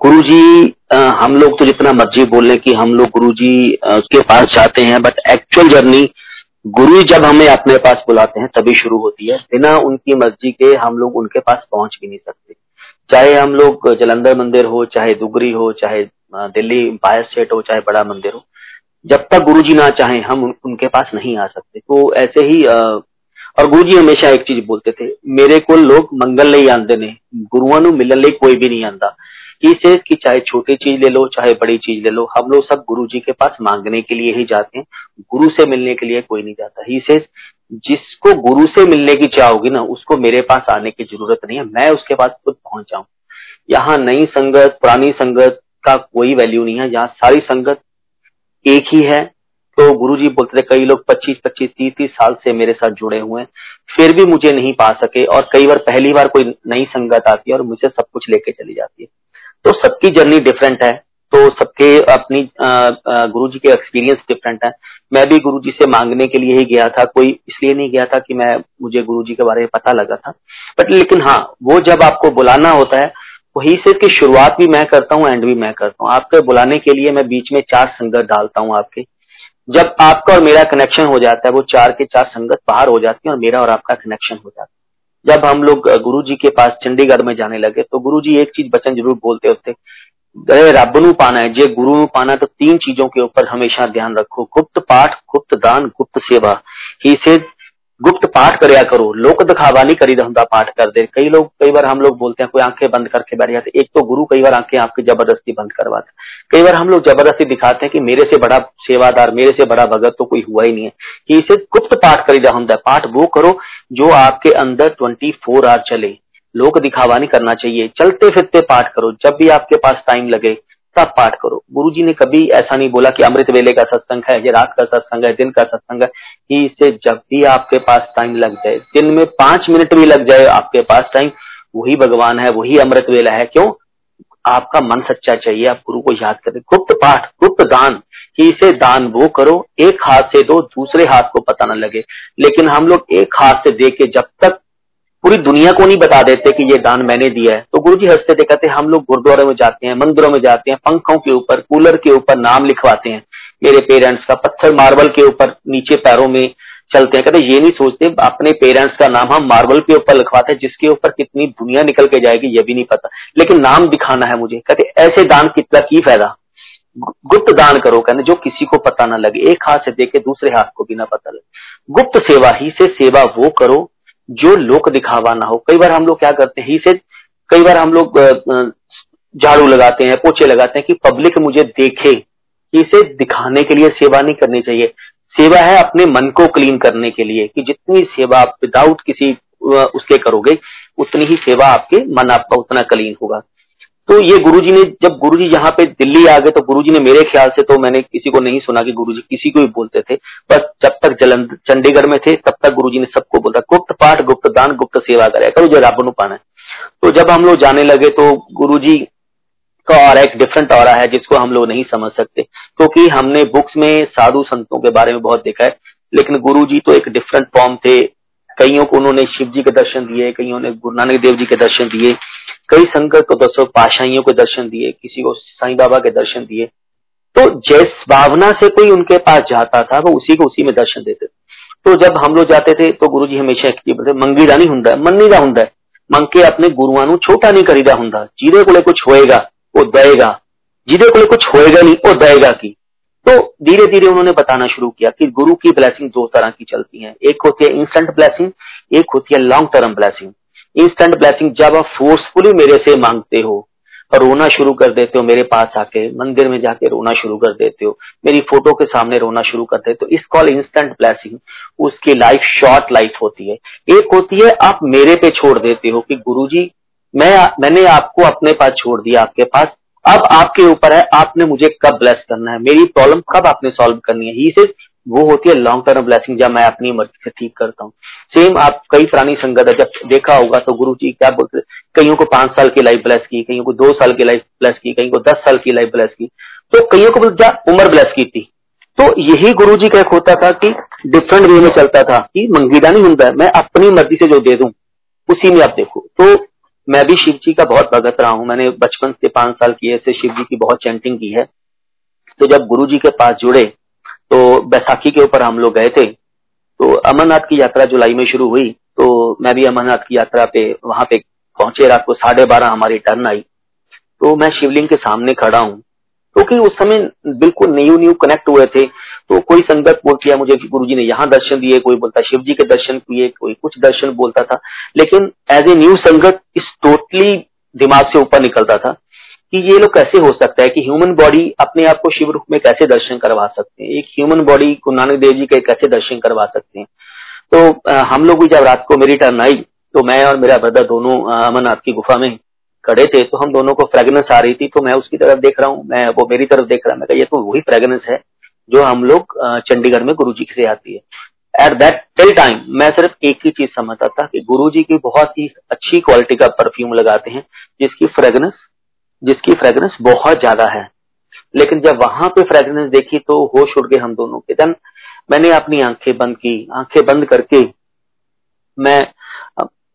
गुरु जी हम लोग तो जितना मर्ज़ी बोल कि हम लोग गुरु जी के पास जाते हैं बट एक्चुअल जर्नी गुरु जब हमें अपने पास बुलाते हैं तभी शुरू होती है। बिना उनकी मर्ज़ी के हम लोग उनके पास पहुँच भी नहीं सकते। चाहे हम लोग जलंधर मंदिर हो चाहे दुगरी हो चाहे दिल्ली एम्पायर स्टेट हो चाहे बड़ा मंदिर हो जब तक गुरु जी ना चाहे हम उन, उनके पास नहीं आ सकते। तो ऐसे ही और गुरु जी हमेशा एक चीज़ बोलते थे मेरे को लोग मंगल नहीं आते ने गुरुआ मिलन कोई भी नहीं आता ही से कि चाहे छोटी चीज़ ले लो, चाहे बड़ी चीज़ ले लो, हम लोग सब गुरु जी के पास मांगने के लिए ही जाते हैं। गुरु से मिलने के लिए कोई नहीं जाता। ही से जिसको गुरु से मिलने की चाह होगी ना, उसको मेरे पास आने की ज़रूरत नहीं है। मैं उसके पास खुद पहुँच जाऊँ। यहाँ नई संगत, पुरानी संगत का कोई वैल्यू नहीं है। यहाँ सारी संगत एक ही है। तो गुरु जी बोलते थे, कई लोग 25 25 30 30 साल से मेरे साथ जुड़े हुए हैं। फिर भी मुझे नहीं पा सके और कई बार पहली बार कोई नई संगत आती है और मुझे सब कुछ लेके चली जाती है। तो सबकी जर्नी डिफरेंट है तो सबके अपनी गुरु जी के एक्सपीरियंस डिफरेंट है। मैं भी गुरु जी से मांगने के लिए ही गया था, कोई इसलिए नहीं गया था कि मैं, मुझे गुरु जी के बारे में पता लगा था। बट लेकिन हाँ वो जब आपको बुलाना होता है, वही से की शुरुआत भी मैं करता हूँ एंड भी मैं करता हूँ। आपके बुलाने के लिए मैं बीच में चार संगत डालता हूँ आपके। जब आपका और मेरा कनेक्शन हो जाता है, वो चार के चार संगत बाहर हो जाती है और मेरा और आपका कनेक्शन हो जाता है। जब हम लोग गुरु जी के पास चंडीगढ़ में जाने लगे तो गुरु जी एक चीज़ बचन ज़रूर बोलते होते गए रब नु पाना है, जे गुरु नु पाना तो तीन चीज़ों के ऊपर हमेशा ध्यान रखो। गुप्त पाठ, गुप्त दान, गुप्त सेवा। ही से गुप्त पाठ कराया करो, लोक दिखावा नहीं करी हम पाठ कर दे कई लोग, कई बार हम लोग बोलते हैं, कोई आँखें बंद करके बैठ जाते। एक तो गुरु कई बार आँखें आपकी ज़बरदस्ती बंद करवाते। कई बार हम लोग ज़बरदस्ती दिखाते हैं कि मेरे से बड़ा सेवादार, मेरे से बड़ा भगत तो कोई हुआ ही नहीं है। कि इसे गुप्त पाठ करी धंधा पाठ वो करो जो आपके अंदर ट्वेंटी फोर आवर चले। लोक दिखावा नहीं करना चाहिए। चलते फिरते पाठ करो। जब भी आपके पास टाइम लगे तब पाठ करो। गुरु जी ने कभी ऐसा नहीं बोला कि अमृत वेले का सत्संग है, ये रात का सत्संग है, दिन का सत्संग है, कि इसे जब भी आपके पास टाइम लग जाए, दिन में पाँच मिनट भी लग जाए आपके पास टाइम वही भगवान है, वही अमृत वेला है। क्यों? आपका मन सच्चा चाहिए, आप गुरु को याद करें। गुप्त पाठ, गुप्त दान, कि इसे दान वो करो, एक हाथ से दो, दूसरे हाथ को पता न लगे। लेकिन हम लोग एक हाथ से दे के जब तक पूरी दुनिया को नहीं बता देते कि ये दान मैंने दिया है। तो गुरु जी हँसते थे कहते हम लोग गुरुद्वारे में जाते हैं, मंदिरों में जाते हैं, पंखों के ऊपर, कूलर के ऊपर नाम लिखवाते हैं। मेरे पेरेंट्स का पत्थर मार्बल के ऊपर, नीचे पैरों में चलते हैं। कहते ये नहीं सोचते, अपने पेरेंट्स का नाम हम मार्बल के ऊपर लिखवाते हैं, जिसके ऊपर कितनी दुनिया निकल के जाएगी, ये भी नहीं पता। लेकिन नाम दिखाना है मुझे। कहते ऐसे दान कितना की फ़ायदा? गुप्त दान करो, कहने, जो किसी को पता ना लगे, एक हाथ से देखे, दूसरे हाथ को भी ना पता लगे। गुप्त सेवा ही से सेवा वो करो जो लोक दिखावा ना हो। कई बार हम लोग क्या करते हैं इसे कई बार हम लोग झाड़ू लगाते हैं, पोछे लगाते हैं कि पब्लिक मुझे देखे। इसे दिखाने के लिए सेवा नहीं करनी चाहिए। सेवा है अपने मन को क्लीन करने के लिए कि जितनी सेवा आप विदाउट किसी उसके करोगे, उतनी ही सेवा आपके मन आपका उतना क्लीन होगा। तो ये गुरुजी ने, जब गुरुजी यहाँ पे दिल्ली आ गए तो गुरुजी ने मेरे ख्याल से तो मैंने किसी को नहीं सुना कि गुरुजी, किसी को भी बोलते थे। बस जब तक जलंधर चंडीगढ़ में थे, तब तक गुरुजी ने सबको बोला, गुप्त पाठ, गुप्त दान, गुप्त सेवा करे, करो जो रब पाना है। तो जब हम लोग जाने लगे तो गुरु का और एक डिफरेंट और है, जिसको हम लोग नहीं समझ सकते। क्योंकि तो हमने बुक्स में साधु संतों के बारे में बहुत देखा है, लेकिन गुरु जी तो एक डिफरेंट फॉर्म थे। कईयों को उन्होंने शिव जी के दर्शन दिए कईयों ने गुरु नानक देव जी के दर्शन दिए कई संकट को दसों पाशाइयों के दर्शन दिए किसी को साईं बाबा के दर्शन दिए तो जिस भावना से कोई उनके पास जाता था वो उसी को उसी में दर्शन देते तो जब हम लोग जाते थे तो गुरु जी हमेशा एक चीज बोलते मंगीदा नहीं ਹੁੰਦਾ ਮੰਨੀਦਾ ਹੁੰਦਾ ਮੰਗ ਕੇ ਆਪਣੇ ਗੁਰੂਆਂ ਨੂੰ ਛੋਟਾ ਨਹੀਂ ਕਰੀਦਾ ਹੁੰਦਾ ਜਿਹਦੇ ਕੋਲੇ ਕੁਝ ਹੋਏਗਾ वो देगा ਜਿਹਦੇ ਕੋਲੇ कुछ होएगा नहीं वो देगा की तो धीरे धीरे उन्होंने बताना शुरू किया कि गुरु की ब्लेसिंग दो तरह की चलती है। एक होती है इंस्टेंट ब्लेसिंग एक होती है long term blessing instant blessing जब आप फोर्सफुली मेरे से मांगते हो और रोना शुरू कर देते हो, मेरे पास आके, मंदिर में जाके रोना शुरू कर देते हो, मेरी फ़ोटो के सामने रोना शुरू कर देते हो, इस कॉल इंस्टेंट ब्लेसिंग उसकी लाइफ शॉर्ट लाइफ होती है। एक होती है आप मेरे पे छोड़ देते हो कि गुरुजी, मैं, मैंने आपको अपने पास छोड़ दिया, आपके पास अब आपके ऊपर है, आपने मुझे कब ब्लेस करना है? मेरी प्रॉब्लम कब आपने सॉल्व करनी है? ही सिर्फ़ वो होती है लॉन्ग टर्म ब्लेसिंग जब मैं अपनी मर्ज़ी से ठीक करता हूँ। सेम आप कई पुरानी संगत है, जब देखा होगा तो गुरु जी क्या बोलते कईयों को पाँच साल की लाइफ ब्लेस की, कईयों को दो साल की लाइफ ब्लेस की कहीं को दस साल की लाइफ ब्लेस की तो कईयों को जा उम्र ब्लेस की थी? तो यही गुरु जी का एक होता था कि डिफरेंट वे में चलता था कि मंगीदा नहीं होता मैं अपनी मर्ज़ी से जो दे दूँ, उसी में आप देखो। तो मैं भी शिव जी का बहुत भगत रहा हूँ। मैंने बचपन से पाँच साल की ऐसे शिव जी की बहुत चैंटिंग की है। तो जब गुरु जी के पास जुड़े तो बैसाखी के ऊपर हम लोग गए थे। तो अमरनाथ की यात्रा जुलाई में शुरू हुई। तो मैं भी अमरनाथ की यात्रा पे वहाँ पे पहुँचे। रात को साढ़े बारह हमारी टर्न आई। तो मैं शिवलिंग के सामने खड़ा हूँ। क्योंकि तो उस समय बिल्कुल न्यू न्यू कनेक्ट हुए थे। तो कोई संगत बोल किया मुझे गुरु जी ने यहाँ दर्शन दिए कोई बोलता शिव जी के दर्शन किए कोई कुछ दर्शन बोलता था। लेकिन एज ए न्यू संगत इस टोटली दिमाग से ऊपर निकलता था कि ये लोग कैसे हो सकता है कि ह्यूमन बॉडी अपने आप को शिव रूप में कैसे दर्शन करवा सकते हैं? एक ह्यूमन बॉडी गुरु नानक देव जी के कैसे दर्शन करवा सकते हैं? तो आ, हम लोग भी जब रात को मेरी टर्न आई तो मैं और मेरा ब्रदर दोनों अमरनाथ की गुफा में खड़े थे तो हम दोनों को फ्रेगनेंस आ रही थी तो मैं उसकी तरफ़ देख रहा हूँ मैं वो मेरी तरफ़ देख रहा मैं ये तो वही फ्रेगनेंस है। जो हम लोग चंडीगढ़ में गुरु जी से आती है। एट दैट टिल टाइम मैं सिर्फ़ एक ही चीज़ समझता था कि गुरु जी की बहुत ही अच्छी क्वालिटी का परफ्यूम लगाते हैं, जिसकी फ्रेगनेंस जिसकी फ्रेग्रेंस बहुत ज़्यादा है। लेकिन जब वहाँ पे फ्रेग्रेंस देखी तो होश उड़ गए हम दोनों के। देन मैंने अपनी आँखें बंद की। आँखें बंद करके मैं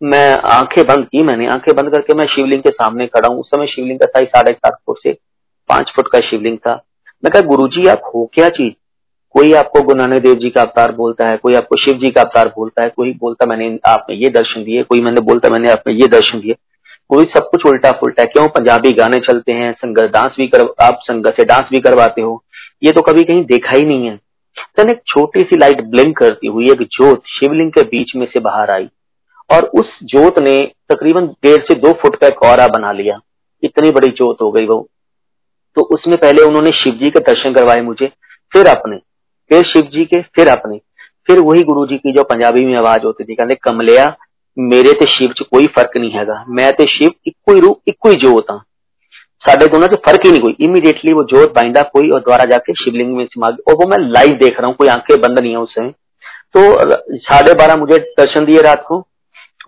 मैं आँखें बंद की मैंने। आँखें बंद करके मैं शिवलिंग के सामने खड़ा हूँ। उस समय शिवलिंग का साइज़ साढ़े सात फुट से पाँच फुट का शिवलिंग था। मैं कहा गुरु जी आप हो क्या चीज़? कोई आपको गुरु नानक देव जी का अवतार बोलता है, कोई आपको शिव जी का अवतार बोलता है, कोई बोलता मैंने आपने ये दर्शन दिए, कोई मैंने बोलता मैंने आपने ये दर्शन दिए। कोई सब कुछ उल्टा फुलटा क्यों? पंजाबी गाने चलते हैं, संगत डांस भी कर आप संगत से डांस भी करवाते हो। ये तो कभी कहीं देखा ही नहीं है। तन एक छोटी सी लाइट ब्लिंक करती हुई एक जोत शिवलिंग के बीच में से बाहर आई और उस ज्योत ने तकरीबन डेढ़ से दो फुट का कौरा बना लिया। इतनी बड़ी जोत हो गई वो। तो उसमें पहले उन्होंने शिव जी के दर्शन करवाए मुझे फिर अपने फिर शिव जी के फिर अपने फिर वही गुरु जी की जो पंजाबी में आवाज होती थी कहते कमलिया ਮੇਰੇ ਤੇ ਸ਼ਿਵ 'ਚ ਕੋਈ ਫਰਕ ਨਹੀਂ ਹੈਗਾ ਮੈਂ ਤੇ ਸ਼ਿਵ ਇੱਕੋ ਹੀ ਰੂਪ ਇੱਕੋ ਹੀ ਜੋਤ ਹਾਂ साढ़े दोनों से फर्क ही नहीं कोई इमीडिएटली वो जोत बाइंडा कोई और द्वारा जाके शिवलिंग में समा और वो मैं लाइव देख रहा हूँ कोई आंखें बंद नहीं है उस समय तो साढ़े बारह मुझे दर्शन दिए रात को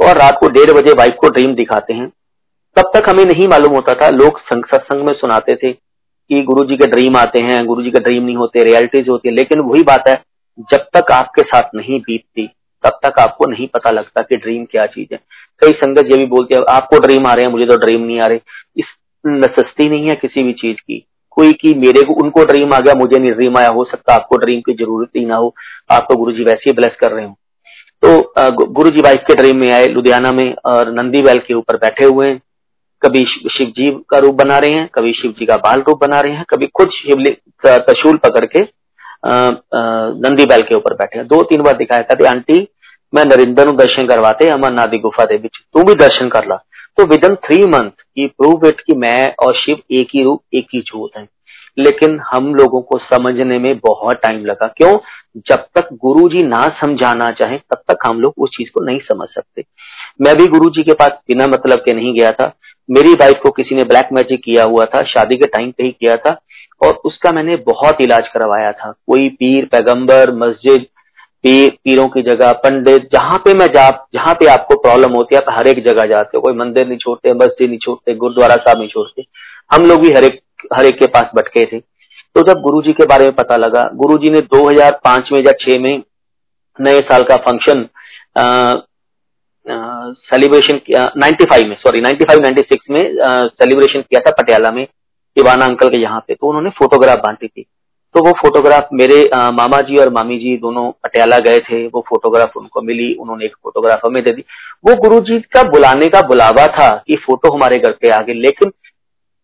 और रात को डेढ़ बजे वाइफ को ड्रीम दिखाते हैं तब तक हमें नहीं मालूम होता था लोग सत्संग में सुनाते थे कि गुरु जी के ड्रीम आते हैं गुरु जी के ड्रीम नहीं होते रियलिटीज होती है लेकिन वही बात है, जब तक आपके साथ नहीं बीतती, तब तक आपको नहीं पता लगता कि ड्रीम क्या चीज़ है। कई संगत ये भी बोलते हैं, आपको ड्रीम आ रहे हैं, मुझे तो ड्रीम नहीं आ रहे। इस नसस्ती नहीं है किसी भी चीज़ की। कोई की मेरे को, उनको ड्रीम आ गया, मुझे नहीं ड्रीम आया, हो सकता आपको ड्रीम की ज़रूरत ही ना हो आपको गुरु जी वैसे ही ब्लेस कर रहे हो। तो गुरु जी वाइफ के ड्रीम में आए, लुधियाना में, और नंदी बैल के ऊपर बैठे हुए हैं। कभी शिव जी का रूप बना रहे हैं, कभी शिव जी का बाल रूप बना रहे हैं, कभी खुद शिवलिंग त्रिशूल पकड़ के नंदी बैल के ऊपर बैठे हैं। दो तीन बार दिखाया था आंटी, मैं नरिंदर दर्शन करवाते, अमरनाथ गुफा दे तू भी दर्शन कर ला। तो विद इन थ्री मंथ ही प्रूव इट कि मैं और शिव एक ही रूप, एक ही जोत है। लेकिन हम लोगों को समझने में बहुत टाइम लगा। क्यों? जब तक गुरु जी ना समझाना चाहे, तब तक हम लोग उस चीज़ को नहीं समझ सकते। मैं भी गुरु जी के पास बिना मतलब के नहीं गया था। मेरी वाइफ को किसी ने ब्लैक मैजिक किया हुआ था, शादी के टाइम पे ही किया था, और उसका मैंने बहुत इलाज करवाया था। कोई पीर, पैगंबर, मस्जिद, पीर, पीरों की जगह, पंडित, जहाँ पे मैं जा, जहाँ पे आपको प्रॉब्लम होती है, आप हर एक जगह जाते हो। कोई मंदिर नहीं छोड़ते, मस्जिद नहीं छोड़ते, गुरुद्वारा साहब नहीं छोड़ते। हम लोग भी हर एक हर एक के पास भटके थे। तो जब गुरु जी के बारे में पता लगा गुरु जी ने 2005 में या 6 में नए साल का फ़ंक्शन सेलिब्रेशन किया 95 में सॉरी 95 96 में सेलिब्रेशन किया था पटियाला में दीवाना अंकल के यहाँ पे। तो उन्होंने फोटोग्राफ बांटी थी। तो वो फोटोग्राफ मेरे आ, मामा जी और मामी जी दोनों पटियाला गए थे। वो फोटोग्राफ उनको मिली उन्होंने एक फोटोग्राफ हमें दे दी। वो गुरु जी का बुलाने का बुलावा था कि फ़ोटो हमारे घर पे आ गए लेकिन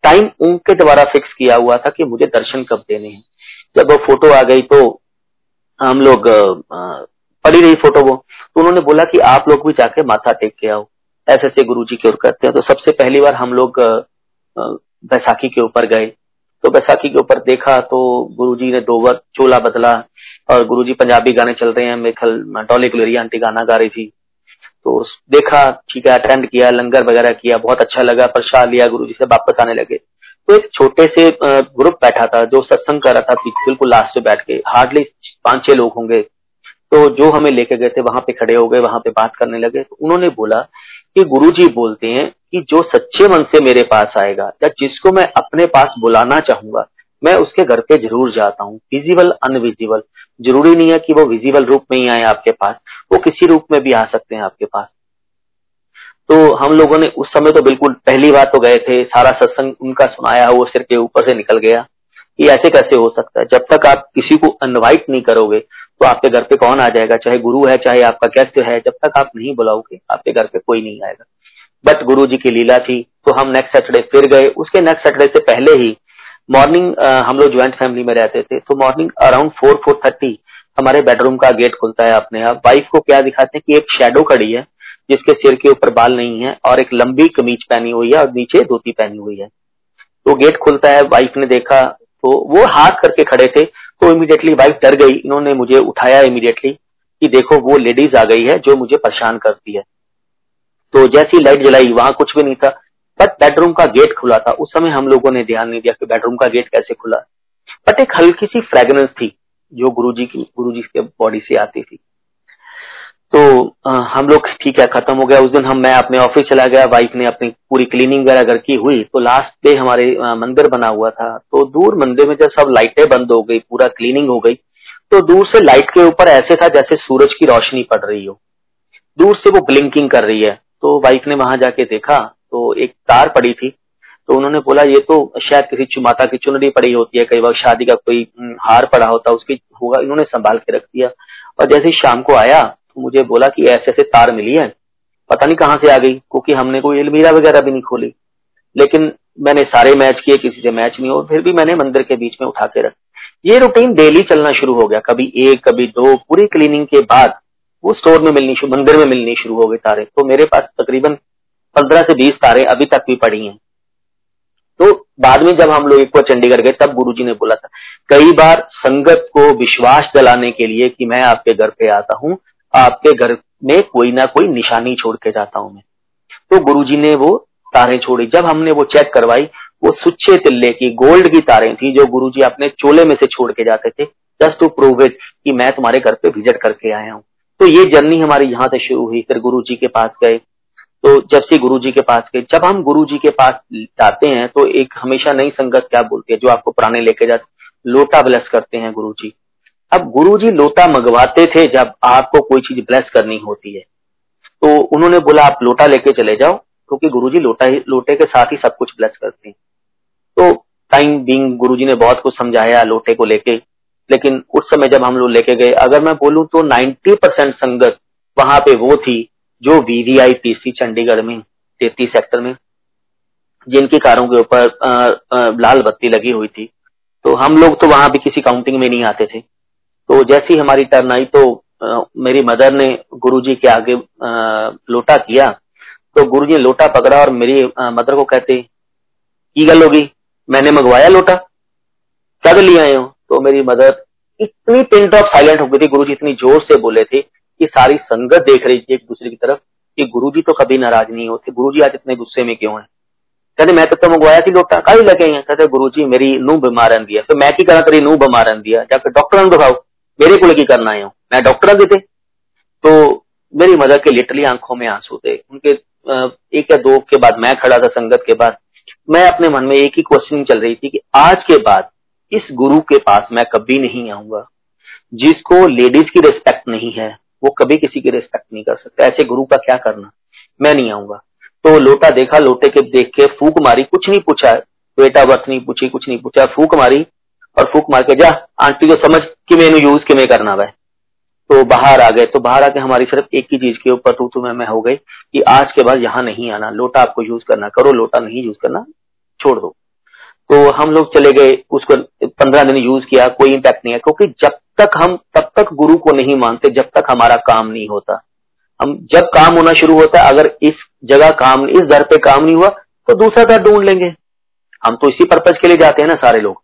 टाइम उनके द्वारा फिक्स किया हुआ था कि मुझे दर्शन कब देने हैं। जब वो फ़ोटो आ गई तो हम लोग पड़ी रही फ़ोटो वो। तो उन्होंने बोला कि आप लोग भी जाके माथा टेक के आओ। ऐसे ऐसे गुरु जी की ओर करते हैं। तो सबसे पहली बार हम लोग बैसाखी के ऊपर गए। तो बैसाखी के ऊपर देखा तो गुरुजी ने दो बार चोला बदला और गुरुजी पंजाबी गाने चल रहे हैं। मेरे डॉली कुलेरिया आंटी गाना गा रही थी। तो देखा, ठीक है अटेंड किया, लंगर वगैरह किया, बहुत अच्छा लगा, प्रसाद लिया, गुरु जी से वापस आने लगे। तो एक छोटे से ग्रुप बैठा था, जो सत्संग कर रहा था बिल्कुल लास्ट में बैठ के हार्डली पाँच छह लोग होंगे। तो जो हमें लेके गए थे, वहाँ पे खड़े हो गए, वहाँ पे बात करने लगे। तो उन्होंने बोला कि गुरु जी बोलते हैं कि जो सच्चे मन से मेरे पास आएगा, या जिसको मैं अपने पास बुलाना चाहूँगा मैं उसके घर पे ज़रूर जाता हूँ। विजिबल अनविजिबल ज़रूरी नहीं है कि वो विजिबल रूप में ही आए आपके पास। वो किसी रूप में भी आ सकते हैं आपके पास। तो हम लोगों ने उस समय तो बिल्कुल पहली बार तो गए थे। सारा सत्संग उनका सुनाया, वो सिर के ऊपर से निकल गया। कि ऐसे कैसे हो सकता है? जब तक आप किसी को इनवाइट नहीं करोगे तो आपके घर पे कौन आ जाएगा? चाहे गुरु है, चाहे आपका गेस्ट है, जब तक आप नहीं बुलाओगे, आपके घर पे कोई नहीं आएगा। बट गुरु जी की लीला थी तो हम नेक्स्ट सैटरडे फिर गए। उसके नेक्स्ट सैटरडे से पहले ही मॉर्निंग हम लोग ज्वाइंट फैमिली में रहते थे तो morning around four four thirty हमारे बेडरूम का गेट खुलता है अपने आप। वाइफ को क्या दिखाते हैं कि एक शेडो खड़ी है, जिसके सिर के ऊपर बाल नहीं है और एक लंबी कमीज पहनी हुई है और नीचे धोती पहनी हुई है। तो गेट खुलता है वाइफ ने देखा तो वो हाथ करके खड़े थे तो इमीडिएटली वाइफ डर गई। इन्होंने मुझे उठाया इमीडिएटली कि देखो, वो लेडीज़ आ गई है जो मुझे परेशान करती है। तो जैसी लाइट जलाई, वहाँ कुछ भी नहीं था। बट बेडरूम का गेट खुला था। उस समय हम लोगों ने ध्यान नहीं दिया कि बेडरूम का गेट कैसे खुला। बट एक हल्की सी फ्रेगनेंस थी जो गुरुजी की गुरुजी के बॉडी से आती थी। तो आ, हम लोग ठीक है खत्म हो गया। उस दिन हम मैं अपने ऑफ़िस चला गया। वाइफ ने अपनी पूरी क्लीनिंग वगैरह घर की हुई तो लास्ट डे हमारे मंदिर बना हुआ था। तो दूर मंदिर में जब सब लाइटें बंद हो गई पूरा क्लीनिंग हो गई तो दूर से लाइट के ऊपर ऐसे था जैसे सूरज की रोशनी पड़ रही हो। दूर से वो ब्लिंकिंग कर रही है। तो वाइफ ने वहाँ जाके देखा तो एक तार पड़ी थी तो उन्होंने बोला, ये तो शायद किसी माता की चुनरी पड़ी होती है, कई बार शादी का कोई हार पड़ा होता उसकी होगा, इन्होंने संभाल के रख दिया। और जैसे शाम को आया तो मुझे बोला कि ऐसे ऐसे तार मिली है, पता नहीं कहाँ से आ गई, क्योंकि हमने कोई अलमीरा वगैरह भी नहीं खोली। लेकिन मैंने सारे मैच किए, किसी से मैच नहीं हो फिर भी मैंने मंदिर के बीच में उठा के रख ये रूटीन डेली चलना शुरू हो गया। कभी एक, कभी दो, पूरी क्लीनिंग के बाद वो स्टोर में मिलनी शुरू, मंदिर में मिलनी शुरू हो गई तारे। तो मेरे पास तकरीबन पंद्रह से बीस तारे अभी तक भी पड़ी हैं। तो बाद में जब हम लोग एक बार चंडीगढ़ गए, तब गुरुजी ने बोला था, कई बार संगत को विश्वास दिलाने के लिए कि मैं आपके घर पे आता हूँ, आपके घर में कोई ना कोई निशानी छोड़ के जाता हूँ मैं। तो गुरुजी ने वो तारें छोड़ी। जब हमने वो चेक करवाई, वो सुच्चे तिल्ले की, गोल्ड की तारें थी, जो गुरुजी अपने चोले में से छोड़ के जाते थे जस्ट टू प्रूव इट कि मैं तुम्हारे घर पे विज़िट करके आया हूँ। तो ये जर्नी हमारी यहाँ से शुरू हुई, फिर गुरु जी के पास गए। तो जब से गुरु जी के पास गए, जब हम गुरु जी के पास जाते हैं तो एक हमेशा नई संगत क्या बोलती है, जो आपको पुराने लेके जाते लोटा ब्लेस करते हैं गुरु जी अब गुरु जी लोटा मंगवाते थे, जब आपको कोई चीज़ ब्लेस करनी होती है। तो उन्होंने बोला, आप लोटा लेके चले जाओ, क्योंकि गुरु जी लोटा ही, लोटे के साथ ही सब कुछ ब्लेस करते हैं। तो टाइम बिंग गुरु जी ने बहुत कुछ समझाया लोटे को लेके, लेकिन उस समय जब हम लोग लेके गए, अगर मैं बोलूँ तो 90 परसेंट संगत वहाँ पे वो थी जो वीवीआईपी थी चंडीगढ़ में तैतीस सेक्टर में जिनकी कारों के ऊपर लाल बत्ती लगी हुई थी। तो हम लोग तो वहाँ भी किसी काउंटिंग में नहीं आते थे। तो जैसी हमारी टर्न आई तो आ, मेरी मदर ने गुरुजी के आगे आ, लोटा किया। तो गुरुजी लोटा पकड़ा और मेरी आ, मदर को कहते की गल होगी मैंने मंगवाया लोटा? क्या लिए आए हो? तो मेरी मदर इतनी पिंट ऑफ़ साइलेंट हो गई थी। गुरु जी इतनी ज़ोर से बोले थे कि सारी संगत देख रही थी एक दूसरे की तरफ़ कि गुरु जी तो कभी नाराज़ नहीं होते। गुरु जी आज इतने गुस्से में क्यों है? कहते मैं तो, मंगवाया सी लोटा कहीं लगे हैं? कहते गुरु जी मेरी नूह बीमार रहती है तो मैं की करा तेरी नूह बीमार रहती है जाकर डॉक्टर दिखाओ मेरे को की करना है। मैं डॉक्टर देते। तो मेरी मदर के लिटरली आँखों में आँसू थे। उनके एक या दो के बाद मैं खड़ा था संगत के बाद। मैं अपने मन में एक ही क्वेश्चन चल रही थी कि आज के बाद इस गुरु के पास मैं कभी नहीं आऊँगा। जिसको लेडीज़ की रिस्पेक्ट नहीं है। वो कभी किसी की रिस्पेक्ट नहीं कर सकता। ऐसे गुरु का क्या करना? मैं नहीं आऊँगा। तो लोटा देखा, लोटे के देख के फूक मारी, कुछ नहीं पूछा। बेटा बर्थ नहीं पूछी, कुछ नहीं पूछा। फूक मारी और फूक मार के जा। आंटी को समझ कि मैं यूज़ कि मैं करना वह तो बाहर आ गए। तो बाहर आके हमारी सिर्फ़ एक ही चीज़ के ऊपर तू तुम्हें मैं हो गई कि आज के बाद यहाँ नहीं आना। लोटा आपको यूज़ करना करो, लोटा नहीं यूज़ करना छोड़ दो। तो हम लोग चले गए। उसको पंद्रह दिन यूज़ किया, कोई इम्पैक्ट नहीं है क्योंकि जब तक हम तब तक गुरु को नहीं मानते, जब तक हमारा काम नहीं होता। हम जब काम होना शुरू होता है, अगर इस जगह काम, इस दर पे काम नहीं हुआ तो दूसरा दर ढूंढ लेंगे। हम तो इसी पर्पज के लिए जाते हैं ना सारे लोग।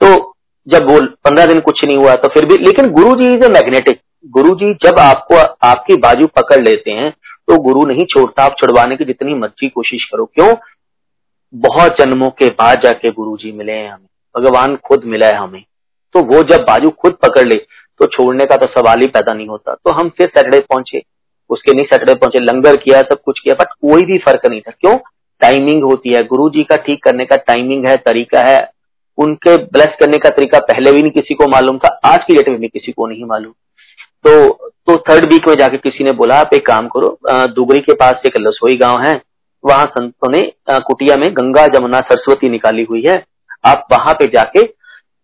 तो जब बोल पंद्रह दिन कुछ नहीं हुआ तो फिर भी, लेकिन गुरु जी इज़ ए मैग्नेटिक। गुरु जी जब आपको, आपकी बाजू पकड़ लेते हैं तो गुरु नहीं छोड़ता, आप छुड़वाने की जितनी मर्ज़ी कोशिश करो। क्यों? बहुत जन्मों के बाद जाके गुरु जी मिले हैं हमें। भगवान खुद मिला है हमें। तो वो जब बाजू खुद पकड़ ले तो छोड़ने का तो सवाल ही पैदा नहीं होता। तो हम फिर सैटरडे पहुँचे। उसके नहीं सैटरडे पहुँचे, लंगर किया, सब कुछ किया बट कोई भी फ़र्क नहीं था। क्यों? टाइमिंग होती है। गुरु जी का ठीक करने का टाइमिंग है, तरीका है। उनके ब्लेस करने का तरीका पहले भी नहीं किसी को मालूम था, आज की डेट में भी किसी को नहीं मालूम। तो तो थर्ड वीक में जाके किसी ने बोला, आप एक काम करो दुगरी के पास एक लसोई गाँव है। वहाँ संतों ने कुटिया में गंगा जमुना सरस्वती निकाली हुई है। आप वहाँ पे जाके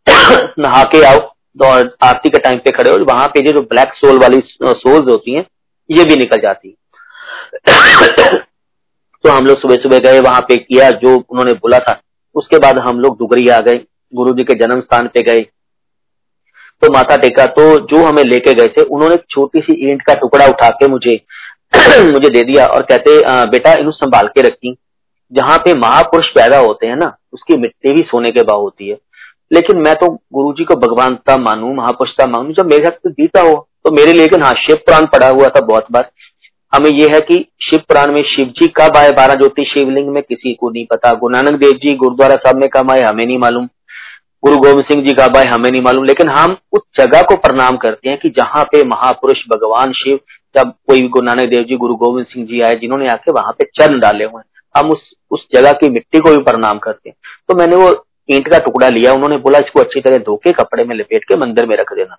नहा के आओ तो आरती के टाइम पे खड़े हो, वहाँ पे जो ब्लैक सोल वाली सोल्स होती हैं, ये भी निकल जाती तो हम लोग सुबह सुबह गए, वहाँ पे किया जो उन्होंने बोला था। उसके बाद हम लोग दुगरी आ गए, गुरु जी के जन्म स्थान पे गए। तो माथा टेका तो जो हमें लेके गए थे, उन्होंने छोटी सी ईंट का टुकड़ा उठा के मुझे मुझे दे दिया और कहते बेटा, इन्हें संभाल के रखी। जहाँ पे महापुरुष पैदा होते हैं ना, उसकी मिट्टी भी सोने के भाव होती है। लेकिन मैं तो गुरु जी को भगवानता मानू, महापुरुषता मानू, जब मेरे साथ बीता हो तो मेरे लिए हाँ शिव पुराण पढ़ा हुआ था बहुत बार। हमें यह है कि शिव पुराण में शिव जी कब आए, बारह ज्योति शिवलिंग में किसी को नहीं पता। गुरु नानक देव जी गुरुद्वारा साहब में कब आए, हमें नहीं मालूम। गुरु गोविंद सिंह जी कब आए, हमें नहीं मालूम। लेकिन हम उस जगह को प्रणाम करते हैं कि जहाँ पे महापुरुष, भगवान, शिव, जब कोई गुरु नानक देव जी, गुरु गोविंद सिंह जी आए, जिन्होंने आके वहाँ पे चरण डाले हुए हैं। हम उस उस जगह की मिट्टी को भी प्रणाम करते हैं। तो मैंने वो ईंट का टुकड़ा लिया, उन्होंने बोला, इसको अच्छी तरह धोके कपड़े में लपेट के मंदिर में रख देना।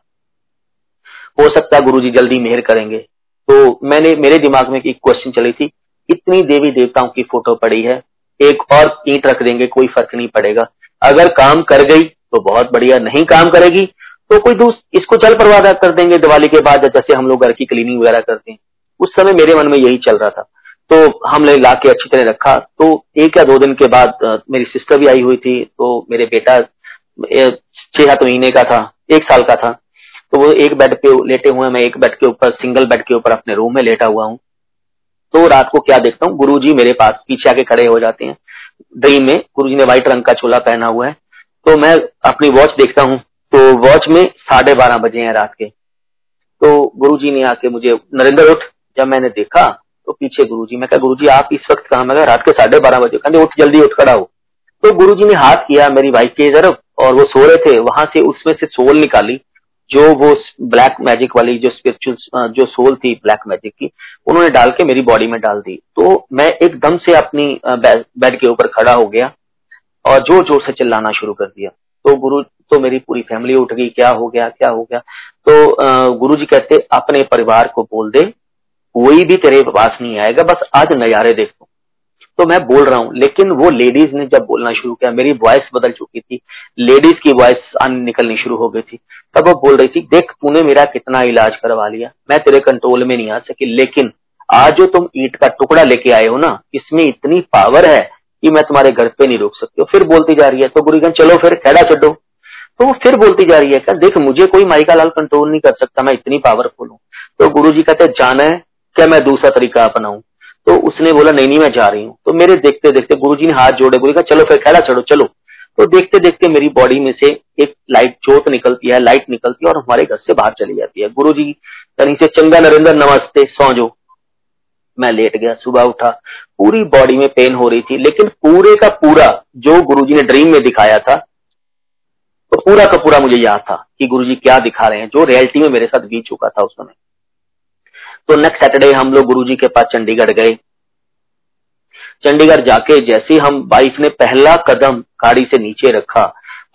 हो सकता है गुरु जी जल्दी मेहर करेंगे। तो मैंने, मेरे दिमाग में एक क्वेश्चन चली थी, इतनी देवी देवताओं की फ़ोटो पड़ी है, एक और ईंट रख देंगे, कोई फ़र्क नहीं पड़ेगा। अगर काम कर गई तो बहुत बढ़िया, नहीं काम करेगी तो कोई दूस, इसको चल परवादा कर देंगे, दिवाली के बाद, जैसे हम लोग घर की क्लीनिंग वगैरह करते हैं। उस समय मेरे मन में यही चल रहा था। तो हमने ला के अच्छी तरह रखा। तो एक या दो दिन के बाद मेरी सिस्टर भी आई हुई थी तो मेरे बेटा छह सात महीने का था, एक साल का था। तो वो एक बेड पे लेटे हुए मैं एक बेड के ऊपर सिंगल बेड के ऊपर अपने रूम में लेटा हुआ हूँ। तो रात को क्या देखता हूँ गुरु जी मेरे पास, पीछे आके खड़े हो जाते हैं। ड्रीम में गुरु जी ने व्हाइट रंग का चोला पहना हुआ है। तो मैं अपनी वॉच देखता हूँ तो वॉच में साढ़े बारह बजे हैं रात के। तो गुरु जी ने आके मुझे, नरेंद्र उठ। जब मैंने देखा तो पीछे गुरु जी मैं गुरु जी आप इस वक्त कहा? मैं रात के साढ़े बारह बजे। कहते, उठ जल्दी, उठ खड़ा हो। तो गुरु जी ने हाथ किया मेरी वाइफ की तरफ़ और वो सो रहे थे। वहाँ से उसमें से सोल निकाली, जो वो ब्लैक मैजिक वाली, जो स्पिरिचुअल जो सोल थी ब्लैक मैजिक की, उन्होंने डाल के मेरी बॉडी में डाल दी। तो मैं एकदम से अपनी बेड के ऊपर खड़ा हो गया और ज़ोर ज़ोर से चिल्लाना शुरू कर दिया। तो गुरु तो मेरी पूरी फैमिली उठ गई। क्या हो गया? क्या हो गया? तो गुरु जी कहते, अपने परिवार को बोल दे। कोई भी तेरे पास नहीं आएगा, बस आज नजारे देखो। तो मैं बोल रहा हूँ, लेकिन वो लेडीज़ ने जब बोलना शुरू किया, मेरी वॉइस बदल चुकी थी लेडीज़ की वॉइस निकलनी शुरू हो गई थी। तब वो बोल रही थी, देख, तूने मेरा कितना इलाज करवा लिया, मैं तेरे कंट्रोल में नहीं आ सकी, लेकिन आज जो तुम ईट का टुकड़ा लेके आए हो ना, इसमें इतनी पावर है कि मैं तुम्हारे घर पे नहीं रोक सकती फिर बोलती जा रही है तो गुरुगन चलो फिर खेड़ा छो तो वो फिर बोलती जा रही है, क्या देख, मुझे कोई माइका लाल कंट्रोल नहीं कर सकता, मैं इतनी पावरफुल हूँ। तो गुरु जी कहते, जाना है क्या मैं दूसरा तरीका अपनाऊं? तो उसने बोला, नहीं नहीं, मैं जा रही हूँ। तो मेरे देखते देखते गुरु ने हाथ जोड़े का चलो फिर, खेला चढ़ो चलो। तो देखते देखते मेरी बॉडी में से एक लाइट जोत निकलती है लाइट निकलती है और हमारे घर से बाहर चली जाती है। गुरु जी कहीं से, चंगा नरेंद्र, नमस्ते सौ मैं लेट गया, सुबह उठा। पूरी बॉडी में पेन हो रही थी, लेकिन पूरे का पूरा जो गुरुजी ने ड्रीम में दिखाया था तो पूरा का पूरा मुझे याद था कि गुरुजी क्या दिखा रहे हैं, जो रियलिटी में मेरे साथ बीत चुका था उस समय। तो नेक्स्ट सैटरडे हम लोग गुरुजी के पास चंडीगढ़ गए। चंडीगढ़ जाके जैसे हम वाइफ ने पहला कदम गाड़ी से नीचे रखा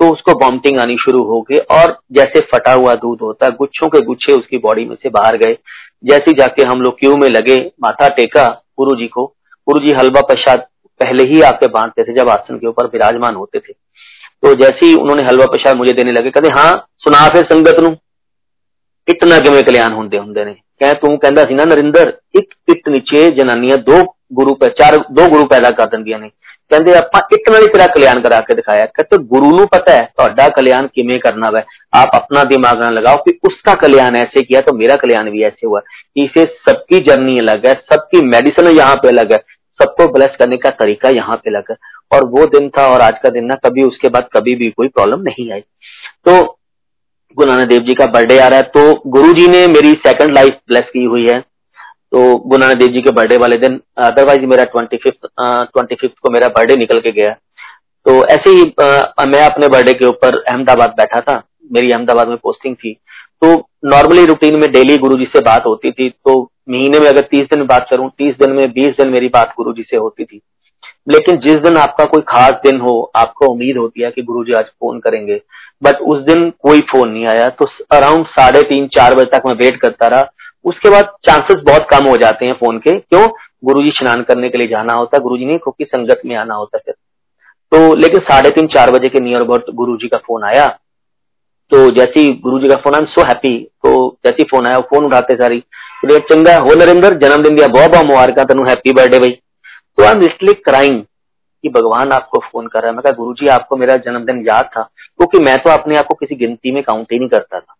तो उसको वॉमिटिंग आनी शुरू हो गई और जैसे फटा हुआ दूध होता है गुच्छों के गुच्छे उसकी बॉडी में से बाहर गए। जैसे जाके हम लोग क्यू में लगे, माथा टेका गुरु जी को। गुरु जी हलवा प्रसाद पहले ही आके बांटते थे, जब आसन के ऊपर विराजमान होते थे। तो जैसे ही उन्होंने हलवा प्रसाद मुझे देने लगे, कहते हाँ सुना फिर संगत नु। इतना किमें कल्याण होंगे होंगे ने? कह तू कहता सी ना नरिंदर एक इट नीचे जनानियां दो गुरु चार दो गुरु पैदा कर ਦਿੰਦੀਆਂ ਨੇ ਕਹਿੰਦੇ ਆਪਾਂ ਇੱਕ ਨਾਲ ਹੀ ਤੇਰਾ ਕਲਿਆਣ ਕਰਾ ਕੇ ਦਿਖਾਇਆ ਕਹਿੰਦੇ ਗੁਰੂ ਨੂੰ ਪਤਾ ਹੈ ਤੁਹਾਡਾ ਕਲਿਆਣ ਕਿਵੇਂ करना है आप अपना दिमाग ना लगाओ कि उसका कल्याण ऐसे किया तो मेरा कल्याण भी ऐसे हुआ इसे सबकी जर्नी अलग है सबकी मेडिसिन यहाँ पे अलग है सबको ब्लेस करने का तरीका यहाँ पे अलग है और वो दिन था और आज का दिन ना कभी उसके बाद कभी भी कोई प्रॉब्लम नहीं आई तो गुरु नानक देव जी का बर्थडे आ रहा है तो गुरु जी ने मेरी सेकंड लाइफ ब्लेस की हुई है। तो गुरु नानक देव जी के बर्थडे वाले दिन अदरवाइज़ मेरा ट्वेंटी फिफ्थ ट्वेंटी फिफ्थ को मेरा बर्थडे निकल के गया। तो ऐसे ही आ, मैं अपने बर्थडे के ऊपर अहमदाबाद बैठा था मेरी अहमदाबाद में पोस्टिंग थी। तो नॉर्मली रूटीन में डेली गुरु जी से बात होती थी तो महीने में अगर तीस दिन बात करूँ तीस दिन में बीस दिन मेरी बात गुरु जी से होती थी। लेकिन जिस दिन आपका कोई खास दिन हो, आपको उम्मीद होती है कि गुरु जी आज फ़ोन करेंगे बट उस दिन कोई फ़ोन नहीं आया तो अराउंड साढ़े तीन, चार बजे तक मैं वेट करता रहा। उसके बाद चांसेस बहुत कम हो जाते हैं फ़ोन के। क्यों? गुरु जी स्नान करने के लिए जाना होता है गुरु जी ने क्योंकि संगत में आना होता फिर। तो लेकिन साढ़े तीन, चार बजे के नियर अबाउट गुरु जी का फ़ोन आया। तो जैसे ही गुरु जी का फ़ोन आई सो हैप्पी तो जैसे फ़ोन आया फ़ोन उठाते सारी। चंगा हो नरेंद्र, जन्मदिन दिया बहुत बहुत मुबारक तेन हैप्पी बर्थडे भाई। तो आई एम लिटली क्राइंग कि भगवान आपको फ़ोन कर रहा है। मैं कहा गुरु जी आपको मेरा जन्मदिन याद था, क्योंकि मैं तो अपने आप को किसी गिनती में काउंट ही नहीं करता था।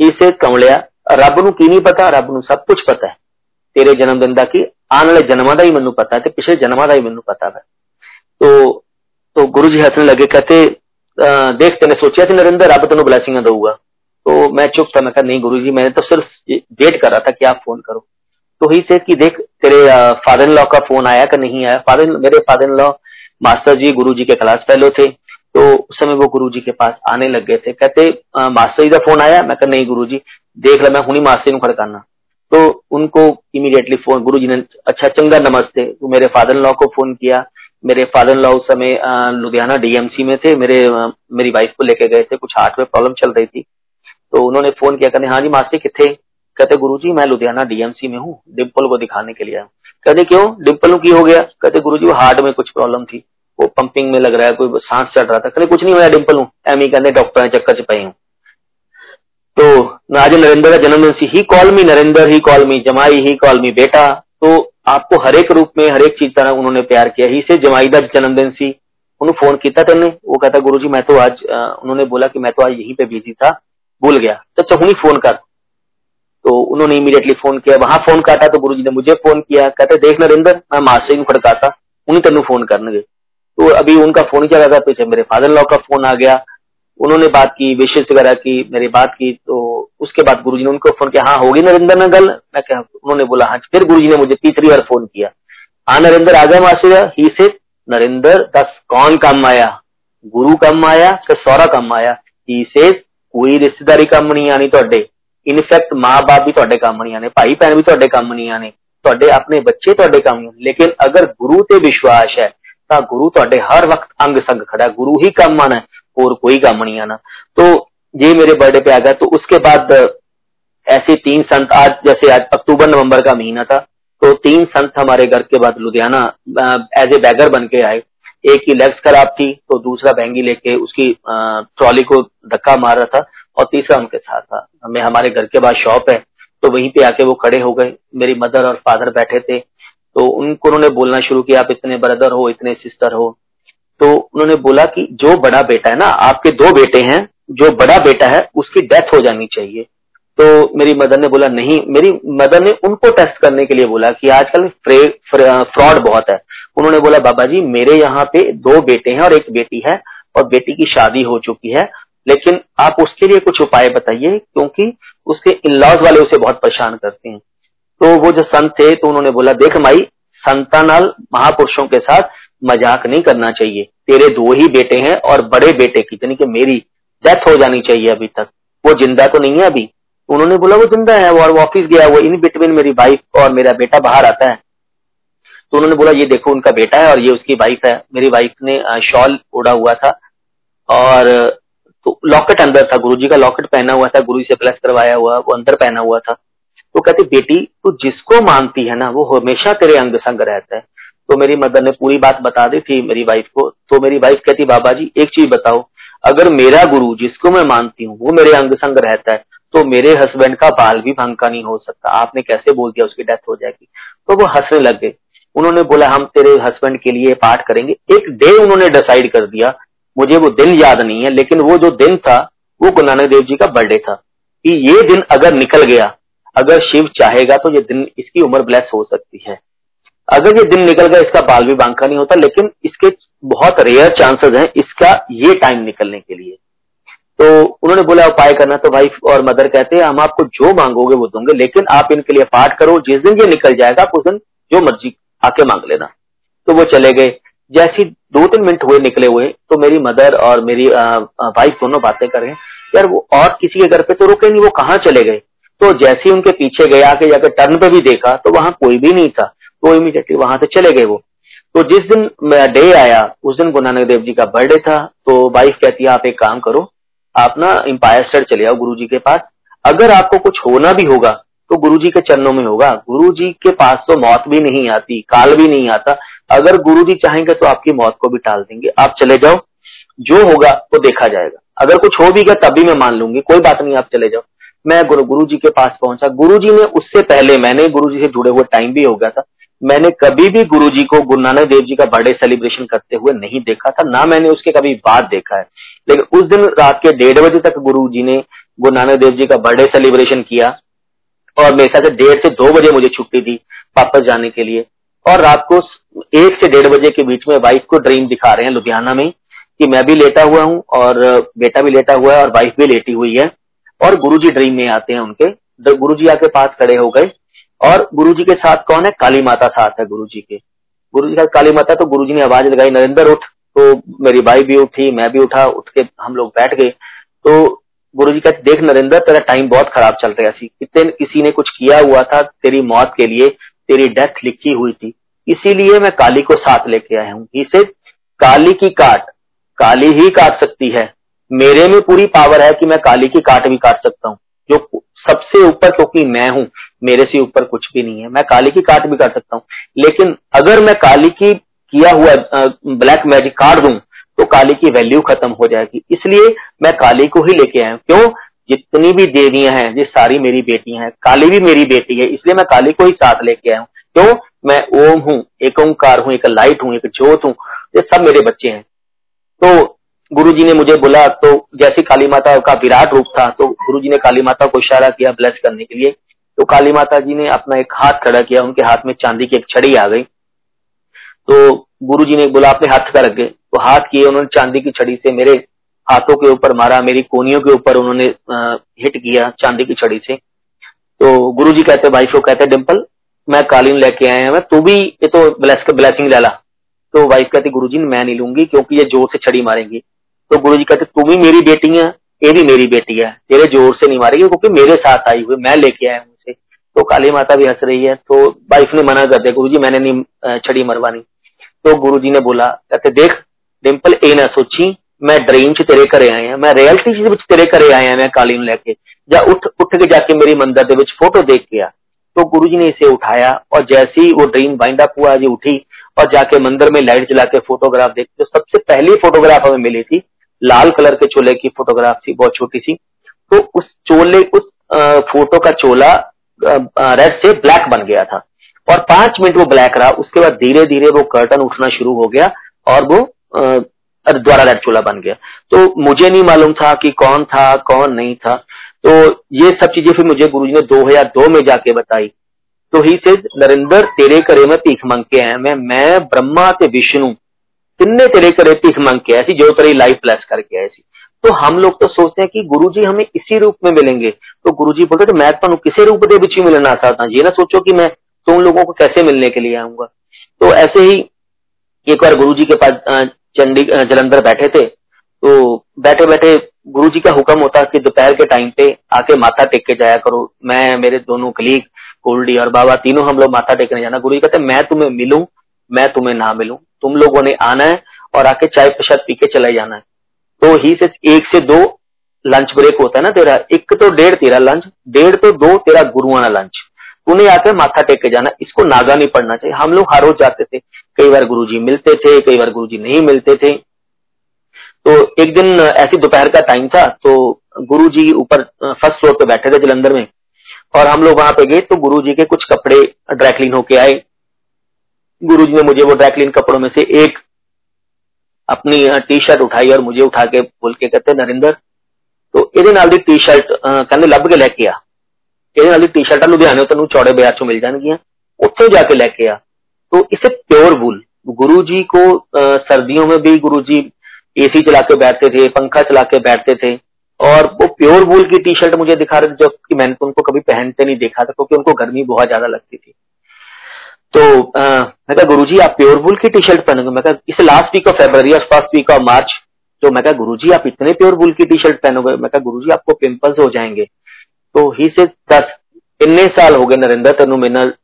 इसे कमलिया रब नु की नहीं पता रब नु सब कुछ पता है। तेरे जन्मदिन का की आने वाले जन्म का ही मैं पता है पिछले जन्म का ही मैं पता है। तो तो गुरु जी हंसने लगे, कहते देख, तेने सोचा नरेंद्र, रब तेन ब्लैसिंग दूँगा तो मैं चुप था, मैं कहा, नहीं गुरु जी मैंने तो सिर्फ़ वेट कर रहा था कि आप फ़ोन करो। तो ही से कि देख, तेरे फादर इन लॉ का फ़ोन आया कि नहीं आया? फादर मेरे father in law master ji, Guru ji के क्लास फेलो थे तो उस समय वो गुरु जी के पास आने लग गए थे। कहते मास्टर जी का फ़ोन आया? मैं कहा, नहीं गुरु जी, देख ला, मैं हूँ मास्टर नु खड़काना। तो उनको इमीडिएटली फ़ोन गुरु जी ने अच्छा चंगा, नमस्ते। तो मेरे फादर इन लॉ को फ़ोन किया। मेरे फादर इन लॉ उस समय लुधियाना डीएमसी में थे। मेरे मेरी वाइफ को लेके गए थे। कुछ हार्ट में प्रॉब्लम चल रही थी। तो उन्होंने फ़ोन किया कहने हाँ जी, मास्टर कितने कहते गुरु जी मैं लुधियाना डीएमसी में हूँ डिम्पल को दिखाने के लिए आया कहते, क्यों? डिम्पल की हो गया। कहते गुरु जी हार्ट में कुछ प्रॉब्लम थी। वो पंपिंग में लग रहा है, कोई सांस चढ़ रहा था। कहते, कुछ नहीं हुआ डिम्पल हूँ। एम कहते, डॉक्टर ने चक्कर च हूँ। तो आज नरेंद्र का जन्मदिन he call me Narendra he call me जमाई ही कॉल मी बेटा। तो आपको हरेक रूप में हरेक चीज़ तरह उन्होंने प्यार किया। ही से जमाई का जन्मदिन सी। उन्होंने फ़ोन किया तेने। वो कहता गुरु जी मैं तो आज उन्होंने बोला कि मैं तो आज यहीं पे बिज़ी था, भूल गया। तो अच्छा फ़ोन कर। तो उन्होंने इमीडिएटली फ़ोन किया। वहाँ फ़ोन काटा तो गुरु ने मुझे फ़ोन किया। कहते, देख नरेंद्र, मैं मास्टर ही खड़काता उन्हीं तेन फ़ोन करने तो अभी उनका फ़ोन क्या लगा पीछे? मेरे फादर लॉ का फ़ोन आ गया। उन्होंने बात की विशेष वगैरह की, मेरी बात की। तो उसके बाद गुरुजी ने उनको फ़ोन किया। हाँ होगी नरेंद्र में गल? मैं क्या, उन्होंने बोला हाँ। फिर गुरुजी ने मुझे तीसरी बार फ़ोन किया। हाँ नरेंद्र, आ गया मास्टर ही से नरेंद्र, दस कौन कम आया? गुरु कम आया सौरा कम आया? ही से कोई रिश्तेदारी कम नहीं आनी थोड़े ਇਨਫੈਕਟ ਮਾਂ-ਬਾਪ ਵੀ ਤੁਹਾਡੇ ਕੰਮ ਨਹੀਂ ਆਣੇ ਭਾਈ ਭੈਣ ਵੀ ਤੁਹਾਡੇ ਕੰਮ ਨਹੀਂ ਆਣੇ ਤੁਹਾਡੇ ਆਪਣੇ ਬੱਚੇ ਤੁਹਾਡੇ ਕੰਮ ਨਹੀਂ ਲੇਕਿਨ ਅਗਰ ਗੁਰੂ ਤੇ ਵਿਸ਼ਵਾਸ ਹੈ ਤਾਂ ਗੁਰੂ ਤੁਹਾਡੇ हर वक्त अंग संग खड़ा है गुरु ही काम आना है और कोई काम नहीं आना तो ये मेरे बर्थडे पे आ गया तो उसके बाद ऐसे तीन संत आज जैसे आज अक्टूबर नवंबर का महीना था तो तीन संत हमारे घर के बाद लुधियाना एज ए बैगर बन के आए एक की लेग्स खराब थी तो दूसरा बहंगी लेके उसकी ट्रॉली को धक्का मार रहा था और तीसरा उनके साथ था। हमें हमारे घर के बाद शॉप है तो वहीं पे आके वो खड़े हो गए। मेरी मदर और फादर बैठे थे तो उनको उन्होंने बोलना शुरू किया, आप इतने ब्रदर हो, इतने सिस्टर हो। तो उन्होंने बोला कि जो बड़ा बेटा है ना, आपके दो बेटे हैं, जो बड़ा बेटा है, उसकी डेथ हो जानी चाहिए। तो मेरी मदर ने बोला, नहीं। मेरी मदर ने उनको टेस्ट करने के लिए बोला कि आजकल फ्रॉड बहुत है। उन्होंने बोला, बाबा जी, मेरे यहाँ पे दो बेटे हैं और एक बेटी है, और बेटी की शादी हो चुकी है लेकिन आप उसके लिए कुछ उपाय बताइए, क्योंकि उसके इन लॉज वाले उसे बहुत परेशान करते हैं। तो वो जो संत थे तो उन्होंने बोला, देख माई, संतानाल महापुरुषों के साथ मज़ाक नहीं करना चाहिए। तेरे दो ही बेटे हैं और बड़े बेटे की, यानी कि मेरी डेथ हो जानी चाहिए अभी तक। वो ज़िंदा तो नहीं है अभी? उन्होंने बोला, वो ज़िंदा है, वो और वो ऑफ़िस गया, वो इन बिटवीन मेरी वाइफ और मेरा बेटा बाहर आता है। तो उन्होंने बोला, ये देखो, उनका बेटा है और ये उसकी वाइफ है। मेरी वाइफ ने शॉल ओढ़ा हुआ था और तो लॉकेट अंदर था गुरु का लॉकेट पहना हुआ था, गुरु से प्लस करवाया हुआ, वो अंदर पहना हुआ था। तो कहती, बेटी, तू जिसको मानती है ना, वो हमेशा तेरे अंग संग रहता है। तो मेरी मदर ने पूरी बात बता दी थी मेरी वाइफ को। तो मेरी वाइफ कहती, बाबा जी, एक चीज़ बताओ, अगर मेरा गुरु जिसको मैं मानती हूँ, वो मेरे अंग संग रहता है तो मेरे हस्बैंड का बाल भी भंका नहीं हो सकता। आपने कैसे बोल दिया उसकी डेथ हो जाएगी? तो वो हंसने लग गए। उन्होंने बोला, हम तेरे हस्बैंड के लिए पाठ करेंगे। एक डे उन्होंने डिसाइड कर दिया मुझे वो दिन याद नहीं है, लेकिन वो जो दिन था, वो गुरु नानक देव जी का बर्थडे था। कि ये दिन अगर निकल गया, अगर शिव चाहेगा तो ये दिन इसकी उम्र ब्लेस हो सकती है। अगर ये दिन निकल गया, इसका बाल भी बांका नहीं होता, लेकिन इसके बहुत रेयर चांसेस हैं इसका ये टाइम निकलने के लिए। तो उन्होंने बोला, उपाय करना। तो वाइफ और मदर कहते हैं, हम आपको जो मांगोगे वो दूँगे, लेकिन आप इनके लिए पाठ करो। जिस दिन ये निकल जाएगा आप उस दिन जो मर्ज़ी आके मांग लेना। तो वो चले गए। जैसी दो तीन मिनट हुए निकले हुए तो मेरी मदर और मेरी वाइफ दोनों बातें कर रहे हैं। यार, वो और किसी के घर पे तो रुके नहीं, वो कहाँ चले गए? तो जैसे ही उनके पीछे गया के जाकर टर्न पे भी देखा तो वहाँ कोई भी नहीं था। तो इमीडिएटली वहाँ से चले गए वो। तो जिस दिन डे आया, उस दिन गुरु नानक देव जी का बर्थडे था तो वाइफ कहती है, आप एक काम करो, आप ना एम्पायर स्टेट चले आओ गुरु जी के पास। अगर आपको कुछ होना भी होगा तो गुरु जी के चरणों में होगा। गुरु जी के पास तो मौत भी नहीं आती, काल भी नहीं आता। अगर गुरु जी चाहेंगे तो आपकी मौत को भी टाल देंगे। आप चले जाओ। जो होगा वो देखा जाएगा। अगर कुछ हो भी गया तभी मैं मान लूँगी। कोई बात नहीं, आप चले जाओ। मैं गुरु गुरु जी के पास पहुँचा। गुरु जी ने उससे पहले, मैंने गुरु जी से जुड़े हुए टाइम भी हो गया था। मैंने कभी भी गुरु जी को, गुरु नानक देव जी का बर्थडे सेलिब्रेशन करते हुए नहीं देखा था। ना मैंने उसके कभी बाद देखा है। लेकिन उस दिन रात के डेढ़ बजे तक गुरु जी ने, गुरु नानक देव जी का बर्थडे सेलिब्रेशन किया। और मेरे साथ डेढ़ से दो बजे मुझे छुट्टी दी वापस जाने के लिए। और रात को एक से डेढ़ बजे के बीच में वाइफ को ड्रीम दिखा रहे हैं लुधियाना में कि मैं भी लेटा हुआ हूँ और बेटा भी लेटा हुआ है और वाइफ भी लेटी हुई है। और गुरुजी ड्रीम में आते हैं उनके। गुरुजी आके पास खड़े हो गए। और गुरुजी के साथ कौन है? काली माता साथ है गुरुजी के। गुरु जी का काली माता तो गुरुजी ने आवाज़ लगाई, नरेंद्र, उठ। तो मेरी बाई भी उठी, मैं भी उठा, उठ के हम लोग बैठ गए। तो गुरु जी कहते देख नरेंद्र, तेरा टाइम बहुत खराब चल रहा है कितने किसी ने कुछ किया हुआ था, तेरी मौत के लिए, तेरी डेथ लिखी हुई थी। इसीलिए मैं काली को साथ लेके आया हूँ। इसे काली की काट, काली ही काट सकती है। मेरे में पूरी पावर है कि मैं काली की काट भी काट सकता हूँ। जो सबसे ऊपर, क्योंकि मैं हूँ, मेरे से ऊपर कुछ भी नहीं है। मैं काली की काट भी कर सकता हूँ। लेकिन अगर मैं काली की किया हुआ ब्लैक मैजिक काट दूँ तो काली की वैल्यू खत्म हो जाएगी। इसलिए मैं काली को ही लेके आया क्यों? जितनी भी देवियाँ हैं, ये सारी मेरी बेटियाँ हैं। काली भी मेरी बेटी है, इसलिए मैं काली को ही साथ लेके आया हूँ। क्यों? मैं ओम हूँ, एक ओंकार हूँ, एक लाइट हूँ, एक जोत हूँ। ये सब मेरे बच्चे हैं। तो गुरु जी ने मुझे बोला तो जैसे काली माता का विराट रूप था तो गुरु जी ने काली माता को इशारा किया ब्लेस करने के लिए। तो काली माता जी ने अपना एक हाथ खड़ा किया, उनके हाथ में चांदी की एक छड़ी आ गई। तो गुरु जी ने बोला, अपने हाथ कर गए तो हाथ किए, उन्होंने चांदी की छड़ी से मेरे हाथों के ऊपर मारा, मेरी कोनियों के ऊपर उन्होंने हिट किया चांदी की छड़ी से। तो गुरु जी कहते, भाई को कहते डिम्पल मैं कालीन लेके आया मैं तू भी ये तो ब्लेस ब्लेसिंग ले ला। तो वाइफ कहती गुरु जी मैं नहीं लूँगी, क्योंकि ये ज़ोर से छड़ी मारेंगी। तो गुरु जी कहते तुम ही मेरी बेटी है, ये भी मेरी बेटी है, तेरे ज़ोर से नहीं मारेगी, क्योंकि मेरे साथ आई हुई, मैं लेके आया हूँ उसे। तो काली माता भी हंस रही है तो वाइफ ने मना कर दिया गुरु जी मैंने नहीं छड़ी मरवानी। तो गुरु जी ने बोला, कहते, देख डिम्पल ए ना सोची, मैं ड्रीम च तेरे घरे आया, मैं रियलिटी च तेरे घरे आया, मैं कालीन लेके। जा उठ उठ के जाके मेरी मंदिर के फ़ोटो देख के आ। तो गुरु जी ने इसे उठाया, और जैसे वो ड्रीम बाइंड अप हुआ, जी उठी, और जाके मंदिर में लाइट जला के फोटोग्राफ देख तो सबसे पहली फोटोग्राफ हमें मिली थी, लाल कलर के चोले की फोटोग्राफ थी, बहुत छोटी सी। तो उस चोले, उस फ़ोटो का चोला रेड से ब्लैक बन गया था। और पाँच मिनट वो ब्लैक रहा, उसके बाद धीरे धीरे वो कर्टन उठना शुरू हो गया, और वो द्वारा रेड चोला बन गया। तो मुझे नहीं मालूम था कि कौन था, कौन नहीं था। तो ये सब चीज़ें फिर मुझे गुरु जी ने 2002 में जाके बताई। तो ही से नरेंद्र, तेरे करे में भीख मंग के आया मैं मैं ब्रह्मा ते विष्णु, तिन्ने तेरे करे भीख मंग के ऐसी जो तेरी लाइफ ब्लेस करके आए तो हम लोग तो सोचते हैं कि गुरु जी हमें इसी रूप में मिलेंगे। तो गुरु जी बोलते मैं तुम किसी रूप दे बिच मिलना चाहता ये ना सोचो कि मैं तुम लोगों को कैसे मिलने के लिए आऊँगा। तो ऐसे ही एक बार गुरु जी के पास चंडी जलंधर बैठे थे तो बैठे बैठे गुरु जी का हुक्म होता कि दोपहर के टाइम पे आके माथा टेक के जाया करो। मैं, मेरे दोनों कलीग कोल्डी और बाबा, तीनों हम लोग माथा टेकने जाना। गुरु जी कहते मैं तुम्हें मिलूं, मैं तुम्हें ना मिलूं। तुम लोगों ने आना है और आके चाय प्रसाद पी के चले जाना है। तो ही से एक से दो लंच ब्रेक होता है ना तेरा? एक तो डेढ़ तेरा लंच डेढ़ तो दो तेरा गुरुआना लंच उन्हें आकर माथा टेक के जाना, इसको नागा नहीं पड़ना चाहिए। हम लोग हर रोज जाते थे, कई बार गुरुजी मिलते थे, कई बार गुरुजी नहीं मिलते थे। तो एक दिन ऐसी दोपहर का टाइम था तो गुरु जी ऊपर फ़र्स्ट फ्लोर पे बैठे थे जलंधर में, और हम लोग वहाँ पे गए तो गुरु जी के कुछ कपड़े ड्राइक्लीन होके आए। गुरु जी ने मुझे वो ड्राइक्लीन कपड़ों में से एक अपनी टी शर्ट उठाई और मुझे उठा के बोल के कहते, नरेंद्र तो ये टी शर्ट कहने लब के लेके आ। ਇਹਦੇ ਨਾਲ ਦੀ ਟੀ-ਸ਼ਰਟਾਂ ਲੁਧਿਆਣੇ ਤੈਨੂੰ ਚੌੜੇ ਬਾਜ਼ਾਰ ਚੋਂ ਮਿਲ ਜਾਣਗੀਆਂ ਉੱਥੇ ਜਾ के लेके आ तो इसे प्योर वूल गुरु जी को सर्दियों में भी गुरु जी एसी चला के बैठते थे पंखा चला के बैठते थे और वो प्योर वूल की टी शर्ट मुझे दिखा रहे थे जबकि मैंने तो उनको कभी पहनते नहीं देखा था क्योंकि उनको गर्मी बहुत ज्यादा लगती थी तो आ, मैं कहा गुरु जी आप प्योर वूल की टी शर्ट पहनोगे मैं कहा इसे लास्ट वीक ऑफ फेबर या फर्स्ट वीक ऑफ मार्च तो मैं कहा गुरु जी आप इतने प्योर वूल की टी शर्ट पहनोगे मैं कहा गुरु जी आपको पिंपल्स हो जाएंगे तो ही से दस, इन्ने साल हो गए नरेंद्र, तेन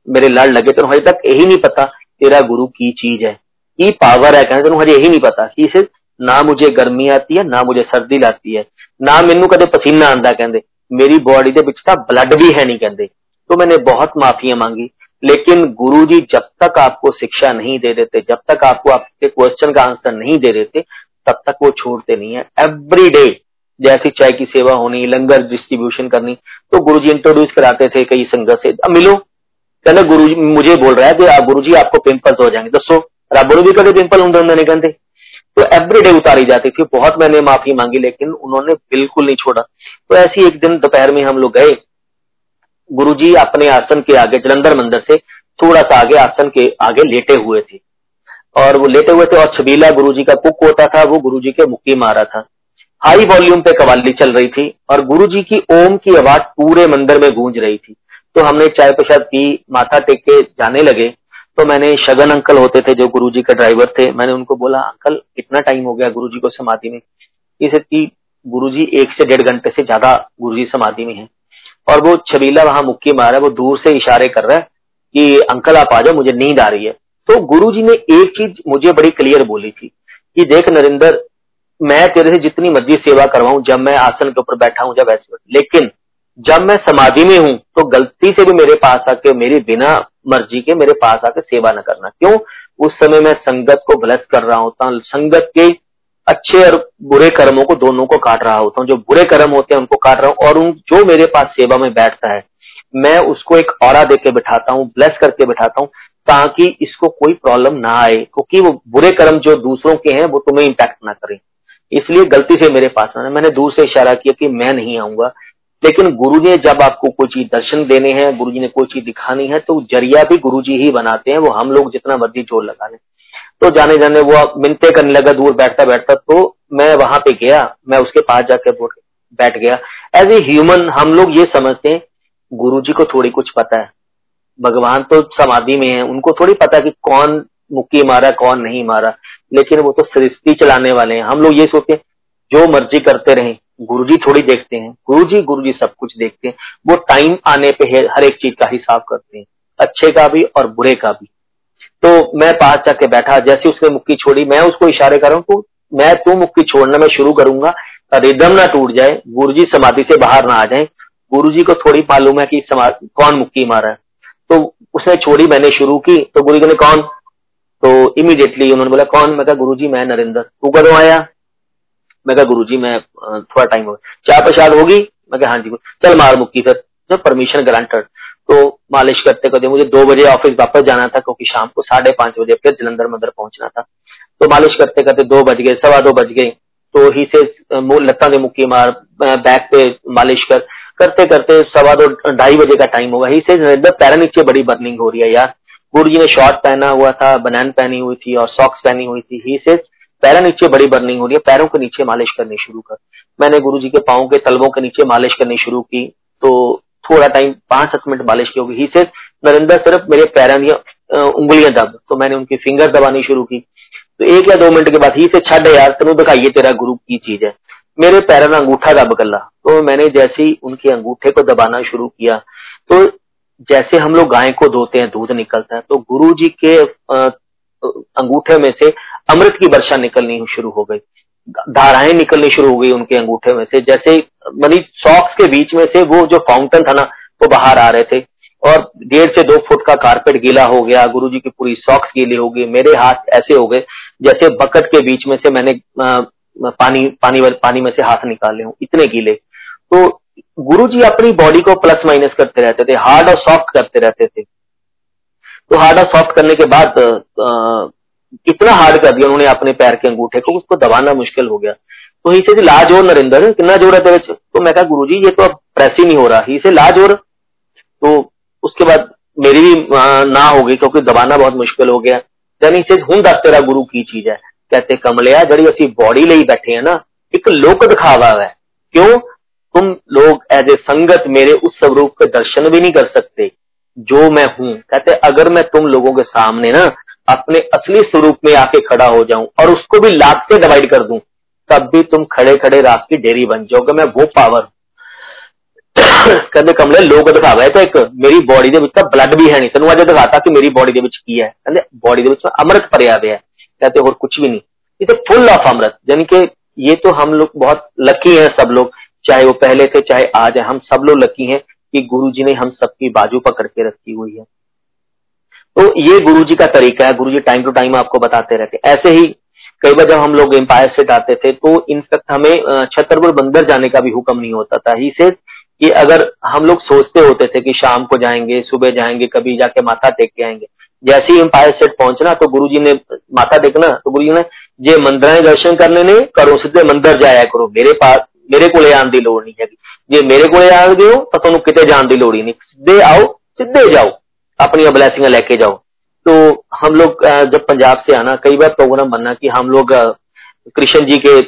मेरे लड़ लगे, तेन अजे तक यही नहीं पता तेरा गुरु की चीज़ है। की पावर है कहते तेन हजे यही नहीं पता। कि इसे ना मुझे गर्मी आती है, ना मुझे सर्दी लाती है, ना मैनू कदे पसीना आता कहते मेरी बॉडी के ब्लड भी है नहीं कहते तो मैंने बहुत माफिया मांगी, लेकिन गुरु जी जब तक आपको शिक्षा नहीं दे देते, जब तक आपको आपके क्वेश्चन का आंसर नहीं दे देते, तब तक वो छोड़ते नहीं है। एवरी डे जैसी चाय की सेवा होनी, लंगर डिस्ट्रीब्यूशन करनी। तो गुरु जी इंट्रोड्यूस कराते थे कई संगत से, अब मिलो। कहते गुरु जी मुझे बोल रहा है कि गुरु जी आपको पिंपल्स हो जाएँगे। दसो रब भी कभी पिंपल होंगे नहीं कहते तो एवरी डे उतारी जाती थी। बहुत मैंने माफ़ी मांगी, लेकिन उन्होंने बिल्कुल नहीं छोड़ा। तो ऐसी एक दिन दोपहर में हम लोग गए। गुरुजी अपने आसन के आगे, जलंधर मंदिर से थोड़ा सा आगे, आसन के आगे लेटे हुए थे। और वो लेटे हुए थे और छबीला गुरुजी का कुक होता था, वो गुरुजी के मुक्की मारा था। हाई वॉल्यूम पे कवाली चल रही थी और गुरु जी की ओम की आवाज़ पूरे मंदिर में गूंज रही थी। तो हमने चाय प्रसाद की माथा टेक के जाने लगे। तो मैंने शगन अंकल होते थे, जो गुरुजी के ड्राइवर थे, मैंने उनको बोला, अंकल कितना टाइम हो गया गुरुजी को समाधि में। इसे कि गुरुजी एक से डेढ़ घंटे से ज़्यादा गुरुजी समाधि में है। और वो छबीला, वहाँ मुक्की मारा वो दूर से इशारे कर रहा है कि, अंकल, आप आ जाओ, मुझे नींद आ रही है। तो गुरु जी ने एक चीज़ मुझे बड़ी क्लियर बोली थी कि, देख नरेंद्र मैं तेरे से जितनी मर्ज़ी सेवा करवाऊं, जब मैं आसन के ऊपर बैठा हूँ, जब ऐसे लेकिन जब मैं समाधि में हूँ तो गलती से भी मेरे पास आके, मेरी बिना मर्ज़ी के मेरे पास आके सेवा न करना। क्यों? उस समय मैं संगत को ब्लस कर रहा होता हूँ संगत के अच्छे और बुरे कर्मों को दोनों को काट रहा होता हूँ। जो बुरे कर्म होते हैं, उनको काट रहा हूँ, और उन, जो मेरे पास सेवा में बैठता है, मैं उसको एक और दे के बिठाता हूँ ब्लेस करके बिठाता हूँ, ताकि इसको कोई प्रॉब्लम ना आए, क्योंकि वो बुरे कर्म जो दूसरों के हैं, वो तुम्हें इम्पैक्ट ना करें। इसलिए गलती से मेरे पास आना। मैंने दूर से इशारा किया कि मैं नहीं आऊँगा। लेकिन गुरु ने जब आपको कोई चीज़ दर्शन देने हैं, गुरु जी ने कोई चीज़ दिखानी है तो ज़रिया भी गुरु जी ही बनाते हैं, वो हम लोग जितना मर्ज़ी ज़ोर लगा लें। तो जाने जाने वो मिनते करने लगा, दूर बैठता बैठता तो मैं वहाँ पे गया, मैं उसके पास जाके बैठ गया। एज ए ह्यूमन हम लोग ये समझते हैं, गुरु जी को थोड़ी कुछ पता है। भगवान तो समाधि में है, उनको थोड़ी पता है कि कौन मुक्की मारा, कौन नहीं मारा। लेकिन वो तो सृष्टि चलाने वाले हैं। हम लोग ये सोचते हैं, जो मर्ज़ी करते रहे गुरु जी थोड़ी देखते हैं। गुरु जी गुरु जी सब कुछ देखते हैं। वो टाइम आने पे हर एक चीज़ का हिसाब करते हैं। अच्छे का भी और बुरे का भी। तो मैं पास जाके बैठा, जैसे उसने मुक्की छोड़ी, मैं उसको इशारे कर रहा हूँ तो मैं तू मुक्की छोड़ना, मैं शुरू करूँगा। रिदम ना टूट जाए गुरु जी समाधि से बाहर ना आ जाए। गुरु जी को थोड़ी मालूम है कि कौन मुक्की मारा है। तो उसने छोड़ी, मैंने शुरू की। तो गुरु जी ने, कौन? तो इमीडिएटली उन्होंने बोला, कौन? मैं कहा गुरु जी मैं नरेंद्र। तू कदों आया? मैं कहा गुरु जी मैं थोड़ा टाइम हो चाय प्रसाद होगी? मैं कहा हाँ जी। चल मार मुक्की फिर। परमिशन ग्रांटेड तो मालिश करते करते मुझे दो बजे ऑफ़िस वापस जाना था, क्योंकि शाम को साढ़े पाँच बजे फिर जलंधर मंदिर पहुँचना था। तो मालिश करते करते दो बज गए, सवा दो बज गए। तो ही से लत्ता ने मुक्की मार बैक पे मालिश कर। करते करते सवा दो, ढाई बजे का टाइम होगा। ही से पैरा नीचे बड़ी बर्निंग हो रही है यार। गुरु जी ने शॉर्ट पहना हुआ था बनैन पहनी हुई थी और सॉक्स पहनी हुई थी। ही से पैरा नीचे बड़ी बर्निंग हो रही है, पैरों के नीचे मालिश करनी शुरू कर। मैंने गुरु जी के पाओ के तलबों के नीचे मालिश करनी शुरू की तो थोड़ा टाइम पाँच सात मिनट मालिश की होगी। ही सिर्फ़ नरिंदर, सिर्फ़ मेरे पैरों दिया उंगलियाँ दब। तो मैंने उनकी फिंगर दबानी शुरू की। तो एक या दो मिनट के बाद ही से छड़ यार, तेन दिखाइए तेरा गुरु की चीज़ है। मेरे पैरों का अंगूठा दब गला तो मैंने जैसे ही उनके अंगूठे को दबाना शुरू किया तो जैसे हम लोग गाय को धोते हैं दूध निकलता है तो गुरु जी के अंगूठे में से अमृत की वर्षा निकलनी शुरू हो गई। धाराएँ निकलनी शुरू हो गई उनके अंगूठे में से। जैसे मनी सॉक्स के बीच में से वो जो फाउंटेन था ना वो बाहर आ रहे थे। और डेढ़ से दो फुट का कारपेट गीला हो गया गुरु जी की पूरी सॉक्स गीली हो गई मेरे हाथ ऐसे हो गए जैसे बकेट के बीच में से मैंने आ, पानी पानी पानी में से हाथ निकाले हूँ इतने गीले। तो गुरु जी अपनी बॉडी को प्लस माइनस करते रहते थे हार्ड और सॉफ्ट करते रहते थे। तो हार्ड और सॉफ्ट करने के बाद इतना हार्ड कर दिया उन्होंने अपने पैर के अंगूठे को, उसको दबाना मुश्किल हो गया। तो ही से ला ज़ोर नरेंद्र, कितना ज़ोर है तेरे तो मैं कहा गुरु जी ये तो अब प्रेस ही नहीं हो रहा। ही से ला ज़ोर तो उसके बाद मेरी भी ना हो गई, क्योंकि दबाना बहुत मुश्किल हो गया। यानी से हूँ दस तेरा गुरु की चीज़ है। कहते, कमलिया, जड़ी असि बॉडी ले बैठे हैं ना, एक लोक दिखावा है। क्यों? तुम लोग एज ए संगत मेरे उस स्वरूप के दर्शन भी नहीं कर सकते जो मैं हूं कहते अगर मैं तुम लोगों के सामने ना अपने असली स्वरूप में आके खड़ा हो जाऊं और उसको भी लाख के डिवाइड कर दूं तब भी तुम खड़े खड़े रात की डेरी बन जाओगे मैं वो पावर ਕਹਿੰਦੇ ਕਮਲੇ ਲੋਕ ਦਿਖਾਵੇ ਤੇ ਇੱਕ ਮੇਰੀ ਬੋਡੀ ਦੇ ਵਿੱਚ ਤਾਂ ਬਲੱਡ ਵੀ ਹੈ ਨਹੀਂ ਤੈਨੂੰ ਅੱਜ ਦਿਖਾਤਾ ਕਿ ਮੇਰੀ ਬੋਡੀ ਦੇ ਵਿੱਚ ਕੀ ਹੈ ਕਹਿੰਦੇ ਬੋਡੀ ਦੇ ਵਿੱਚ ਅੰਮ੍ਰਿਤ ਭਰਿਆ ਹੋਇਆ कहते और कुछ भी नहीं इसे फुल ऑफ अमृत यानी कि ये तो हम लोग बहुत लकी हैं सब लोग चाहे वो पहले थे, चाहे आज है, हम सब लोग लकी हैं कि गुरु जी ने हम सबकी बाजू पकड़ के रखी हुई है। तो ये गुरु जी का तरीका है गुरु जी टाइम टू टाइम आपको बताते रहते ऐसे ही कई बार जब हम लोग एम्पायर से आते थे तो इनफेक्ट हमें छतरपुर बंदर जाने का भी हुक्म नहीं होता था। ही से कि अगर हम लोग सोचते होते थे कि शाम को जाएँगे, सुबह जाएँगे, कभी जाके माथा टेक के आएँगे, जैसे ही एम्पायर सेट पहुँचना तो गुरु जी ने माथा टेकना तो गुरु जी ने, जे मंदिर दर्शन करने ने करो, सीधे मंदिर जाया करो, मेरे पास मेरे को आने की लड़ नहीं है जे मेरे को आन हो तो तुम कितने जाने की लड़ ही नहीं। सीधे आओ सीधे जाओ। अपनी ब्लैसिंग लेके जाओ। तो हम लोग जब पंजाब से आना, कई बार प्रोग्राम बनना कि हम लोग कृष्ण जी के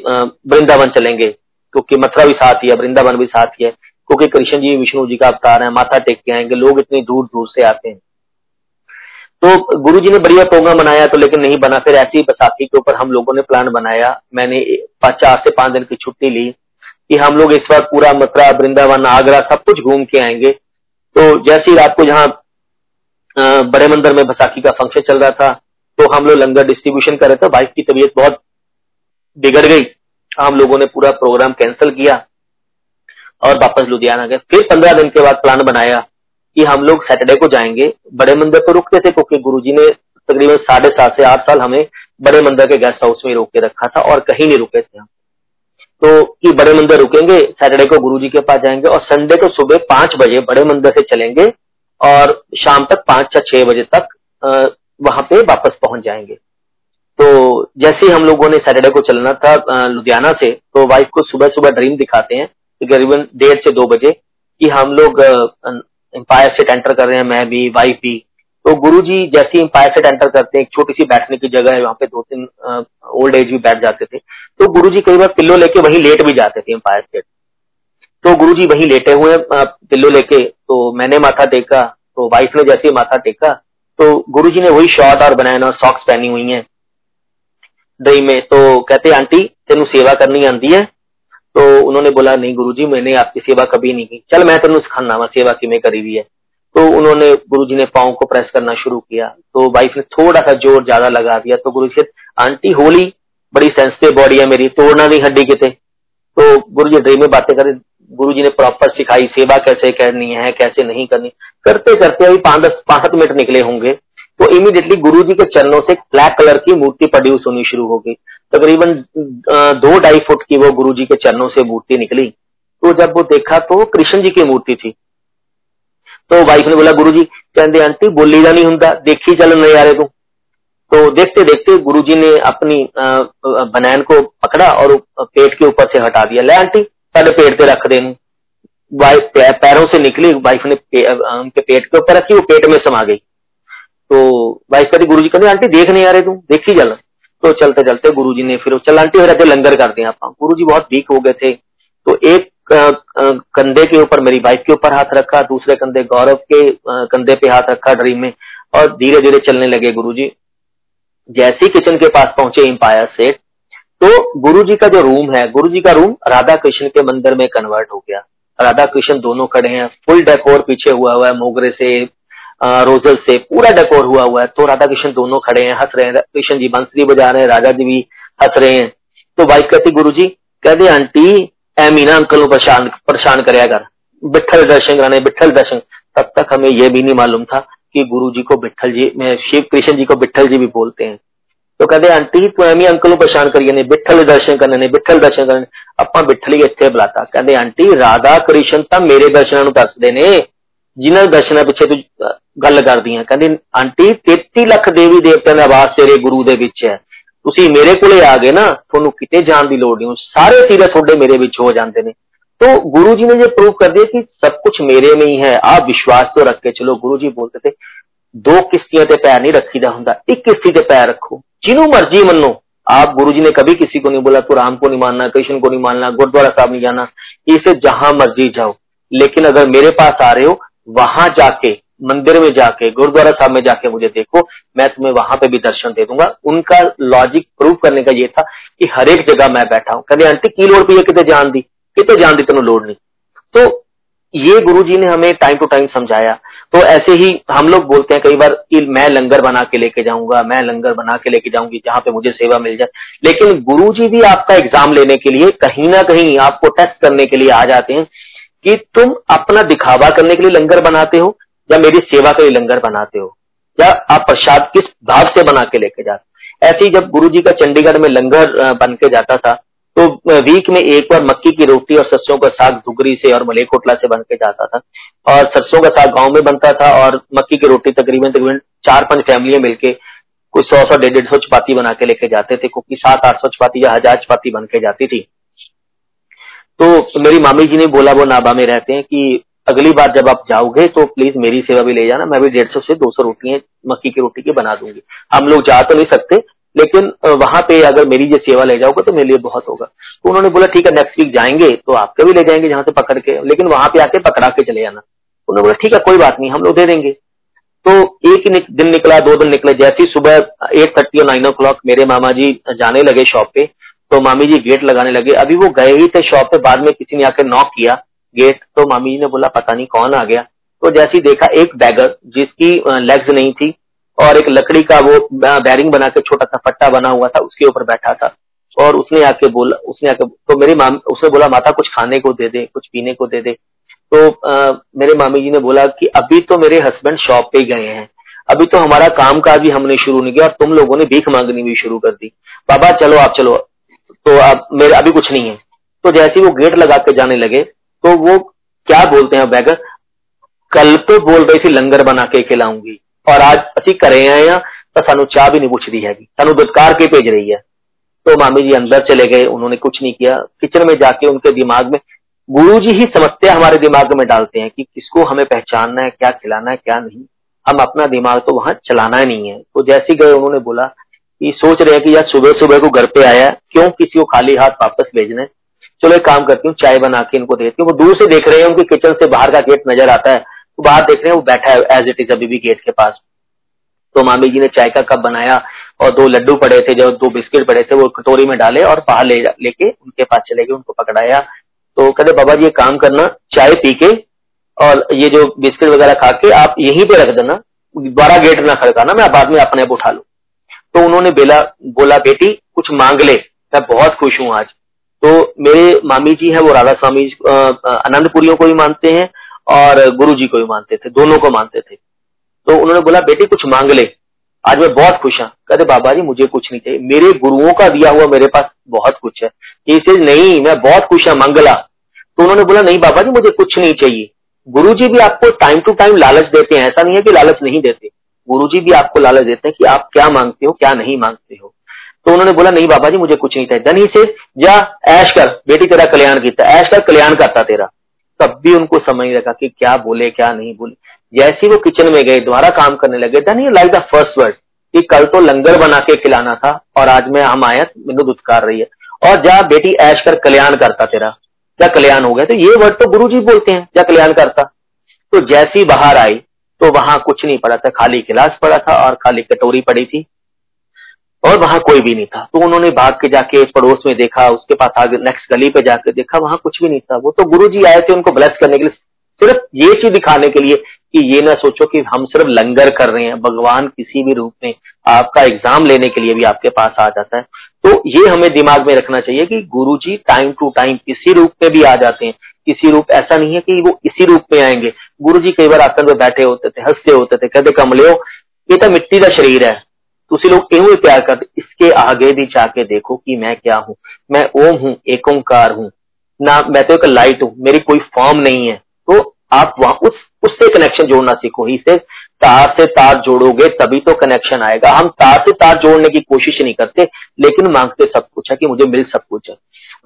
वृंदावन चलेंगे। क्योंकि मथुरा भी साथ ही है, वृंदावन भी साथ ही है। क्योंकि कृष्ण जी, विष्णु जी का अवतार है, माथा टेक के आएँगे, लोग इतनी दूर दूर से आते हैं। तो गुरु जी ने बढ़िया प्रोग्राम बनाया तो लेकिन नहीं बना। फिर ऐसी बैसाखी के ऊपर हम लोगों ने प्लान बनाया। मैंने चार से पाँच दिन की छुट्टी ली। कि हम लोग इस बार पूरा मथुरा, वृंदावन, आगरा सब कुछ घूम के आएँगे। तो जैसी रात को जहाँ बड़े मंदिर में बैसाखी का फ़ंक्शन चल रहा था तो हम लोग लंगर डिस्ट्रीब्यूशन कर रहे थे। बाइक की तबीयत बहुत बिगड़ गई। हम लोगों ने पूरा प्रोग्राम कैंसिल किया और वापस लुधियाना गए। फिर पंद्रह दिन के बाद प्लान बनाया कि हम लोग सैटरडे को जाएँगे। बड़े मंदिर तो रुकते थे क्योंकि गुरुजी ने तकरीबन साढ़े सात से आठ साल हमें बड़े मंदिर के गेस्ट हाउस में रोक के रखा था और कहीं नहीं रुके थे हम। तो कि बड़े मंदिर रुकेंगे, सैटरडे को गुरुजी के पास जाएँगे और संडे को सुबह पाँच बजे बड़े मंदिर से चलेंगे और शाम तक पाँच या छह बजे तक वहाँ पे वापस पहुँच जाएँगे। तो जैसे ही हम लोगों ने सैटरडे को चलना था लुधियाना से तो वाइफ को सुबह सुबह ड्रीम दिखाते हैं करीबन डेढ़ से दो बजे कि हम लोग एम्पायर से एंटर कर रहे हैं, मैं भी वाइफ भी। तो गुरु जी जैसे ही एम्पायर से एंटर करते हैं छोटी सी बैठने की जगह है, वहाँ पे दो तीन ओल्ड एज भी बैठ जाते थे। तो गुरु जी कई बार पिल्लो लेके वहीं लेट भी जाते थे एम्पायर से तो गुरु जी वहीं लेटे हुए पिल्लो लेके। तो मैंने माथा टेका तो वाइफ ने जैसे ही माथा टेका तो गुरु जी ने वही शॉर्ट और बनाया और सॉक्स पहनी हुई है। दही में तो कहते, आंटी, तेन सेवा करनी आती है? तो उन्होंने बोला, नहीं गुरुजी, मैंने आपकी सेवा कभी नहीं की। चल, मैं तेन सिखाना वा सेवा कि करी हुई है? तो उन्होंने गुरु जी ने पाओ को प्रेस करना शुरू किया। तो वाइफ ने थोड़ा सा ज़ोर ज़्यादा लगा दिया। तो गुरु जी आंटी होली बड़ी सेंसिटिव बॉडी है मेरी, तोड़ना नहीं हड्डी कितने तो। गुरु जी ड्रीम में बातें करे। गुरु जी ने प्रॉपर सिखाई, सेवा कैसे करनी है, कैसे नहीं करनी। करते करते अभी पाँच दस पाँच मिनट निकले होंगे तो इमीडिएटली गुरु जी के चरणों से ब्लैक कलर की मूर्ति प्रोड्यूस होनी शुरू हो गई। तकरीबन दो ढाई फुट की वो गुरु जी के चरणों से मूर्ति निकली। तो जब वो देखा तो कृष्ण जी की मूर्ति थी। तो वाइफ ने बोला गुरु जी कहते आंटी, बोली का नहीं होंगे देखी चल नजारे तू। तो देखते देखते गुरु जी ने अपनी बनैन को पकड़ा और पेट के ऊपर से हटा दिया। ले आंटी, साढ़े पेट पे रख दे पैरों से निकली वाइफ ने उनके पेट के ऊपर रखी, वो पेट में समा गई। तो वाइफ कहती गुरु जी कहते आंटी, देख नहीं आ रहे तू, देखी चल तो चलते चलते गुरु जी ने फिर, चल आंटी फिर लंगर कर दिया आप। गुरु जी बहुत वीक हो गए थे। तो एक कंधे के ऊपर, मेरी वाइफ के ऊपर हाथ रखा, दूसरे कंधे गौरव के कंधे पे हाथ रखा ड्रीम में, और धीरे धीरे चलने लगे गुरु जी जैसे ही किचन के पास पहुँचे एम्पायर से तो गुरु जी का जो रूम है गुरु जी का रूम राधा कृष्ण के मंदिर में कन्वर्ट हो गया। राधा कृष्ण दोनों खड़े हैं फुल डेकोर पीछे हुआ हुआ है, मोगरे से रोजल से, पूरा डेकोर हुआ हुआ है। तो राधा कृष्ण दोनों खड़े हैं, हंस रहे हैं। कृष्ण जी बंसरी बजा रहे हैं, राजा जी भी हंस रहे हैं। तो वाइफ कहती गुरु जी कहते आंटी ए मीना अंकल परेशान परेशान कराया कर बिठल दर्शन कराने बिठल दर्शन तब तक हमें यह भी नहीं मालूम था कि गुरु जी को बिठल जी में शिव कृष्ण जी को बिठल जी भी बोलते हैं तो कहते आंटी तू एवं अंकल परेशान करिए ने बिठल दर्शन करने ने बिठल दर्शन करने अपा बिठल ही इतने बुलाता कहते आंटी राधा कृष्ण तो मेरे दर्शन दसते ने जिन्हों दर्शन पिछे तू गल करदी कहती आंटी तेती लख देवी देवत्या का आवास तेरे गुरु ਦੇ ਵਿੱਚ ਹੈ ਤੁਸੀਂ ਮੇਰੇ ਕੋਲੇ ਆ ਗਏ ਨਾ ਤੁਹਾਨੂੰ ਕਿਤੇ ਜਾਣ ਦੀ ਲੋੜ ਨਹੀਂ ਸਾਰੇ ਤੀਰਥ ਤੁਹਾਡੇ ਮੇਰੇ ਵਿੱਚ ਹੋ ਜਾਂਦੇ ਨੇ तो गुरु जी ने ये प्रूव कर दिया कि सब कुछ मेरे में ही है आप विश्वास तो रख के चलो गुरु जी बोलते थे दो किश्तियों ते पैर नहीं रखीदा होंगे एक किश्ती ते पैर रखो जिन्हों मर्जी मनो आप गुरु जी ने कभी किसी को नहीं बोला तो राम को नहीं मानना कृष्ण को नहीं मानना गुरुद्वारा साहब नहीं जाना इसे जहां मर्जी जाओ लेकिन अगर मेरे पास आ रहे हो वहां जाके मंदिर में जाके, गुरुद्वारा साहब में जाके मुझे देखो, मैं तुम्हें वहाँ पे भी दर्शन दे दूँगा। उनका लॉजिक प्रूव करने का ये था कि हर एक जगह मैं बैठा हूँ। कहते, आंटी, की लोड़ पी कितने जान दी? कितने जान दी? तेन लोड़ नहीं। तो ये गुरु जी ने हमें टाइम टू टाइम समझाया। तो ऐसे ही हम लोग बोलते हैं कई बार कि मैं लंगर बना के लेके जाऊँगा, मैं लंगर बना के लेके जाऊँगी, जहाँ पे मुझे सेवा मिल जाए। लेकिन गुरु जी भी आपका एग्ज़ाम लेने के लिए कहीं ना कहीं आपको टेस्ट करने के लिए आ जाते हैं कि तुम अपना दिखावा करने के लिए लंगर बनाते हो या मेरी सेवा के लंगर बनाते हो, या आप प्रसाद किस भाव से बना के लेके जाते ऐसे ही जब गुरु का चंडीगढ़ में लंगर बन के जाता था तो वीक में एक बार मक्की की रोटी और सरसों का साग धुगरी से और मलेकोटला से बन के जाता था। और सरसों का साग गाँव में बनता था और मक्की की रोटी तकरीबन तकरीबन चार पाँच फैमिलियाँ मिलके कुछ सौ सौ डेढ़ डेढ़ सौ चपाती बना के लेके जाते थे क्योंकि सात आठ सौ चपाती या हज़ार चपाती बन के जाती थी। तो मेरी मामी जी ने बोला, वो नाबा में रहते हैं कि अगली बार जब आप जाओगे तो प्लीज़ मेरी सेवा भी ले जाना, मैं भी डेढ़ सौ से दो सौ रोटियाँ मक्की की रोटी की बना दूँगी। हम लोग जा तो नहीं सकते, लेकिन वहाँ पे अगर मेरी ये सेवा ले जाओगे तो मेरे लिए बहुत होगा। तो उन्होंने बोला, ठीक है नेक्स्ट वीक जाएँगे तो आपके भी ले जाएँगे जहाँ से पकड़ के, लेकिन वहाँ पे आके पकड़ा के चले जाना उन्होंने बोला, ठीक है, कोई बात नहीं, हम लोग दे देंगे। तो एक दिन निकला, दो दिन निकले, जैसे ही सुबह एट थर्टी और नाइन ओ मेरे मामा जी जाने लगे शॉप पे तो मामी जी गेट लगाने लगे। अभी वो गए ही थे शॉप पे, बाद में किसी ने आकर नॉक किया। गेट तो मामी जी ने बोला पता नहीं कौन आ गया। तो जैसे देखा एक बैगर जिसकी लेग्स नहीं थी और एक लकड़ी का वो बैरिंग बना के छोटा सा पट्टा बना हुआ था उसके ऊपर बैठा था और उसने आके बोला उसने आके तो मेरी माम उसने बोला माता कुछ खाने को दे दे कुछ पीने को दे दे। तो आ, मेरे मामी जी ने बोला कि अभी तो मेरे हस्बैंड शॉप पे गए हैं। अभी तो हमारा काम काज भी हमने शुरू नहीं किया और तुम लोगों ने भीख मांगनी भी शुरू कर दी। बाबा चलो आप चलो। तो अब मेरे अभी कुछ नहीं है। तो जैसे वो गेट लगा के जाने लगे तो वो क्या बोलते हैं बैगर कल तो बोल रही थी, लंगर बना के खिलाऊँगी। और आज असी करे हैं या तो सानू चाह भी नहीं पूछती है सानू दुदकार के भेज रही है। तो मामी जी अंदर चले गए, उन्होंने कुछ नहीं किया। किचन में जाके उनके दिमाग में, गुरु जी ही समस्या हमारे दिमाग में डालते हैं कि किसको हमें पहचानना है, क्या खिलाना है, क्या नहीं। हम अपना दिमाग तो वहाँ चलाना ही नहीं है। तो जैसे गए, उन्होंने बोला कि सोच रहे हैं कि यार सुबह सुबह को घर पे आया, क्यों किसी को खाली हाथ वापस भेजना है? चलो एक काम करती हूँ, चाय बना के इनको देती हूँ। वो दूर से देख रहे हैं, उनके किचन से बाहर का गेट नज़र आता है। तो बाहर देख रहे हैं, वो बैठा है एज इट इज़ अभी भी गेट के पास। तो मामी जी ने चाय का कप बनाया और दो लड्डू पड़े थे, जो दो बिस्किट पड़े थे, वो कटोरी में डाले और बाहर ले, लेके उनके पास चले गए, उनको पकड़ाया। तो कहते, बाबा जी ये काम करना, चाय पी के और ये जो बिस्किट वगैरह खा के आप यहीं पे रख देना, दोबारा गेट ना खड़काना, मैं बाद में अपने आप उठा लू। तो उन्होंने बेला, बोला, बेटी, कुछ मांग ले, मैं बहुत खुश हूँ आज। तो मेरे मामी जी हैं, वो राधा स्वामी आनंदपुरियों को भी मानते हैं और गुरु जी को भी मानते थे, दोनों को मानते थे। तो उन्होंने बोला, बेटी, कुछ मांग ले। आज मैं बहुत खुश हूँ। कहते, बाबा जी, मुझे कुछ नहीं चाहिए। मेरे गुरुओं का दिया हुआ मेरे पास बहुत कुछ है। इसे नहीं, मैं बहुत खुश है, मंगला। तो उन्होंने बोला, नहीं, बाबा जी, मुझे कुछ नहीं चाहिए। गुरु जी भी आपको टाइम टू टाइम लालच देते हैं। ऐसा नहीं है कि लालच नहीं देते। गुरु जी भी आपको लालच देते हैं कि आप क्या मांगते हो, क्या नहीं मांगते हो। तो उन्होंने बोला, नहीं बाबा जी मुझे कुछ नहीं चाहिए। धनी से जा, ऐश कर, बेटी तेरा कल्याण किया ऐश कर, कल्याण करता तेरा। तब भी उनको समझ लगा कि क्या बोले, क्या नहीं बोले। जैसे वो किचन में गए, दोबारा काम करने लगे you like the first word कि कल तो लंगर बना के खिलाना था, और आज मैं, हम आया मैंने दुत्कार रही है। और जा, बेटी, ऐश कर, कल्याण करता तेरा। क्या कल्याण हो गया? तो ये वर्ड तो गुरु जी बोलते हैं, क्या कल्याण करता? तो जैसी बाहर आई तो वहाँ कुछ नहीं पड़ा था, खाली गिलास पड़ा था, और खाली कटोरी पड़ी थी। और वहाँ कोई भी नहीं था। तो उन्होंने भाग के जाके पड़ोस में देखा, उसके पास आगे नेक्स्ट गली पे जाके देखा, वहाँ कुछ भी नहीं था। वो तो गुरु जी आए थे उनको ब्लेस करने के लिए। सिर्फ़ ये चीज़ दिखाने के लिए कि ये ना सोचो कि हम सिर्फ़ लंगर कर रहे हैं, भगवान किसी भी रूप में आपका एग्ज़ाम लेने के लिए भी आपके पास आ जाता है। तो ये हमें दिमाग में रखना चाहिए कि गुरु जी टाइम टू टाइम किसी रूप में भी आ जाते हैं। किसी रूप, ऐसा नहीं है कि वो इसी रूप में आएँगे। गुरु जी कई बार आसन में बैठे होते थे, हँसते होते थे, कहते कमले ये तो मिट्टी का शरीर है। तुसी लोग एवं प्यार करते इसके आगे भी जाके देखो कि मैं क्या हूँ। मैं ओम हूँ, एक ओंकार हूँ। ना मैं तो एक लाइट हूँ, मेरी कोई फॉर्म नहीं है। तो आप वहाँ उस, उससे कनेक्शन जोड़ना सीखो। ही से तार से तार जोड़ोगे, तभी तो कनेक्शन आएगा। हम तार से तार जोड़ने की कोशिश नहीं करते, लेकिन मांगते सब कुछ है कि मुझे मिल सब कुछ है।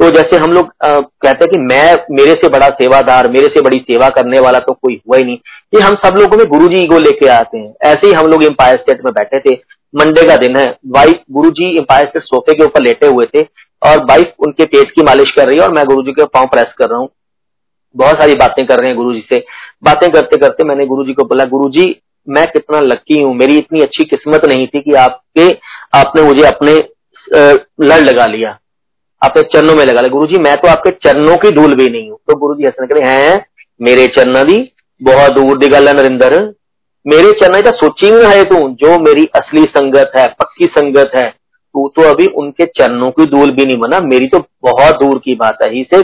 तो जैसे हम लोग कहते हैं कि मैं मेरे से बड़ा सेवादार, मेरे से बड़ी सेवा करने वाला तो कोई हुआ ही नहीं। ये हम सब लोगों में गुरु जी ईगो लेके आते हैं। ऐसे ही हम लोग एम्पायर स्टेट में बैठे थे। मंडे का दिन है। वाइफ गुरु जी एम्पायर से सोफे के ऊपर लेटे हुए थे और वाइफ उनके पेट की मालिश कर रही है और मैं गुरु जी के पाँव प्रेस कर रहा हूँ। बहुत सारी बातें कर रहे हैं गुरु जी से। बातें करते करते मैंने गुरु जी को बोला गुरु जी मैं कितना लकी हूँ। मेरी इतनी अच्छी किस्मत नहीं थी कि आपके, आपने मुझे अपने लड़ लगा लिया। आपके चरणों में लगा लिया। गुरु जी मैं तो आपके चरणों की धूल भी नहीं हूँ। तो गुरु जी हसन कह रहे हैं, मेरे चरण भी बहुत दूर की गल है नरिंदर। मेरे चरणा का सोची में है तू, जो मेरी असली संगत है, पक्की संगत है, तू तो अभी उनके चरणों की धूल भी नहीं बना। मेरी तो बहुत दूर की बात है, ही से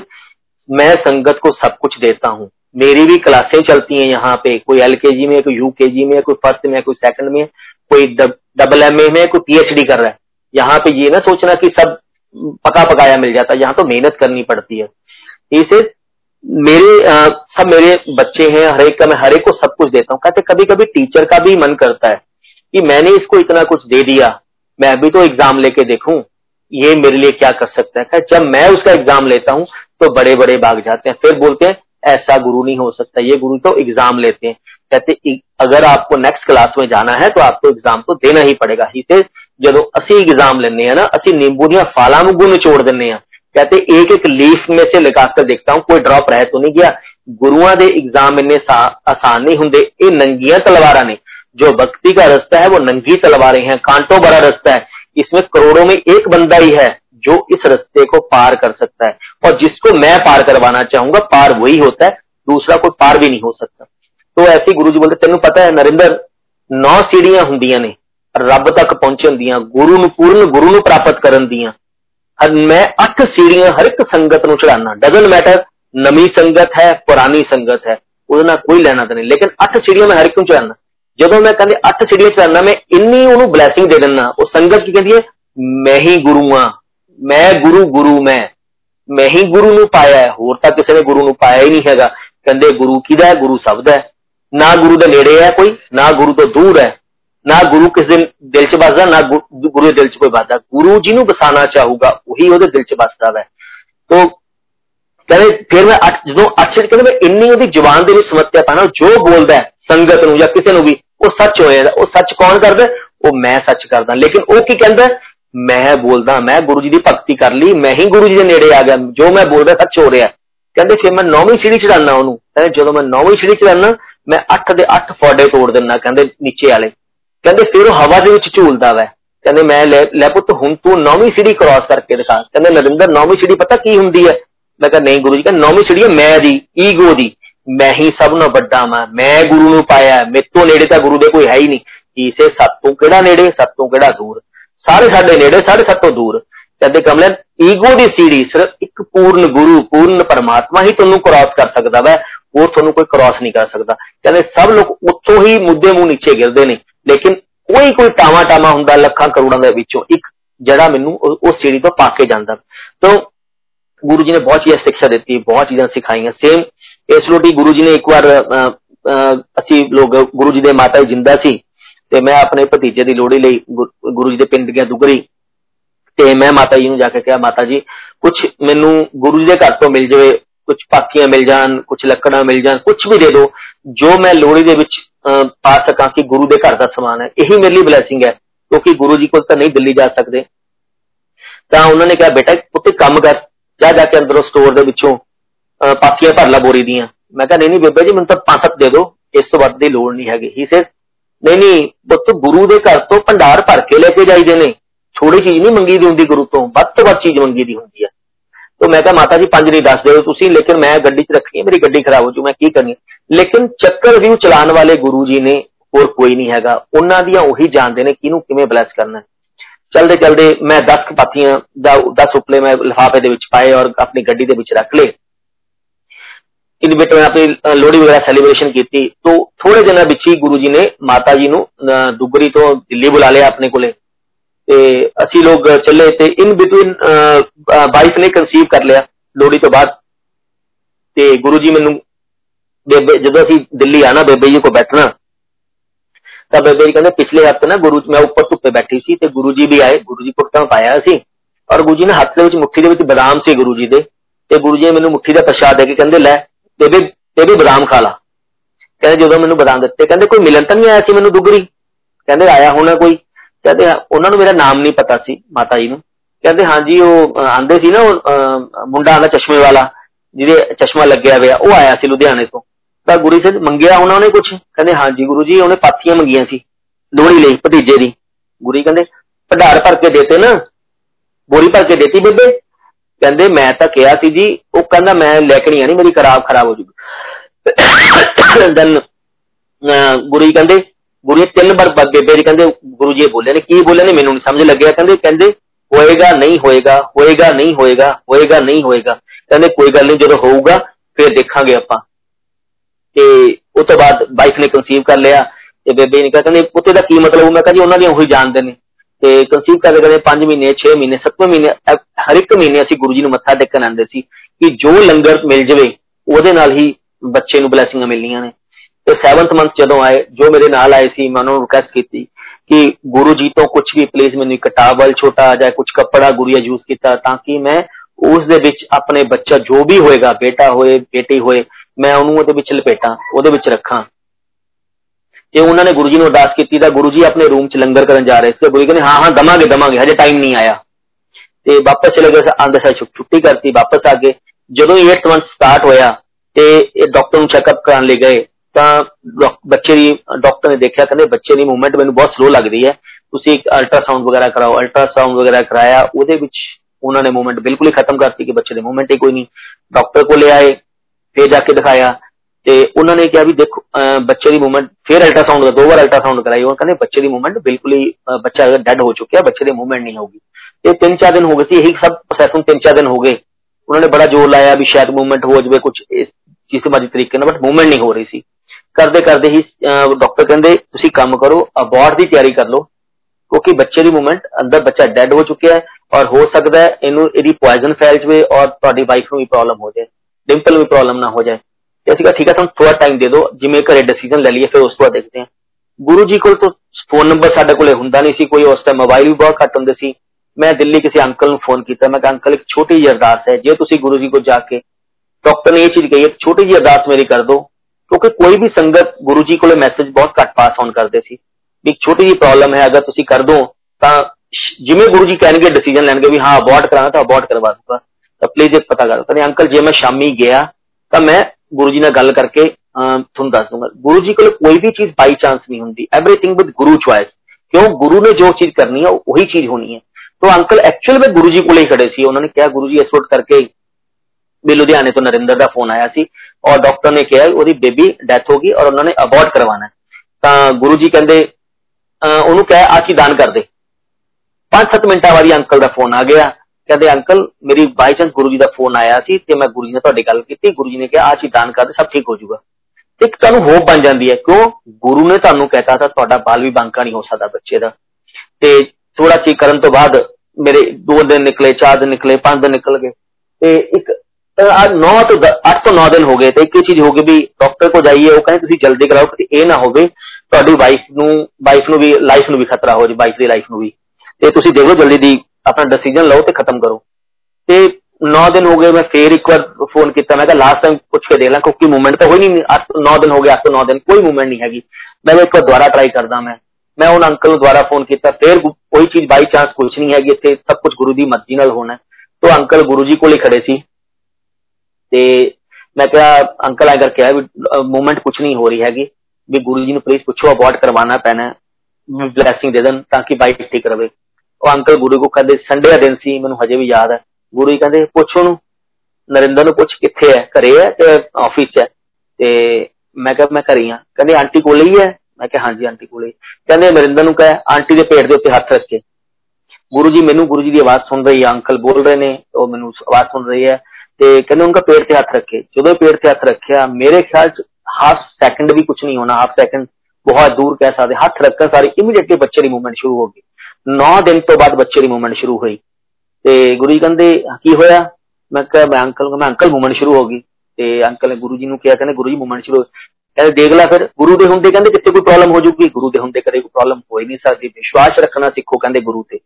मैं संगत को सब कुछ देता हूँ। मेरी भी क्लासें चलती हैं यहाँ पे, कोई एल के जी में, कोई यू के जी में, कोई फ़र्स्ट में, कोई सेकंड में, कोई डबल एम ए में, कोई पीएचडी कर रहा है। यहाँ पे ये ना सोचना कि सब पका पकाया मिल जाता है, यहाँ तो मेहनत करनी पड़ती है। इसे मेरे आ, सब मेरे बच्चे हैं हर एक का मैं हर एक को सब कुछ देता हूँ। कहते कभी कभी टीचर का भी मन करता है कि मैंने इसको इतना कुछ दे दिया मैं अभी तो एग्ज़ाम लेके देखूँ ये मेरे लिए क्या कर सकता है? जब मैं उसका एग्ज़ाम लेता हूँ तो बड़े बड़े भाग जाते हैं। फिर बोलते हैं ऐसा गुरु नहीं हो सकता ये गुरु तो एग्ज़ाम लेते हैं। कहते अगर आपको नेक्स्ट क्लास में जाना है तो आपको एग्ज़ाम तो देना ही पड़ेगा। ही से जो असि एग्ज़ाम लेने हैं ना असि नींबू दिया फाला गुण छोड़ देने हैं। कहते एक एक लीफ में से लगाकर देखता हूँ, कोई ड्रॉप रह तो नहीं गया। गुरुआ के एग्ज़ाम इन्ने आसान नहीं होंगे ये नंगिया तलवार ने, जो भक्ति का रास्ता है, वो नंगी तलवारें हैं, कांटो बड़ा रास्ता है। इसमें करोड़ों में एक बंदा ही है, जो इस रास्ते को पार कर सकता है। और जिसको मैं पार करवाना चाहूँगा, पार वही होता है, दूसरा कोई पार भी नहीं हो सकता। तो ऐसे गुरु जी बोलते, तेन पता है, नरिंदर, नौ सीढ़ियाँ होंगे ने, रब तक पहुंचन दिया गुरु पूर्ण गुरु प्राप्त करन दिया। मैं अठ सीढ़ियां हर एक संगत ਨੂੰ ਚੜਾਣਾ ਡਜ਼ਨਟ ਮੈਟਰ ਨਵੀਂ ਸੰਗਤ ਹੈ ਪੁਰਾਣੀ ਸੰਗਤ ਹੈ ਉਹਦੇ ਨਾਲ ਕੋਈ ਲੈਣਾ ਤੇ ਨਹੀਂ ਲੇਕਿਨ ਅੱਠ ਸੀੜੀਆਂ ਮੈਂ ਹਰ ਇੱਕ ਨੂੰ ਚੜਾਣਾ ਜਦੋਂ ਮੈਂ ਕਹਿੰਦੇ ਅੱਠ ਸੀੜੀਆਂ ਚੜਾਣਾ ਮੈਂ ਇੰਨੀ ਉਹਨੂੰ ਬਲੇਸਿੰਗ ਦੇ ਦਿੰਨਾ ਉਹ ਸੰਗਤ ਕੀ ਕਹਿੰਦੀ ਹੈ ਮੈਂ ਹੀ ਗੁਰੂ ਆ ਮੈਂ ਗੁਰੂ ਗੁਰੂ ਮੈਂ ਮੈਂ ਹੀ ਗੁਰੂ ਨੂੰ ਪਾਇਆ ਹੈ ਹੋਰ ਤਾਂ ਕਿਸੇ ਨੇ ਗੁਰੂ ਨੂੰ ਪਾਇਆ ਹੀ ਨਹੀਂ ਹੈਗਾ ਕਹਿੰਦੇ ਗੁਰੂ ਕਿਹਦਾ ਹੈ ਗੁਰੂ ਸਭ ਦਾ ਹੈ ਨਾ ਗੁਰੂ ਦੇ ਨੇੜੇ ਹੈ ਕੋਈ ਨਾ ਗੁਰੂ ਤੋਂ ਦੂਰ ਹੈ ਨਾ ਗੁਰੂ ਕਿਸ ਦਿਨ ਦਿਲ 'ਚ ਬਸਦਾ ਨਾ ਗੁਰੂ ਦੇ ਦਿਲ 'ਚ ਕੋਈ ਬਸਦਾ ਗੁਰੂ ਜੀ ਨੂੰ ਬਸਾਣਾ ਚਾਹੂਗਾ ਉਹੀ ਉਹਦੇ ਦਿਲ 'ਚ ਬਸਦਾ ਹੈ ਤੋ ਕਹਿੰਦੇ ਫਿਰ ਮੈਂ ਅੱਠ ਜਦੋਂ ਅੱਠ ਕਹਿੰਦੇ ਮੈਂ ਇੰਨੀ ਉਹਦੀ ਜ਼ੁਬਾਨ ਦੇ ਵਿੱਚ ਸਮੱਤਿਆ ਪਾਣਾ ਜੋ ਬੋਲਦਾ ਸੰਗਤ ਨੂੰ ਜਾਂ ਕਿਸੇ ਨੂੰ ਵੀ ਉਹ ਸੱਚ ਹੋ ਜਾਂਦਾ ਉਹ ਸੱਚ ਕੌਣ ਕਰਦਾ ਉਹ ਮੈਂ ਸੱਚ ਕਰਦਾ ਲੇਕਿਨ ਉਹ ਕੀ ਕਹਿੰਦਾ ਮੈਂ ਬੋਲਦਾ ਮੈਂ ਗੁਰੂ ਜੀ ਦੀ ਭਗਤੀ ਕਰ ਲਈ ਮੈਂ ਹੀ ਗੁਰੂ ਜੀ ਦੇ ਨੇੜੇ ਆ ਗਿਆ ਜੋ ਮੈਂ ਬੋਲਦਾ ਸੱਚ ਹੋ ਰਿਹਾ ਕਹਿੰਦੇ ਫਿਰ ਮੈਂ ਨੌਵੀਂ ਸੀੜੀ ਚੜਾਉਣਾ ਉਹਨੂੰ ਕਹਿੰਦੇ ਜਦੋਂ ਮੈਂ ਨੌਵੀਂ ਸੀੜੀ ਚੜਾਉਣਾ ਮੈਂ ਅੱਠ ਦੇ ਅੱਠ ਫੋੜੇ ਤੋੜ ਦਿੰਨਾ ਕਹਿੰਦੇ ਨੀਚੇ ਵਾਲੇ ਕਹਿੰਦੇ ਫਿਰ ਉਹ ਹਵਾ ਦੇ ਵਿੱਚ ਝੂਲਦਾ ਵੈ ਕਹਿੰਦੇ ਮੈਂ ਲੈ ਪੁੱਤ ਹੁਣ ਤੂੰ ਨੌਵੀਂ ਸਿੜੀ ਕ੍ਰਾਸ ਕਰਕੇ ਦਿਖਾ ਕਹਿੰਦੇ ਨਰਿੰਦਰ ਨੌਵੀਂ ਸਿੜੀ ਪਤਾ ਕੀ ਹੁੰਦੀ ਹੈ ਮੈਂ ਕਿਹਾ ਨਹੀਂ ਗੁਰੂ ਜੀ ਕਹਿੰਦੇ ਨੌਵੀਂ ਸਿੜੀ ਹੈ ਮੈਂ ਦੀ ਈਗੋ ਦੀ ਮੈਂ ਹੀ ਸਭ ਨੂੰ ਵੱਡਾ ਮੈਂ ਮੈਂ ਗੁਰੂ ਨੂੰ ਪਾਇਆ ਮੇਰੇ ਤੋਂ ਨੇੜੇ ਤਾਂ ਗੁਰੂ ਦੇ ਕੋਈ ਹੈ ਹੀ ਨਹੀਂ ਇਸੇ ਸੱਤ ਤੋਂ ਕਿਹੜਾ ਨੇੜੇ ਸੱਤ ਤੋਂ ਕਿਹੜਾ ਦੂਰ ਸਾਰੇ ਸਾਡੇ ਨੇੜੇ ਸਾਡੇ ਸੱਤ ਤੋਂ ਦੂਰ ਕਹਿੰਦੇ ਕਮਲੇ ਈਗੋ ਦੀ ਸੀੜੀ ਸਿਰਫ ਇੱਕ ਪੂਰਨ ਗੁਰੂ ਪੂਰਨ ਪਰਮਾਤਮਾ ਹੀ ਤੁਹਾਨੂੰ ਕ੍ਰਾਸ ਕਰ ਸਕਦਾ ਵੈ ਉਹ ਤੁਹਾਨੂੰ ਕੋਈ ਕ੍ਰਾਸ ਨਹੀਂ ਕਰ ਸਕਦਾ ਕਹਿੰਦੇ ਸਭ ਲੋਕ ਉੱਥੋਂ ਹੀ ਮੁੱਦੇ ਮੂੰਹ ਨੀਚੇ ਗਿਰਦੇ ਨੇ ਲੇਕਿਨ ਕੋਈ ਕੋਈ ਟਾਵਾ ਟਾਵਾ ਹੁੰਦਾ ਲੱਖਾਂ ਕਰੋੜਾਂ ਦੇ ਵਿੱਚੋਂ ਇੱਕ ਜਿਹੜਾ ਮੈਨੂੰ ਉਸ ਸੀੜੀ ਤੋਂ ਪਾ ਕੇ ਜਾਂਦਾ ਤੋਂ ਗੁਰੂ ਜੀ ਨੇ ਬਹੁਤ ਚੀਜ਼ਾਂ ਸਿੱਖਿਆ ਦਿੱਤੀ ਬਹੁਤ ਚੀਜ਼ਾਂ ਸਿਖਾਈਆਂ ਸੇਮ ਇਸ ਲੋਟੀ ਗੁਰੂ ਜੀ ਨੇ ਇੱਕ ਵਾਰ ਅਸੀਂ ਲੋਕ ਗੁਰੂ ਜੀ ਦੇ ਮਾਤਾ ਜੀ ਜਿੰਦਾ ਸੀ ਤੇ ਮੈਂ ਆਪਣੇ ਭਤੀਜੇ ਦੀ ਲੋੜੀ ਲਈ ਗੁਰੂ ਜੀ ਦੇ ਪਿੰਡ ਗਿਆ ਦੁਗਰੀ ਤੇ ਮੈਂ ਮਾਤਾ ਜੀ ਨੂੰ ਜਾ ਕੇ ਕਿਹਾ ਮਾਤਾ ਜੀ ਕੁਝ ਮੈਨੂੰ ਗੁਰੂ ਜੀ ਦੇ ਘਰ ਤੋਂ ਮਿਲ ਜਾਵੇ ਕੁਝ ਪਾਕੀਆਂ ਮਿਲ ਜਾਣ ਕੁਝ ਲੱਕੜਾਂ ਮਿਲ ਜਾਣ ਕੁਝ ਵੀ ਦੇ ਦਿਓ ਜੋ ਮੈਂ ਲੋੜੀ ਦੇ ਵਿੱਚ ਪਾ ਸਕਾਂ ਕਿ ਗੁਰੂ ਦੇ ਘਰ ਦਾ ਸਮਾਨ ਹੈ ਇਹੀ ਮੇਰੇ ਲਈ ਬਲੇਸਿੰਗ ਹੈ ਕਿਉਂਕਿ ਗੁਰੂ ਜੀ ਕੋਲ ਤਾਂ ਨਹੀਂ ਦਿੱਲੀ ਜਾ ਸਕਦੇ ਤਾਂ ਉਹਨਾਂ ਨੇ ਕਿਹਾ ਬੇਟਾ ਉੱਤੇ ਕੰਮ ਕਰ ਜਾ ਜਾ ਕੇ ਅੰਦਰੋਂ ਸਟੋਰ ਦੇ ਵਿੱਚੋਂ ਪਾਕੀਆਂ ਭਰ ਲਾ ਬੋਰੀ ਦੀਆਂ ਮੈਂ ਕਿਹਾ ਨਹੀਂ ਨਹੀਂ ਬੇਬੇ ਜੀ ਮੈਨੂੰ ਤਾਂ ਪੰਜ ਸੱਤ ਦੇ ਦਿਓ ਇਸ ਤੋਂ ਵੱਧ ਦੀ ਲੋੜ ਨਹੀਂ ਹੈਗੀ ਹੀ ਸੇ ਨਹੀਂ ਨਹੀਂ ਪੁੱਤ ਗੁਰੂ ਦੇ ਘਰ ਤੋਂ ਭੰਡਾਰ ਭਰ ਕੇ ਲੈ ਕੇ ਜਾਈਦੇ ਨੇ ਥੋੜੀ ਚੀਜ਼ ਨਹੀਂ ਮੰਗੀ ਦੀ ਹੁੰਦੀ ਗੁਰੂ ਤੋਂ ਵੱਧ ਤੋਂ ਵੱਧ ਚੀਜ਼ ਮੰਗੀ ਦੀ ਹੁੰਦੀ ਹੈ तो मैं कहा माता जी पंज नहीं दस दो तुम लेकिन मैं गड्डी च रखनी है मेरी गड्डी खराब हो जू मैं की करनी लेकिन चक्कर व्यू चलाने वाले गुरु जी ने और कोई नहीं है उन्होंने उही जानते हैं कि किमें ब्लैस करना चलते चलते मैं दस कपातियां दस उपले मैं लिफाफे पाए और अपनी गड्डी रख ले इन बिट मैं अपनी लोहड़ी वगैरह सैलीब्रेशन की तो थोड़े दिन ही गुरु जी ने माता जी ਨੂੰ ਦੁਗਰੀ ਤੋਂ ਦਿੱਲੀ ਬੁਲਾ ਲਿਆ ਆਪਣੇ ਕੋਲੇ ਤੇ ਅਸੀਂ ਲੋਕ ਚੱਲੇ ਤੇ ਇਨ ਬਿਟਵੀਨ ਵਾਈਫ ਨੇ ਕਨਸੀਵ ਕਰ ਲਿਆ ਲੋੜੀ ਤੋਂ ਬਾਅਦ। ਤੇ ਗੁਰੂ ਜੀ ਮੈਨੂੰ, ਬੇਬੇ, ਜਦੋਂ ਅਸੀਂ ਦਿੱਲੀ ਆਣਾ ਬੇਬੇ ਜੀ ਕੋ ਬੈਠਣਾ, ਤਾਂ ਬੇਬੇ ਜੀ ਕਹਿੰਦੇ, ਪਿਛਲੇ ਹਫ਼ਤੇ ਨਾ ਗੁਰੂ ਮੈਂ ਉੱਪਰ ਧੁੱਪੇ ਬੈਠੀ ਸੀ ਤੇ ਗੁਰੂ ਜੀ ਵੀ ਆਏ, ਗੁਰੂ ਜੀ ਕੁਰਤਾ ਪਾਇਆ ਸੀ। ਔਰ ਗੁਰੂ ਜੀ ਨੇ ਹੱਥ ਦੇ ਵਿੱਚ ਮੁੱਠੀ ਦੇ ਵਿੱਚ ਬਦਾਮ ਸੀ ਗੁਰੂ ਜੀ ਦੇ। ਤੇ ਗੁਰੂ ਜੀ ਨੇ ਮੈਨੂੰ ਮੁੱਠੀ ਦਾ ਪ੍ਰਸ਼ਾਦ ਦੇ ਕੇ ਕਹਿੰਦੇ, ਲੈ ਬੇਬੇ ਬੇਬੇ ਬਦਾਮ ਖਾ ਲਾ। ਕਹਿੰਦੇ ਜਦੋਂ ਮੈਨੂੰ ਬਦਾਮ ਦਿੱਤੇ, ਕਹਿੰਦੇ ਕੋਈ ਮਿਲਣ ਤਾਂ ਨਹੀਂ ਆਇਆ ਸੀ ਮੈਨੂੰ ਦੁਗਰੀ? ਕਹਿੰਦੇ ਆਇਆ ਹੋਣਾ ਕੋਈ। ਕਹਿੰਦੇ ਉਹਨਾਂ ਨੂੰ ਮੇਰਾ ਨਾਮ ਨਹੀਂ ਪਤਾ ਸੀ ਮਾਤਾ ਜੀ ਨੂੰ ਕਹਿੰਦੇ ਹਾਂਜੀ ਉਹ ਆਂਦੇ ਸੀ ਨਾ ਉਹ ਮੁੰਡਾ ਆਂਦਾ ਚਸ਼ਮੇ ਵਾਲਾ ਜਿਹਦੇ ਚਸ਼ਮਾ ਲੱਗਿਆ ਹੋਇਆ ਉਹ ਆਇਆ ਸੀ ਲੁਧਿਆਣੇ ਤੋਂ ਤਾਂ ਗੁਰੂ ਜੀ ਮੰਗਿਆ ਉਹਨਾਂ ਨੇ ਕੁਝ ਕਹਿੰਦੇ ਹਾਂਜੀ ਗੁਰੂ ਜੀ ਉਹਨੇ ਪਾਥੀਆਂ ਮੰਗੀਆਂ ਸੀ ਲੋਹੜੀ ਲਈ ਭਤੀਜੇ ਦੀ ਗੁਰੂ ਕਹਿੰਦੇ ਭੰਡਾਰ ਭਰ ਕੇ ਦੇਤੇ ਨਾ ਬੋਰੀ ਭਰ ਕੇ ਦੇਤੀ ਬੇਬੇ ਕਹਿੰਦੇ ਮੈਂ ਤਾਂ ਕਿਹਾ ਸੀ ਜੀ ਉਹ ਕਹਿੰਦਾ ਮੈਂ ਲੈ ਕੇ ਨਹੀਂ ਆਣੀ ਮੇਰੀ ਖਰਾਬ ਖਰਾਬ ਹੋ ਜੂਗੀ ਦੈਨ ਗੁਰੂ ਜੀ ਕਹਿੰਦੇ ਗੁਰੂ ਜੀ ਤਿੰਨ ਵਾਰ ਬੇਬੇ ਜੀ ਕਹਿੰਦੇ ਗੁਰੂ ਜੀ ਬੋਲੇ ਨੇ ਕੀ ਬੋਲੇ ਨੇ ਮੈਨੂੰ ਨਹੀਂ ਸਮਝ ਲੱਗਿਆ ਕਹਿੰਦੇ ਕਹਿੰਦੇ ਹੋਏਗਾ ਨਹੀਂ ਹੋਏਗਾ ਹੋਏਗਾ ਨਹੀਂ ਹੋਏਗਾ ਹੋਏਗਾ ਨਹੀਂ ਹੋਏਗਾ ਕਹਿੰਦੇ ਕੋਈ ਗੱਲ ਨਹੀਂ ਜਦੋਂ ਹੋਊਗਾ ਫਿਰ ਦੇਖਾਂਗੇ ਆਪਾਂ ਤੇ ਉਸ ਤੋਂ ਬਾਅਦ ਵਾਈਫ ਨੇ ਕਨਸੀਵ ਕਰ ਲਿਆ ਤੇ ਬੇਬੇ ਨੇ ਕਿਹਾ ਕਹਿੰਦੇ ਪੁੱਤੇ ਦਾ ਕੀ ਮਤਲਬ ਮੈਂ ਕਿਹਾ ਜੀ ਉਹਨਾਂ ਦੀਆਂ ਉਹੀ ਜਾਣਦੇ ਨੇ ਤੇ ਕਨਸੀਵ ਕਰਦੇ ਕਰਦੇ 5 ਮਹੀਨੇ 6 ਮਹੀਨੇ 7ਵੇਂ ਮਹੀਨੇ ਹਰ ਇੱਕ ਮਹੀਨੇ ਅਸੀਂ ਗੁਰੂ ਜੀ ਨੂੰ ਮੱਥਾ ਟੇਕਣ ਆਉਂਦੇ ਸੀ ਕਿ ਜੋ ਲੰਗਰ ਮਿਲ ਜਵੇ ਉਹਦੇ ਨਾਲ ਹੀ ਬੱਚੇ ਨੂੰ ਬਲੇਸਿੰਗਾਂ ਮਿਲਣੀਆਂ ਨੇ ਤੇ 7th ਮੰਥ ਜਦੋਂ ਆਏ ਜੋ ਮੇਰੇ ਨਾਲ ਆਏ ਸੀ ਮੈਂ ਉਹਨਾਂ ਨੂੰ ਰਿਕਵੈਸਟ ਕੀਤੀ ਕਿ ਗੁਰੂ ਜੀ ਤੋਂ ਕੁਝ ਵੀ ਪਲੀਜ਼ ਮੈਨੂੰ ਇੱਕ ਟਾਵਲ ਛੋਟਾ ਜਾਂ ਕੁਝ ਕੱਪੜਾ ਗੁਰੀਆ ਯੂਜ਼ ਕੀਤਾ ਤਾਂ ਕਿ ਮੈਂ ਉਸ ਦੇ ਵਿੱਚ ਆਪਣੇ ਬੱਚਾ ਜੋ ਵੀ ਹੋਏਗਾ ਬੇਟਾ ਹੋਏ ਬੇਟੀ ਹੋਏ ਮੈਂ ਉਹਨੂੰ ਉਹਦੇ ਵਿੱਚ ਲਪੇਟਾਂ ਉਹਦੇ ਵਿੱਚ ਰੱਖਾਂ ਤੇ ਉਹਨਾਂ ਨੇ ਗੁਰੂ ਜੀ ਨੂੰ ਅਰਦਾਸ ਕੀਤੀ ਤਾਂ ਗੁਰੂ ਜੀ ਆਪਣੇ ਰੂਮ 'ਚ ਲੰਗਰ ਕਰਨ ਜਾ ਰਹੇ ਸੀ ਗੁਰੂ ਜੀ ਕਹਿੰਦੇ ਹਾਂ ਹਾਂ ਦਵਾਂਗੇ ਦਵਾਂਗੇ ਹਜੇ ਟਾਈਮ ਨਹੀਂ ਆਇਆ ਤੇ ਵਾਪਸ ਚਲੇ ਗਏ ਆਂਦੇ ਸਾਰ ਛੁੱਟੀ ਕਰਤੀ ਵਾਪਸ ਆ ਗਏ ਜਦੋਂ 8th ਮੰਥ ਸਟਾਰਟ ਹੋਇਆ ਤੇ ਇਹ ਡਾਕਟਰ ਨੂੰ ਚੈੱਕਅਪ ਕਰਾਉਣ ਲਈ ਗਏ ਤਾਂ ਬੱਚੇ ਦੀ ਡਾਕਟਰ ਨੇ ਦੇਖਿਆ ਕਹਿੰਦੇ ਬੱਚੇ ਦੀ ਮੂਵਮੈਂਟ ਮੈਨੂੰ ਬਹੁਤ ਸਲੋ ਲੱਗਦੀ ਹੈ ਤੁਸੀਂ ਇੱਕ ਅਲਟਰਾਸਾਊਂਡ ਵਗੈਰਾ ਕਰਾਓ ਅਲਟਰਾਸਾਊਂਡ ਵਗੈਰਾ ਕਰਾਇਆ ਉਹਦੇ ਵਿੱਚ ਉਹਨਾਂ ਨੇ ਮੂਵਮੈਂਟ ਬਿਲਕੁਲ ਹੀ ਖਤਮ ਕਰਤੀ ਕਿ ਬੱਚੇ ਦੀ ਮੂਵਮੈਂਟ ਹੀ ਕੋਈ ਨਹੀਂ ਡਾਕਟਰ ਕੋਲ ਲੈ ਆਏ ਫੇਰ ਜਾ ਕੇ ਦਿਖਾਇਆ ਤੇ ਉਹਨਾਂ ਨੇ ਕਿਹਾ ਵੀ ਦੇਖੋ ਬੱਚੇ ਦੀ ਮੂਵਮੈਂਟ ਫਿਰ ਅਲਟਰਾਸਾਊਂਡ ਦਾ ਦੋ ਵਾਰ ਅਲਟਰਾਸਾਊਂਡ ਕਰਾਈ ਉਹ ਕਹਿੰਦੇ ਬੱਚੇ ਦੀ ਮੂਵਮੈਂਟ ਬਿਲਕੁਲ ਹੀ ਬੱਚਾ ਡੈਡ ਹੋ ਚੁੱਕਿਆ ਬੱਚੇ ਦੀ ਮੂਵਮੈਂਟ ਨਹੀਂ ਹੋਊਗੀ ਤੇ ਤਿੰਨ ਚਾਰ ਦਿਨ ਹੋ ਗਏ ਸੀ ਇਹੀ ਸਭ ਪ੍ਰੋਸੈਸ ਨੂੰ ਤਿੰਨ ਚਾਰ ਦਿਨ ਹੋ ਗਏ ਉਹਨਾਂ ਨੇ ਬੜਾ ਜ਼ੋਰ ਲਾਇਆ ਵੀ ਸ਼ਾਇਦ ਮੂਵਮੈਂਟ ਹੋ ਜਾਵੇ ਕੁਝ ਇਸ ਸਿਸਟਮੈਟਿਕ ਤਰੀਕੇ ਨਾਲ ਬਟ ਮੂਵਮੈਂਟ ਨਹੀਂ ਹੋ ਰਹੀ ਸੀ ਕਰਦੇ ਕਰਦੇ ਹੀ ਡਾਕਟਰ ਕਹਿੰਦੇ ਤੁਸੀਂ ਕੰਮ ਕਰੋ ਅਬੋਰਟ ਦੀ ਤਿਆਰੀ ਕਰ ਲਓ ਕਿਉਂਕਿ ਬੱਚੇ ਦੀ ਮੂਵਮੈਂਟ ਅੰਦਰ ਬੱਚਾ ਡੈਡ ਹੋ ਚੁੱਕਿਆ ਹੈ ਔਰ ਹੋ ਸਕਦਾ ਹੈ ਇਹਨੂੰ ਇਹਦੀ ਪੋਇਜ਼ਨ ਫੈਲ ਜਵੇ ਔਰ ਤੁਹਾਡੀ ਵਾਈਫ ਨੂੰ ਵੀ ਪ੍ਰੋਬਲਮ ਹੋ ਜਾਏ ਡਿੰਪਲ ਵੀ ਪ੍ਰੋਬਲਮ ਨਾ ਹੋ ਜਾਏ ਤੇ ਅਸੀਂ ਕਿਹਾ ਠੀਕ ਹੈ ਤੁਹਾਨੂੰ ਥੋੜਾ ਟਾਈਮ ਦੇ ਦਿਓ ਜਿਵੇਂ ਘਰੇ ਡਿਸੀਜਨ ਲੈ ਲਈਏ ਫਿਰ ਉਸ ਤੋਂ ਬਾਅਦ ਦੇਖਦੇ ਹਾਂ ਗੁਰੂ ਜੀ ਕੋਲ ਤਾਂ ਫੋਨ ਨੰਬਰ ਸਾਡੇ ਕੋਲੇ ਹੁੰਦਾ ਨਹੀਂ ਸੀ ਕੋਈ ਉਸ ਟਾਈਮ ਮੋਬਾਈਲ ਵੀ ਬਹੁਤ ਘੱਟ ਹੁੰਦੇ ਸੀ ਮੈਂ ਦਿੱਲੀ ਕਿਸੇ ਅੰਕਲ ਨੂੰ ਫੋਨ ਕੀਤਾ ਮੈਂ ਕਿਹਾ ਅੰਕਲ ਇੱਕ ਛੋਟੀ ਜਿਹੀ ਅਰਦਾਸ ਹੈ ਜੇ ਤੁਸੀਂ ਗੁਰੂ ਜੀ ਕੋਲ ਜਾ ਕੇ ਡਾਕਟਰ ਨੇ ਇਹ ਚੀਜ਼ ਕਹੀ ਇੱਕ ਛੋਟੀ ਜਿਹੀ ਅਰਦਾਸ ਮੇਰੀ ਕਰ ਦਿਓ ਕਿਉਂਕਿ ਕੋਈ ਵੀ ਸੰਗਤ ਗੁਰੂ ਜੀ ਕੋਲੇ ਮੈਸੇਜ ਬਹੁਤ ਘੱਟ ਪਾਸ ਆਨ ਕਰਦੇ ਸੀ ਵੀ ਇੱਕ ਛੋਟੀ ਜਿਹੀ ਪ੍ਰੋਬਲਮ ਹੈ ਅਗਰ ਤੁਸੀਂ ਕਰ ਦੋ ਤਾਂ ਜਿਵੇਂ ਗੁਰੂ ਜੀ ਕਹਿਣਗੇ ਡਿਸੀਜਨ ਲੈਣਗੇ ਵੀ ਹਾਂ ਅਬੋਰਟ ਕਰਾਣਾ ਤਾਂ ਅਬੋਰਟ ਕਰਵਾ ਦੂੰਗਾ ਤਾਂ ਪਲੀਜ਼ ਇੱਕ ਪਤਾ ਕਰੋ ਕਹਿੰਦੇ ਅੰਕਲ ਜੇ ਮੈਂ ਸ਼ਾਮੀ ਗਿਆ ਤਾਂ ਮੈਂ ਗੁਰੂ ਜੀ ਨਾਲ ਗੱਲ ਕਰਕੇ ਤੁਹਾਨੂੰ ਦੱਸ ਦੂੰਗਾ ਗੁਰੂ ਜੀ ਕੋਲ ਕੋਈ ਵੀ ਚੀਜ਼ ਬਾਈ ਚਾਂਸ ਨਹੀਂ ਹੁੰਦੀ ਐਵਰੀਥਿੰਗ ਵਿਦ ਗੁਰੂ ਚੁਆਇਸ ਕਿਉਂ ਗੁਰੂ ਨੇ ਜੋ ਚੀਜ਼ ਕਰਨੀ ਹੈ ਉਹੀ ਚੀਜ਼ ਹੋਣੀ ਹੈ तो अंकल एक्चुअल में गुरु जी को खड़े सी उन्होंने कहा गुरु जी इस ਵੀ ਲੁਧਿਆਣੇ ਤੋਂ ਨਰਿੰਦਰ ਦਾ ਫੋਨ ਆਇਆ ਸੀ ਔਰ ਡਾਕਟਰ ਨੇ ਕਿਹਾ ਉਹਦੀ ਬੇਬੀ ਡੈਥ ਹੋ ਗਈ ਔਰ ਉਹਨਾਂ ਨੇ ਅਬੋਰਟ ਕਰਵਾਣਾ ਤਾਂ ਗੁਰੂ ਜੀ ਕਹਿੰਦੇ ਉਹਨੂੰ ਕਹੇ ਆਸੀ ਦਾਨ ਕਰ ਦੇ 5-7 ਮਿੰਟਾਂ ਬਾਅਦ ਅੰਕਲ ਦਾ ਫੋਨ ਆ ਗਿਆ ਕਹਿੰਦੇ ਅੰਕਲ ਮੇਰੀ by chance Guru ji the phone ਆਇਆ ਸੀ ਤੇ ਮੈਂ ਗੁਰੂ ਜੀ ਨਾਲ ਤੁਹਾਡੀ ਗੱਲ ਕੀਤੀ ਗੁਰੂ ਜੀ ਨੇ ਕਿਹਾ ਆਸੀ ਦਾਨ ਕਰ ਦੇ ਸਭ ਠੀਕ ਹੋ ਜਾਊਗਾ ਤੇ ਤੁਹਾਨੂੰ ਹੋਪ ਬਣ ਜਾਂਦੀ ਹੈ ਕਿਉਂ ਗੁਰੂ ਨੇ ਤੁਹਾਨੂੰ ਕਹਿਤਾ ਸੀ ਤੁਹਾਡਾ ਬਾਲ ਵੀ ਬਾਂਕਾ ਨਹੀਂ ਹੋ ਸਕਦਾ ਬੱਚੇ ਦਾ ਤੇ ਥੋੜਾ ਚੀਕ ਕਰਨ ਤੋਂ ਬਾਅਦ ਮੇਰੇ 2 ਦਿਨ ਨਿਕਲੇ 4 ਦਿਨ ਨਿਕਲੇ 5 ਦਿਨ ਨਿਕਲ ਗਏ ਤੇ ਇੱਕ ਅੱਜ 9 ਤੋਂ 8 ਤੋਂ 9 ਦਿਨ ਹੋ ਗਏ ਤੇ ਇੱਕ ਚੀਜ਼ ਹੋ ਗਈ ਵੀ ਡਾਕਟਰ ਕੋ ਜਾਈਏ ਉਹ ਕਹਿੰਦੇ ਤੁਸੀਂ ਜਲਦੀ ਕਰਾਓ ਕਿ ਇਹ ਨਾ ਹੋਵੇ ਤੁਹਾਡੀ ਵਾਈਫ ਨੂੰ ਵਾਈਫ ਨੂੰ ਵੀ ਲਾਈਫ ਨੂੰ ਵੀ ਖਤਰਾ ਹੋ ਜੇ ਵਾਈਫ ਦੀ ਲਾਈਫ ਨੂੰ ਵੀ ਤੇ ਤੁਸੀਂ ਦੇਖੋ ਜਲਦੀ ਦੀ ਆਪਣਾ ਡਿਸੀਜਨ ਲਓ ਤੇ ਖਤਮ ਕਰੋ ਤੇ 9 ਦਿਨ ਹੋ ਗਏ ਮੈਂ ਫੇਰ ਇੱਕ ਵਾਰ ਫੋਨ ਕੀਤਾ ਮੈਂ ਕਿਹਾ ਲਾਸਟ ਟਾਈਮ ਪੁੱਛ ਕੇ ਦੇਖ ਲਾਂ ਕਿਉਂਕਿ ਮੂਵਮੈਂਟ ਤਾਂ ਹੋਈ ਨਹੀਂ 8 9 ਦਿਨ ਹੋ ਗਏ 8 ਤੋਂ 9 ਦਿਨ ਕੋਈ ਮੂਵਮੈਂਟ ਨਹੀਂ ਹੈਗੀ ਮੈਂ ਇੱਕ ਵਾਰ ਦੁਬਾਰਾ ਟਰਾਈ ਕਰਦਾ ਮੈਂ ਮੈਂ ਉਹਨਾਂ ਅੰਕਲ ਨੂੰ ਦੁਬਾਰਾ ਫੋਨ ਕੀਤਾ ਫਿਰ ਕੋਈ ਚੀਜ਼ ਬਾਈ ਚਾਂਸ ਕੁਝ ਨਹੀਂ ਹੈਗੀ ਇੱਥੇ ਸਭ ਕੁਝ ਗੁਰੂ ਦੀ ਮਰਜ਼ੀ ਨਾਲ ਹੋਣਾ ਤੋਂ ਅੰਕਲ ਗੁਰੂ ਜੀ ਕੋਲ ਹੀ ਖੜੇ ਸੀ ਤੇ ਮੈਂ ਕਿਹਾ ਅੰਕਲ ਆਇਆ ਕਰਕੇ ਵੀ ਮੂਵਮੈਂਟ ਕੁਝ ਨਹੀਂ ਹੋ ਰਹੀ ਹੈਗੀ ਵੀ ਗੁਰੂ ਜੀ ਨੂੰ ਪਲੀਜ਼ ਪੁੱਛੋ ਅਬੋਰਟ ਕਰਵਾਉਣਾ ਪੈਣਾ ਬਲੇਸਿੰਗ ਦੇ ਦੇਣ ਤਾਂ ਕਿ ਬਾਈ ਠੀਕ ਰਵੇ ਉਹ ਅੰਕਲ ਗੁਰੂ ਕੋ ਕਹਿੰਦੇ ਸੰਡੇ ਦਾ ਦਿਨ ਸੀ ਮੈਨੂੰ ਹਜੇ ਵੀ ਯਾਦ ਹੈ ਗੁਰੂ ਜੀ ਕਹਿੰਦੇ ਪੁੱਛੋ ਨੂੰ ਨਰਿੰਦਰ ਨੂੰ ਪੁੱਛ ਕਿੱਥੇ ਹੈ ਘਰੇ ਹੈ ਤੇ ਆਫਿਸ 'ਚ ਹੈ ਤੇ ਮੈਂ ਕਿਹਾ ਮੈਂ ਘਰੇ ਆ ਕਹਿੰਦੇ ਆਂਟੀ ਕੋਲ ਹੀ ਹੈ ਮੈਂ ਕਿਹਾ ਹਾਂਜੀ ਆਂਟੀ ਕੋਲੇ ਕਹਿੰਦੇ ਮਰਿੰਦਰ ਨੂੰ ਕਹੇ ਆਂਟੀ ਦੇ ਪੇਟ ਦੇ ਉੱਤੇ ਹੱਥ ਰੱਖ ਕੇ ਗੁਰੂ ਜੀ ਮੈਨੂੰ ਗੁਰੂ ਜੀ ਦੀ ਆਵਾਜ਼ ਸੁਣ ਰਹੀ ਹੈ ਅੰਕਲ ਬੋਲ ਰਹੇ ਨੇ ਉਹ ਮੈਨੂੰ ਆਵਾਜ਼ ਸੁਣ ਰਹੀ ਹੈ ਤੇ ਕਹਿੰਦੇ ਉਹਨਾਂ ਪੇਟ ਤੇ ਹੱਥ ਰੱਖੇ ਜਦੋਂ ਪੇਟ ਤੇ ਹੱਥ ਰੱਖਿਆ ਮੇਰੇ ਖਿਆਲ ਚ ਹਾਫ ਸੈਕਿੰਡ ਵੀ ਕੁਝ ਨਹੀਂ ਹੋਣਾ ਹਾਫ ਸੈਕਿੰਡ ਬਹੁਤ ਦੂਰ ਕਹਿ ਸਕਦੇ ਹੱਥ ਰੱਖਣ ਸਾਰੀ ਇਮੀਡੀਏਟਲੀ ਬੱਚੇ ਦੀ ਮੂਵਮੈਂਟ ਸ਼ੁਰੂ ਹੋ ਗਈ 9 ਦਿਨ ਤੋਂ ਬਾਅਦ ਬੱਚੇ ਦੀ ਮੂਵਮੈਂਟ ਸ਼ੁਰੂ ਹੋਈ ਤੇ ਗੁਰੂ ਜੀ ਕਹਿੰਦੇ ਕੀ ਹੋਇਆ ਮੈਂ ਕਿਹਾ ਮੈਂ ਅੰਕਲ ਮੈਂ ਅੰਕਲ ਮੂਵਮੈਂਟ ਸ਼ੁਰੂ ਹੋ ਗਈ ਤੇ ਅੰਕਲ ਨੇ ਗੁਰੂ ਜੀ ਨੂੰ ਕਿਹਾ ਕਹਿੰਦੇ ਗੁਰੂ ਜੀ ਮੂਵਮੈਂਟ ਸ਼ੁਰੂ ਕਹਿੰਦੇ ਦੇਖ ਲੈ ਫਿਰ ਗੁਰੂ ਦੇ ਹੁੰਦੇ ਕਹਿੰਦੇ ਕਿੱਥੇ ਕੋਈ ਪ੍ਰੋਬਲਮ ਹੋ ਜੂਗੀ ਗੁਰੂ ਦੇ ਹੁੰਦੇ ਕਦੇ ਕੋਈ ਪ੍ਰੋਬਲਮ ਹੋਈ ਨਹੀਂ ਸਕਦੀ ਵਿਸ਼ਵਾਸ ਰੱਖਣਾ ਸਿੱਖੋ ਕਹਿੰਦੇ ਗੁਰੂ ਤੇ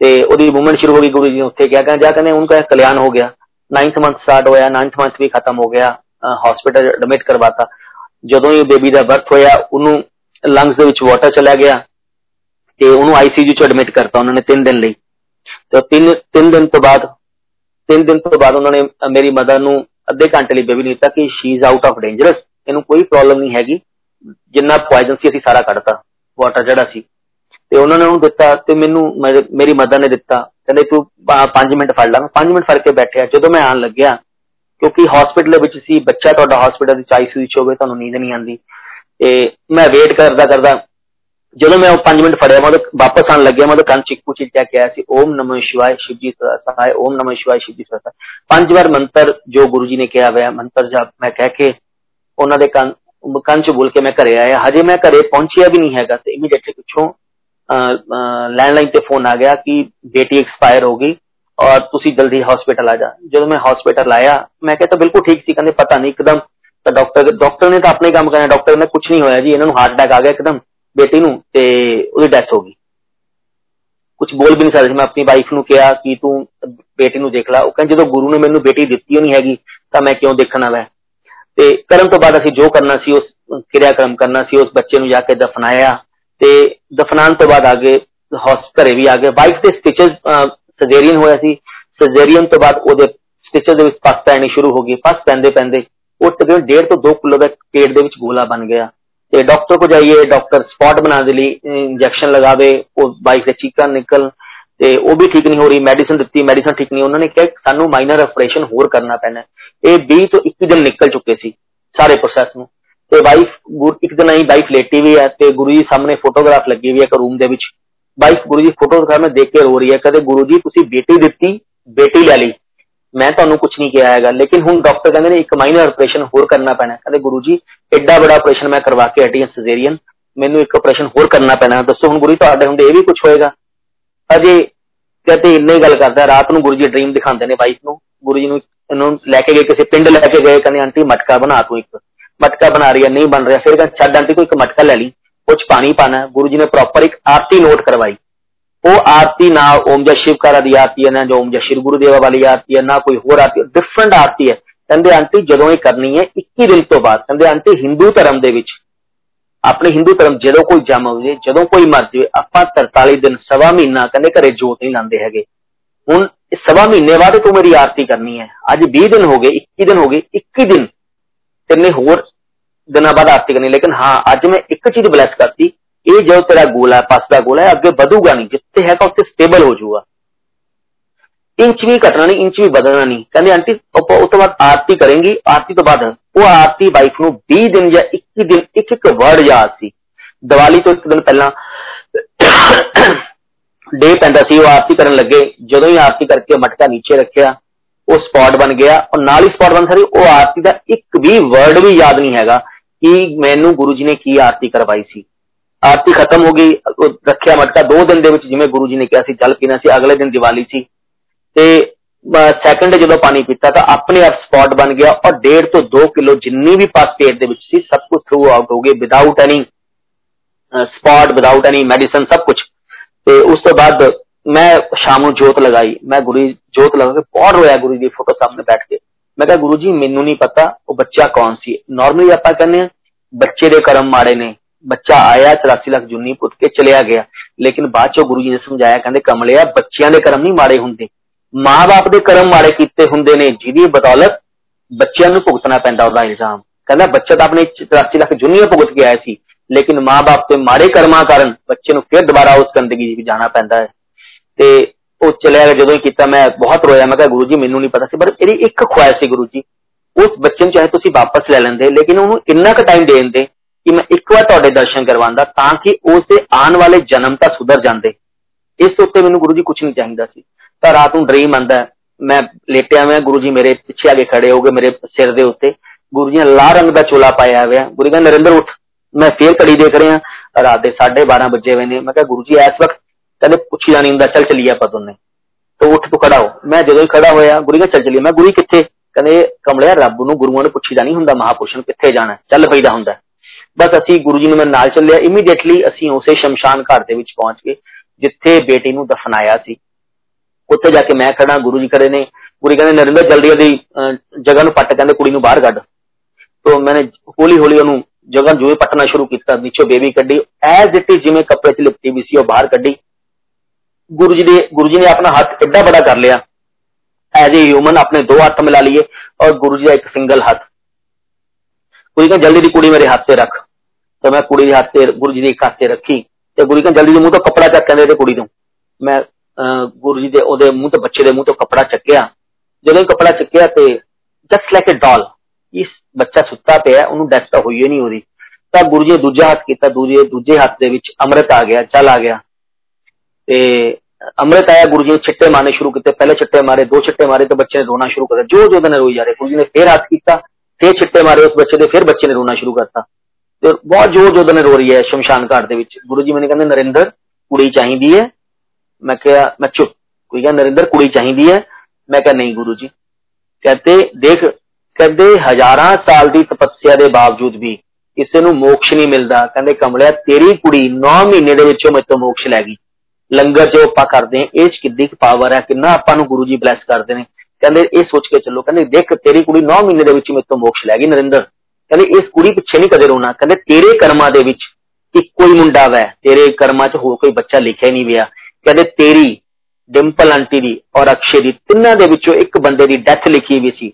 ਤੇ ਉਹਦੀ ਮੂਵਮੈਂਟ ਸ਼ੁਰੂ ਹੋ ਗਈ ਗੁਰੂ ਜੀ ਨੇ ਉੱਥੇ ਗਿਆ ਕਹਿੰਦੇ ਜਾ ਕਹਿੰਦੇ ਉਹਨਾਂ ਦਾ ਕਲਿਆਣ ਹੋ ਗਿਆ 9th ਮੰਥ ਸਟਾਰਟ ਹੋਇਆ 9th ਮੰਥ ਵੀ ਖਤਮ ਹੋ ਗਿਆ ਹਸਪੀਟਲ ਐਡਮਿਟ ਕਰਵਾਤਾ ਜਦੋਂ ਇਹ ਬੇਬੀ ਦਾ ਬਰਥ ਹੋਇਆ ਉਹਨੂੰ ਲੰਗਸ ਦੇ ਵਿੱਚ ਵਾਟਰ ਚਲਾ ਗਿਆ ਤੇ ਉਹਨੂੰ ਆਈਸੀਯੂ ਚ ਐਡਮਿਟ ਕਰਤਾ ਉਹਨਾਂ ਨੇ 3 ਦਿਨ ਲਈ ਤੇ 3 3 ਦਿਨ ਤੋਂ ਬਾਅਦ 3 ਦਿਨ ਤੋਂ ਬਾਅਦ ਉਹਨਾਂ ਨੇ ਮੇਰੀ ਮਦਰ ਨੂੰ ਅੱਧੇ ਘੰਟੇ ਲਈ ਬੇਬੀ ਨੇ ਦਿੱਤਾ ਕਿ she is out of dangerous ਇਹਨੂੰ ਕੋਈ ਪ੍ਰੋਬਲਮ ਨਹੀਂ ਹੈਗੀ ਜਿੰਨਾ ਪੋਇਜ਼ਨ ਸੀ ਅਸੀਂ ਸਾਰਾ ਕੱਢਤਾ ਵਾਟਰ ਜਿਹੜਾ ਸੀ ਤੇ ਉਹਨਾਂ ਨੇ ਉਹਨੂੰ ਦਿੱਤਾ ਤੇ ਮੈਨੂੰ ਮੇਰੀ ਮਦਰ ਨੇ ਦਿੱਤਾ ਕਹਿੰਦੇ ਤੂੰ 5 ਮਿੰਟ ਫੜ ਲਾ ਮੈਂ 5 ਮਿੰਟ ਫੜ ਕੇ ਬੈਠਿਆ ਜਦੋਂ ਮੈਂ ਆਣ ਲੱਗਿਆ ਕਿਉਂਕਿ ਹਸਪੀਟਲ ਵਿੱਚ ਸੀ ਬੱਚਾ ਤੁਹਾਡਾ ਹਸਪੀਟਲ ਵਿੱਚ ਆਈਸੀਯੂ ਚ ਹੋਵੇ ਤੁਹਾਨੂੰ ਨੀਂਦ ਨਹੀਂ ਆਂਦੀ ਤੇ ਮੈਂ ਵੇਟ ਕਰਦਾ ਕਰਦਾ ਜਦੋਂ ਮੈਂ ਉਹ 5 ਮਿੰਟ ਫੜਿਆ ਮੈਂ ਵਾਪਸ ਆਣ ਲੱਗਿਆ ਮੈਂ ਉਹਦੇ ਕੰਨ ਚਿੱਕੂ ਚਿੱਟਿਆ ਕਿਹਾ ਸੀ ਓਮ ਨਮੋ ਸ਼ਿਵਾਏ ਸ਼ਿਵਜੀ ਸਹਾਇ ਓਮ ਨਮੋ ਸ਼ਿਵਾਏ ਸ਼ਿਵਜੀ ਸਹਾਇ ਪੰਜ ਵਾਰ ਮੰਤਰ ਜੋ ਗੁਰੂ ਜੀ ਨੇ ਕਿਹਾ ਹੋਇਆ ਮੰਤਰ ਜਪ ਮੈਂ ਕਹਿ ਕੇ ਉਹਨਾਂ ਦੇ ਕੰਨ ਕੰਨ ਚ ਬੋਲ ਕੇ ਮੈਂ ਘਰੇ ਆਇਆ ਹਜੇ ਮੈਂ ਘਰੇ ਪਹੁੰਚਿਆ ਵੀ ਨਹੀਂ ਹੈਗਾ ਤੇ ਇਮੀਡੀਏਟਲੀ ਪਿੱਛੋਂ ਲੈਂਡਲਾਈਨ ਤੇ ਫੋਨ ਆ ਗਿਆ ਕਿ ਬੇਟੀ ਐਕਸਪਾਇਰ ਹੋ ਗਈ ਔਰ ਤੁਸੀਂ ਜਲਦੀ ਹਸਪੀਟਲ ਆ ਜਾ। ਜਦੋਂ ਮੈਂ ਹਸਪੀਟਲ ਆਇਆ, ਮੈਂ ਕਿਹਾ ਤਾਂ ਬਿਲਕੁਲ ਠੀਕ ਸੀ, ਕਹਿੰਦੇ ਪਤਾ ਨਹੀਂ, ਇੱਕਦਮ ਤਾਂ ਡਾਕਟਰ ਡਾਕਟਰ ਨੇ ਤਾਂ ਆਪਣੇ ਕੰਮ ਕਰਨਾ ਡਾਕਟਰ ਨੇ ਕੁਝ ਨਹੀਂ ਹੋਇਆ ਜੀ, ਇਹਨਾਂ ਨੂੰ ਹਾਰਟ ਅਟੈਕ ਆ ਗਿਆ ਇੱਕਦਮ ਬੇਟੀ ਨੂੰ ਤੇ ਉਹਦੀ ਡੈਥ ਹੋ ਗਈ। ਕੁਝ ਬੋਲ ਵੀ ਨਹੀਂ ਸਕਦਾ ਮੈਂ ਆਪਣੀ ਵਾਈਫ ਨੂੰ ਕਿਹਾ ਕਿ ਤੂੰ ਬੇਟੀ ਨੂੰ ਦੇਖ ਲੈ। ਉਹ ਕਹਿੰਦੇ ਜਦੋਂ ਗੁਰੂ ਨੇ ਮੈਨੂੰ ਬੇਟੀ ਦਿੱਤੀ ਹੋਣੀ ਹੈਗੀ, ਤਾਂ ਮੈਂ ਕਿਉਂ ਦੇਖਣਾ ਵੈ? ਤੇ ਕਰਨ ਤੋਂ ਬਾਅਦ ਅਸੀਂ ਜੋ ਕਰਨਾ ਸੀ, ਉਸ ਕਿਰਿਆ ਕਰਮ ਕਰਨਾ ਸੀ, ਉਸ ਬੱਚੇ ਨੂੰ ਜਾ ਕੇ ਦਫਨਾਇਆ। ਤੇ ਦਫਨਾਉਣ ਤੋਂ ਬਾਅਦ ਆਗੇ ਹਸਪਤਾਲ ਵੀ ਆ ਗਏ ਵਾਈਫ ਦੇ ਸਟਿਚਸ ਸਰਜਰੀਅਨ ਹੋਇਆ ਸੀ ਸਰਜਰੀਅਨ ਤੋਂ ਬਾਅਦ ਉਹਦੇ ਸਟਿਚਸ ਦੇ ਵਿੱਚ ਪਸ ਪੈਣੀ ਸ਼ੁਰੂ ਹੋ ਗਈ ਪਸ ਪੈਂਦੇ ਪੈਂਦੇ ਉਹ ਤਕਰੀਬਨ 1.5 ਤੋਂ 2 ਕਿਲੋ ਦਾ ਪੇਟ ਦੇ ਵਿੱਚ ਗੋਲਾ ਬਣ ਗਿਆ ਤੇ ਡਾਕਟਰ ਕੋ ਜਾਈਏ ਡਾਕਟਰ ਸਪੌਟ ਬਣਾ ਦੇ ਲਈ ਇੰਜੈਕਸ਼ਨ ਲਗਾਵੇ ਉਹ ਵਾਈਫ ਦੇ ਚੀਕਾਂ ਨਿਕਲ ਤੇ ਉਹ ਵੀ ਠੀਕ ਨਹੀਂ ਹੋ ਰਹੀ ਮੈਡੀਸਨ ਦਿੱਤੀ ਮੈਡੀਸਨ ਠੀਕ ਨਹੀਂ ਉਹਨਾਂ ਨੇ ਕਿਹਾ ਸਾਨੂੰ ਮਾਈਨਰ ਆਪਰੇਸ਼ਨ ਹੋਰ ਕਰਨਾ ਪੈਣਾ ਇਹ 20 ਤੋਂ 21 ਦਿਨ ਨਿਕਲ ਚੁੱਕੇ ਸੀ ਸਾਰੇ ਪ੍ਰੋਸੈਸ ਨੂੰ ਤੇ ਵਾਈਫ ਇੱਕ ਦਿਨ ਆਈ ਵਾਈਫ ਲੇਟੀ ਵੀ ਹੈ ਤੇ ਗੁਰੂ ਜੀ ਸਾਹਮਣੇ ਫੋਟੋਗ੍ਰਾਫ ਲੱਗੀ ਹੋਈ ਹੈ ਇੱਕ ਰੂਮ ਦੇ ਵਿੱਚ। ਵਾਈਫ ਗੁਰੂ ਜੀ ਫੋਟੋਗ੍ਰਾਫ ਮੈਂ ਦੇਖ ਕੇ ਰੋ ਰਹੀ ਹੈ, ਕਦੇ ਗੁਰੂ ਜੀ ਤੁਸੀਂ ਬੇਟੀ ਦਿੱਤੀ, ਬੇਟੀ ਲੈ ਲਈ। ਮੈਂ ਤੁਹਾਨੂੰ ਕੁਝ ਨਹੀਂ ਕਿਹਾ ਹੈਗਾ, ਲੇਕਿਨ ਹੁਣ ਡਾਕਟਰ ਕਹਿੰਦੇ ਨੇ ਇੱਕ ਮਾਈਨਰ ਆਪਰੇਸ਼ਨ ਹੋਰ ਕਰਨਾ ਪੈਣਾ। ਕਹਿੰਦੇ ਗੁਰੂ ਜੀ, ਐਡਾ ਬੜਾ ਆਪਰੇਸ਼ਨ ਮੈਂ ਕਰਵਾ ਕੇ ਹਟੀ ਹਾਂ ਸਜ਼ੇਰੀਅਨ ਮੈਨੂੰ ਇੱਕ ਆਪਰੇਸ਼ਨ ਹੋਰ ਕਰਨਾ ਪੈਣਾ। ਦੱਸੋ ਹੁਣ ਗੁਰੂ ਤੁਹਾਡੇ ਹੁੰਦੇ ਇਹ ਵੀ ਕੁਝ ਹੋਏਗਾ? ਅਜੇ ਕਹਿੰਦੇ ਇੰਨੇ ਗੱਲ ਕਰਦਾ, ਰਾਤ ਨੂੰ ਗੁਰੂ ਜੀ ਡ੍ਰੀਮ ਦਿਖਾਉਂਦੇ ਨੇ ਵਾਈਫ ਨੂੰ। ਗੁਰੂ ਜੀ ਨੂੰ ਇਹਨੂੰ ਲੈ ਕੇ ਗਏ, ਕਿਸੇ ਪਿੰਡ ਲੈ ਕੇ ਗਏ, ਕਹਿੰਦੇ, ਆਂਟੀ, ਮਟਕਾ ਬਣਾ ਤੂੰ ਇੱਕ। ਮਟਕਾ ਬਣਾ ਰਹੀ ਹੈ ਨਹੀਂ ਬਣ ਰਿਹਾ ਫਿਰ ਕਹਿੰਦਾ ਛੱਡ ਆਂਟੀ ਕੋਈ ਇੱਕ ਮਟਕਾ ਲੈ ਲਈ ਕੁਝ ਪਾਣੀ ਪਾਣਾ ਗੁਰੂ ਜੀ ਨੇ ਪ੍ਰੋਪਰ ਇੱਕ ਆਰਤੀ ਨੋਟ ਕਰਵਾਈ ਉਹ ਆਰਤੀ ਨਾ ਓਮ ਜੈ ਸ਼ਿਵਕਾਰਾ ਦੀ ਆਰਤੀ ਹੈ ਨਾ ਜੋ ਓਮ ਜੈ ਸ਼੍ਰੀ ਗੁਰੂਦੇਵਾ ਵਾਲੀ ਆਰਤੀ ਹੈ ਨਾ ਕੋਈ ਹੋਰ ਆਰਤੀ ਡਿਫਰੈਂਟ ਆਰਤੀ ਹੈ ਕਹਿੰਦੇ ਆਂਟੀ ਜਦੋਂ ਇਹ ਕਰਨੀ ਹੈ 21 ਦਿਨ ਤੋਂ ਬਾਅਦ ਕਹਿੰਦੇ ਆਂਟੀ ਹਿੰਦੂ ਧਰਮ ਦੇ ਵਿੱਚ ਆਪਣੇ ਹਿੰਦੂ ਧਰਮ ਜਦੋਂ ਕੋਈ ਜੰਮ ਹੋਵੇ ਜਦੋਂ ਕੋਈ ਮਰ ਜਾਵੇ ਆਪਾਂ 43 ਦਿਨ ਸਵਾ ਮਹੀਨਾ ਕਹਿੰਦੇ ਘਰੇ ਜੋਤ ਨਹੀਂ ਲਾਉਂਦੇ ਹੈਗੇ ਹੁਣ ਸਵਾ ਮਹੀਨੇ ਬਾਅਦ ਤੂੰ ਮੇਰੀ ਆਰਤੀ ਕਰਨੀ ਹੈ ਅੱਜ 20 ਦਿਨ ਹੋ ਗਏ 21 ਦਿਨ ਹੋ ਗਏ 21 ਦਿਨ ਤੇਨੇ ਹੋਰ ਦਿਨਾਂ ਬਾਅਦ ਆਰਤੀ ਕਰਨੀ ਲੇਕਿਨ ਹਾਂ ਅੱਜ ਮੈਂ ਇੱਕ ਚੀਜ਼ ਬਲੈਸ ਕਰਤੀ ਇਹ ਜੋ ਤੇਰਾ ਗੋਲ ਹੈ ਪਾਸ ਦਾ ਗੋਲ ਹੈ ਅੱਗੇ ਵਧੂਗਾ ਨਹੀਂ ਜਿੱਥੇ ਹੈਗਾ ਉੱਥੇ ਸਟੇਬਲ ਹੋ ਜਾਊਗਾ इंच भी घटना नहीं इंच भी बदलना नहीं कहते आंटी उस तो बाद आरती करेंगी आरती तो बाद वो आरती वाइफ ਨੂੰ 20 ਦਿਨ ਜਾਂ 21 ਦਿਨ ਇੱਕ ਇੱਕ ਵਰਡ ਯਾਦ ਸੀ ਦੀਵਾਲੀ ਤੋਂ ਇੱਕ ਦਿਨ ਪਹਿਲਾਂ ਡੇ ਪੈਂਦਾ ਸੀ ਉਹ ਆਰਤੀ ਕਰਨ ਲੱਗੇ ਜਦੋਂ ਹੀ ਆਰਤੀ ਕਰਕੇ ਮਟਕਾ ਨੀਚੇ ਰੱਖਿਆ ਉਹ ਸਪੌਟ ਬਣ ਗਿਆ ਔਰ ਨਾਲ ਹੀ ਸਪੌਟ ਬਣ ਸਾਰੀ ਉਹ ਆਰਤੀ ਦਾ ਇੱਕ ਵੀ ਵਰਡ ਵੀ ਯਾਦ ਨਹੀਂ ਹੈਗਾ ਕਿ ਮੈਨੂੰ ਗੁਰੂ ਜੀ ਨੇ ਕੀ ਆਰਤੀ ਕਰਵਾਈ ਸੀ ਆਰਤੀ ਖਤਮ ਹੋ ਗਈ ਰੱਖਿਆ ਮਟਕਾ ਦੋ ਦਿਨ ਦੇ ਵਿੱਚ ਜਿਵੇਂ ਗੁਰੂ ਜੀ ਨੇ ਕਿਹਾ ਸੀ ਜਲ ਪੀਣਾ ਸੀ ਅਗਲੇ ਦਿਨ ਦੀਵਾਲੀ ਸੀ ਤੇ ਸੈਕੰਡ ਜਦੋਂ ਪਾਣੀ ਪੀਤਾ ਤਾਂ ਆਪਣੇ ਆਪ ਸਪੌਟ ਬਣ ਗਿਆ ਔਰ 1.5 ਤੋਂ 2 ਕਿਲੋ ਜਿੰਨੀ ਵੀ ਪਾਸ ਪੇਟ ਦੇ ਵਿੱਚ ਸੀ ਸਭ ਕੁਝ ਥਰੂ ਆਊਟ ਹੋ ਗਏ without any spot without any medicine ਸਭ ਕੁਝ ਤੇ ਉਸ ਤੋਂ ਬਾਅਦ ਮੈਂ ਸ਼ਾਮ ਨੂੰ ਜੋਤ ਲਗਾਈ ਮੈਂ ਗੁਰੂ ਜੋਤ ਲਗਾ ਕੇ ਬਹੁਤ ਰੋਇਆ ਗੁਰੂ ਦੀ ਫੋਟੋ ਸਾਹਮਣੇ ਬੈਠ ਕੇ ਮੈਂ ਕਿਹਾ ਗੁਰੂ ਜੀ ਮੈਨੂੰ ਨਹੀਂ ਪਤਾ ਉਹ ਬੱਚਾ ਕੌਣ ਸੀ ਨਾਰਮਲੀ ਆਪਾਂ ਕਹਿੰਦੇ ਆ ਬੱਚੇ ਦੇ ਕਰਮ ਮਾੜੇ ਨੇ ਬੱਚਾ ਆਇਆ 84 ਲੱਖ ਜੁਨੀ ਪੁੱਤ ਕੇ ਚਲਿਆ ਗਿਆ ਲੇਕਿਨ ਬਾਅਦ ਚੋਂ ਗੁਰੂ ਜੀ ਨੇ ਸਮਝਾਇਆ ਕਹਿੰਦੇ ਕਮਲਿਆ ਬੱਚਿਆਂ ਦੇ ਕਰਮ ਨਹੀਂ ਮਾੜੇ ਹੁੰਦੇ ਮਾਂ-ਬਾਪ ਦੇ ਕਰਮ ਮਾੜੇ ਕੀਤੇ ਹੁੰਦੇ ਨੇ ਜਿਹਦੀ ਬਦੌਲਤ ਬੱਚਿਆਂ ਨੂੰ ਭੁਗਤਣਾ ਪੈਂਦਾ ਉਹਦਾ ਇਲਜ਼ਾਮ ਕਹਿੰਦਾ ਬੱਚਾ ਤਾਂ ਆਪਣੇ 84 ਲੱਖ ਜੁਨੀਆਂ ਭੁਗਤ ਕੇ ਆਇਆ ਸੀ ਲੇਕਿਨ ਮਾਂ-ਬਾਪ ਤੇ ਮਾੜੇ ਕਰਮਾਂ ਕਾਰਨ ਬੱਚੇ ਨੂੰ ਫਿਰ ਦੁਬਾਰਾ ਉਸ ਗੰਦਗੀ ਵਿੱਚ ਜਾਣਾ ਪੈਂਦਾ ਹੈ ਤੇ ਉਹ ਚਲਿਆ ਗਿਆ ਜਦੋਂ ਹੀ ਕੀਤਾ ਮੈਂ ਬਹੁਤ ਰੋਇਆ ਮੈਂ ਕਿਹਾ ਗੁਰੂ ਜੀ ਮੈਨੂੰ ਨਹੀਂ ਪਤਾ ਸੀ ਪਰ ਇਹਦੀ ਇੱਕ ਖੁਆਇਸ਼ ਸੀ ਗੁਰੂ ਜੀ ਉਸ ਬੱਚੇ ਨੂੰ ਚਾਹੇ ਤੁਸੀਂ ਵਾਪਸ ਲੈ ਲੈਂਦੇ ਲੇਕਿਨ ਉਹਨੂੰ ਇੰਨਾ ਕੁ ਟਾਈਮ ਦੇਣ ਦੇ ਕਿ ਮੈਂ ਇੱਕ ਵਾਰ ਤੁਹਾਡੇ ਦਰਸ਼ਨ ਕਰਵਾਉਂਦਾ ਤਾਂ ਕਿ ਉਸ ਦੇ ਆਉਣ ਵਾਲੇ ਜਨਮ ਤਾਂ ਸੁਧਰ ਜਾਂਦੇ ਇਸ ਉੱਤੇ ਮੈਨੂੰ ਗੁਰੂ ਜੀ ਕੁਝ ਨਹੀਂ ਚਾਹੀਦਾ ਸੀ ਤਾਂ ਰਾਤ ਨੂੰ ਡ੍ਰੀਮ ਆਂਦਾ ਮੈਂ ਲੇਟਿਆ ਮੈਂ ਗੁਰੂ ਜੀ ਮੇਰੇ ਪਿੱਛੇ ਆ ਕੇ ਖੜੇ ਹੋ ਗਏ ਮੇਰੇ ਸਿਰ ਦੇ ਉੱਤੇ ਗੁਰੂ ਜੀ ਨੇ ਲਾਲ ਰੰਗ ਦਾ ਚੋਲਾ ਪਾਇਆ ਹੋਇਆ ਗੁਰੂ ਕਹਿੰਦੇ ਨਰਿੰਦਰ ਉੱਠ ਮੈਂ ਫੇਰ ਘੜੀ ਦੇਖ ਰਿਹਾ ਰਾਤ ਦੇ 12:30 ਵਜੇ ਹੋਏ ਨੇ ਮੈਂ ਕਿਹਾ ਗੁਰੂ ਜੀ ਇਸ ਵਕਤ ਕਹਿੰਦੇ ਪੁੱਛਿਆ ਨਹੀਂ ਹੁੰਦਾ ਚੱਲ ਚਲੀਏ ਆਪਾਂ ਦੋਨੇ ਤੋ ਉੱਠ ਤੂੰ ਖੜਾ ਹੋ ਮੈਂ ਜਦੋਂ ਹੀ ਖੜਾ ਹੋਇਆ ਗੁਰੂ ਕਹਿੰਦਾ ਚੱਲ ਚਲੀਏ ਮੈਂ ਗੁਰੂ ਕਿੱਥੇ ਕਹਿੰਦੇ ਕਮਲਿਆ ਰੱਬ ਨੂੰ ਗੁਰੂਆਂ ਨੂੰ ਪੁੱਛੀਦਾ ਨਹੀਂ ਹੁੰਦਾ ਮਹਾਪੁਰਸ਼ ਨੂੰ ਕਿੱਥੇ ਜਾਣਾ ਚੱਲ ਪਈਦਾ ਹੁੰਦਾ ਬਸ ਅਸੀਂ ਗੁਰੂ ਜੀ ਨੂੰ ਮੈਂ ਨਾਲ ਚੱਲਿਆ ਇਮੀਡੀਏਟਲੀ ਅਸੀਂ ਉਸੇ ਸ਼ਮਸ਼ਾਨ ਘਾਟ ਦੇ ਵਿੱਚ ਪਹੁੰਚ ਗਏ ਜਿੱਥੇ ਬੇਟੀ ਨੂੰ ਦਫਨਾਇਆ ਸੀ ਉੱਥੇ ਜਾ ਕੇ ਮੈਂ ਖੜਾ ਗੁਰੂ ਜੀ ਖੜੇ ਨੇ ਗੁਰੂ ਕਹਿੰਦੇ ਨਰਿੰਦਰ ਜਲਦੀ ਜਲਦੀ ਜਗ੍ਹਾ ਨੂੰ ਪੱਟ ਕਹਿੰਦੇ ਕੁੜੀ ਨੂੰ ਬਾਹਰ ਕੱਢ ਤੋਂ ਮੈਨੇ ਹੌਲੀ ਹੌਲੀ ਉਹਨੂੰ ਜਗ੍ਹਾ ਜੂਏ ਪੱਟਣਾ ਸ਼ੁਰੂ ਕੀਤਾ ਨੀਚੇ ਬੇਬੀ ਕੱਢੀ ਐਜ਼ ਇਟ ਇਜ਼ ਜਿਵੇਂ ਕੱਪੜੇ 'ਚ ਲਿਪਟੀ ਵੀ ਸੀ ਉਹ ਬਾਹਰ ਕੱਢੀ ਗੁਰੂ ਜੀ ਦੇ ਗੁਰੂ ਜੀ ਨੇ ਆਪਣਾ ਹੱਥ ਐਡਾ ਬੜਾ ਕਰ ਲਿਆ ਐਜ਼ ਏ ਹਿਊਮਨ ਆਪਣੇ ਦੋ ਹੱਥ ਮਿਲਾ ਲਈਏ ਔਰ ਗੁਰੂ ਜੀ ਦਾ ਇੱਕ ਸਿੰਗਲ ਹੱਥ ਗੁਰੂ ਕਹਿੰਦਾ ਜਲਦੀ ਦੀ ਕੁੜੀ ਮੇਰੇ ਹੱਥ ਤੇ ਰੱਖ ਤੇ ਮੈਂ ਕੁੜੀ ਦੇ ਹੱਥ ਤੇ ਗੁਰੂ ਜੀ ਦੇ ਇੱਕ ਹੱਥ ਤੇ ਰੱਖੀ ਤੇ ਗੁਰੂ ਕਹਿੰਦਾ ਜਲਦੀ ਦੇ ਮੂੰਹ ਤੋਂ ਕੱਪੜਾ ਚੱਕ ਕਹਿੰਦੇ ਤੇ ਕੁੜੀ ਤੋਂ ਮੈਂ ਗੁਰੂ ਜੀ ਦੇ ਉਹਦੇ ਮੂੰਹ ਤੋਂ ਬੱਚੇ ਦੇ ਮੂੰਹ ਤੋਂ ਕੱਪੜਾ ਚੱਕਿਆ ਜਦੋਂ ਕੱਪੜਾ ਚੱਕਿਆ ਤੇ ਜਸਟ ਲਾਈਕ ਅ ਡਾਲ ਇਸ ਬੱਚਾ ਸੁੱਤਾ ਪਿਆ ਉਹਨੂੰ ਡੈਥ ਤਾਂ ਹੋਈ ਨਹੀਂ ਉਹਦੀ ਤਾਂ ਗੁਰੂ ਜੀ ਨੇ ਦੂਜਾ ਹੱਥ ਕੀਤਾ ਦੂਜੇ ਦੂਜੇ ਹੱਥ ਦੇ ਵਿੱਚ ਅੰਮ੍ਰਿਤ ਆ ਗਿਆ ਚੱਲ ਆ ਗਿਆ ਤੇ ਅੰਮ੍ਰਿਤ ਆਇਆ ਗੁਰੂ ਜੀ ਨੇ ਛਿੱਟੇ ਮਾਰਨੇ ਸ਼ੁਰੂ ਕੀਤੇ ਪਹਿਲੇ ਛਿੱਟੇ ਮਾਰੇ ਦੋ ਛਿੱਟੇ ਮਾਰੇ ਤਾਂ ਬੱਚੇ ਨੇ ਰੋਣਾ ਸ਼ੁਰੂ ਕਰ ਦਿੱਤਾ ਜੋ ਜੋ ਦਿਨ ਰੋਈ ਜਾ ਰਹੇ ਗੁਰੂ ਜੀ ਨੇ ਫੇਰ ਹੱਥ ਕੀਤਾ ਫੇਰ ਛਿੱਟੇ ਮਾਰੇ ਉਸ ਬੱਚੇ ਦੇ ਫਿਰ ਬੱਚੇ ਨੇ ਰੋਣਾ ਸ਼ੁਰੂ ਕਰਤਾ ਤੇ ਬਹੁਤ ਜ਼ੋਰ ਜ਼ੋਰ ਨਾਲ ਰੋ ਰਹੀ ਹੈ ਸ਼ਮਸ਼ਾਨ ਘਾਟ ਦੇ ਵਿੱਚ ਗੁਰੂ ਜੀ ਮੈਨੂੰ ਕਹਿੰਦੇ ਨਰਿੰਦਰ ਕੁੜੀ ਚਾਹੀਦੀ ਹੈ ਮੈਂ ਕਿਹਾ ਮੈਂ ਚੁੱਪ ਕੋਈ ਕਹਿੰਦਾ ਨਰਿੰਦਰ ਕੁੜੀ ਚਾਹੀਦੀ ਹੈ ਮੈਂ ਕਿਹਾ ਨਹੀਂ ਗੁਰੂ ਜੀ ਕਹਿੰਦੇ ਦੇਖ ਕਹਿੰਦੇ ਹਜ਼ਾਰਾਂ ਸਾਲ ਦੀ ਤਪੱਸਿਆ ਦੇ ਬਾਵਜੂਦ ਵੀ ਕਿਸੇ ਨੂੰ ਮੋਕਸ਼ ਨਹੀਂ ਮਿਲਦਾ ਕਹਿੰਦੇ ਕਮਲਿਆ ਤੇਰੀ ਕੁੜੀ 9 ਮਹੀਨੇ ਦੇ ਵਿੱਚੋਂ ਮੈਥੋਂ ਮੋਕਸ਼ ਲੈ ਗਈ ਲੰਗਰ ਜੋ ਆਪਾਂ ਕਰਦੇ ਆਂ ਇਹ ਚ ਕਿੰਨੀ ਪਾਵਰ ਹੈ, ਕਿੰਨਾ ਆਪਾਂ ਨੂੰ ਗੁਰੂ ਜੀ ਬਲੈਸ ਕਰਦੇ ਨੇ। ਕਹਿੰਦੇ ਇਹ ਸੋਚ ਕੇ ਚੱਲੋ, ਕਹਿੰਦੇ ਦੇਖ ਤੇਰੀ ਕੁੜੀ 9 ਮਹੀਨੇ ਦੇ ਵਿੱਚ ਮੈਥੋਂ ਮੋਕਸ਼ ਲੈ ਗਈ ਨਰਿੰਦਰ। ਕਹਿੰਦੇ ਇਸ ਕੁੜੀ ਪਿੱਛੇ ਨਹੀਂ ਕਦੇ ਰੋਣਾ। ਕਹਿੰਦੇ ਤੇਰੇ ਕਰਮਾਂ ਦੇ ਵਿੱਚ ਇੱਕੋ ਹੀ ਮੁੰਡਾ ਵੈ, ਤੇਰੇ ਕਰਮਾਂ 'ਚ ਹੋਰ ਕੋਈ ਬੱਚਾ ਲਿਖਿਆ ਨਹੀਂ ਗਿਆ ਕਹਿੰਦੇ ਤੇਰੀ, ਡਿੰਪਲ ਆਂਟੀ ਦੀ ਔਰ ਅਕਸ਼ੇ ਦੀ ਤਿੰਨਾਂ ਦੇ ਵਿੱਚੋਂ ਇੱਕ ਬੰਦੇ ਦੀ ਡੈਥ ਲਿਖੀ ਵੀ ਸੀ।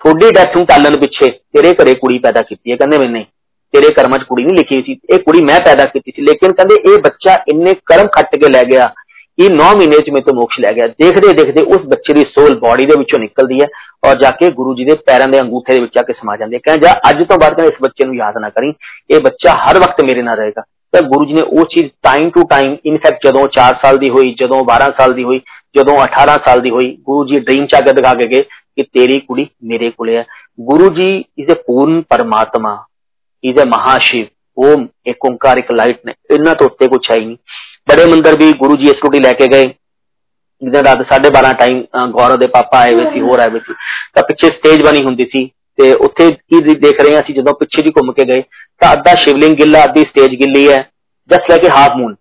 ਥੋੜੀ ਡੈਥ ਨੂੰ ਟਾਲਣ ਪਿੱਛੇ ਤੇਰੇ ਘਰੇ ਕੁੜੀ ਪੈਦਾ ਕੀਤੀ ਹੈ, ਕਹਿੰਦੇ ਮੈਂ ਨਹੀਂ ਤੇਰੇ ਕਰਮਾਂ 'ਚ ਕੁੜੀ ਨਹੀਂ ਲਿਖੀ ਸੀ ਇਹ ਕੁੜੀ ਮੈਂ ਪੈਦਾ ਕੀਤੀ ਸੀ ਲੇਕਿਨ ਕਹਿੰਦੇ ਇਹ ਬੱਚਾ ਇੰਨੇ ਕਰਮ ਖੱਟ ਕੇ ਲੈ ਗਿਆ ਇਹ 9 ਮਹੀਨੇ 'ਚ ਮੇਰੇ ਤੋਂ ਮੋਕਸ਼ ਲੈ ਗਿਆ ਦੇਖਦੇ ਦੇਖਦੇ ਉਸ ਬੱਚੇ ਦੀ ਸੋਲ ਬਾਡੀ ਦੇ ਵਿੱਚੋਂ ਨਿਕਲਦੀ ਹੈ ਔਰ ਜਾ ਕੇ ਗੁਰੂ ਜੀ ਦੇ ਪੈਰਾਂ ਦੇ ਅੰਗੂਠੇ ਦੇ ਵਿੱਚ ਆ ਕੇ ਸਮਾ ਜਾਂਦੀ ਹੈ ਕਹਿੰਦੇ ਜਾ ਅੱਜ ਤੋਂ ਬਾਅਦ ਕਹਿੰਦੇ ਇਸ ਬੱਚੇ ਨੂੰ ਯਾਦ ਨਾ ਕਰੀ ਇਹ ਬੱਚਾ ਹਰ ਵਕਤ ਮੇਰੇ ਨਾਲ ਰਹੇਗਾ ਤਾਂ ਗੁਰੂ ਜੀ ਨੇ ਉਹ ਚੀਜ਼ ਟਾਈਮ ਟੂ ਟਾਈਮ ਇਨਫੈਕਟ ਜਦੋਂ 4 ਸਾਲ ਦੀ ਹੋਈ ਜਦੋਂ 12 ਸਾਲ ਦੀ ਹੋਈ ਜਦੋਂ 18 ਸਾਲ ਦੀ ਹੋਈ ਗੁਰੂ ਜੀ ਡ੍ਰੀਮ ਚ ਆ ਕੇ ਦਿਖਾ ਕੇ ਗਏ ਕਿ ਤੇਰੀ ਕੁੜੀ ਮੇਰੇ ਕੋਲੇ ਹੈ ਗੁਰੂ ਜੀ ਇਜ਼ ਅ ਪੂਰਨ ਪਰਮਾਤਮਾ ਇਜ਼ ਅ ਮਹਾਸ਼ਿਵ ਓਮ ਇੱਕ ਓੰਕਾਰ ਇੱਕ ਲਾਈਟ ਨੇ ਇਹਨਾਂ ਤੋਂ ਉੱਤੇ ਕੁਛ ਹੈ ਹੀ ਨਹੀਂ ਬੜੇ ਮੰਦਰ ਵੀ ਗੁਰੂ ਜੀ ਇਸ ਟੁੱਟੀ ਲੈ ਕੇ ਗਏ ਜਿਹਦੇ ਰਾਤ 12:30 ਟਾਈਮ ਗੌਰਵ ਦੇ ਪਾਪਾ ਆਏ ਹੋਏ ਸੀ ਹੋਰ ਆਏ ਹੋਏ ਸੀ ਤਾਂ ਪਿੱਛੇ ਸਟੇਜ ਬਣੀ ਹੁੰਦੀ ਸੀ ਤੇ ਉੱਥੇ ਕੀ ਦੇਖ ਰਹੇ ਹਾਂ ਅਸੀਂ ਜਦੋਂ ਪਿੱਛੇ ਦੀ ਘੁੰਮ ਕੇ ਗਏ ਤਾਂ ਅੱਧਾ ਸ਼ਿਵਲਿੰਗ ਗਿੱਲਾ ਅੱਧੀ ਸਟੇਜ ਗਿੱਲੀ ਹੈ ਜਸਟ ਲਾਈਕ ਹਾਫ ਮੂਨ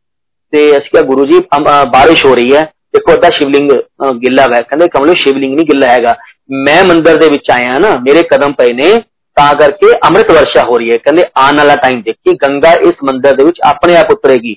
ਤੇ ਅਸੀਂ ਕਿਹਾ ਗੁਰੂ ਜੀ ਬਾਰਿਸ਼ ਹੋ ਰਹੀ ਹੈ ਦੇਖੋ ਅੱਧਾ ਸ਼ਿਵਲਿੰਗ ਗਿੱਲਾ ਹੈ ਕਹਿੰਦੇ ਕਮਲੇ ਸ਼ਿਵਲਿੰਗ ਨਹੀਂ ਗਿੱਲਾ ਹੈਗਾ ਮੈਂ ਮੰਦਰ ਦੇ ਵਿੱਚ ਆਇਆ ਨਾ ਮੇਰੇ ਕਦਮ ਪਏ ਨੇ ਤਾਂ ਕਰਕੇ ਅੰਮ੍ਰਿਤ ਵਰਸ਼ਾ ਹੋ ਰਹੀ ਹੈ ਕਹਿੰਦੇ ਆਉਣ ਵਾਲਾ ਟਾਈਮ ਦੇਖੀ ਗੰਗਾ ਇਸ ਮੰਦਰ ਦੇ ਵਿੱਚ ਆਪਣੇ ਆਪ ਉਤਰੇਗੀ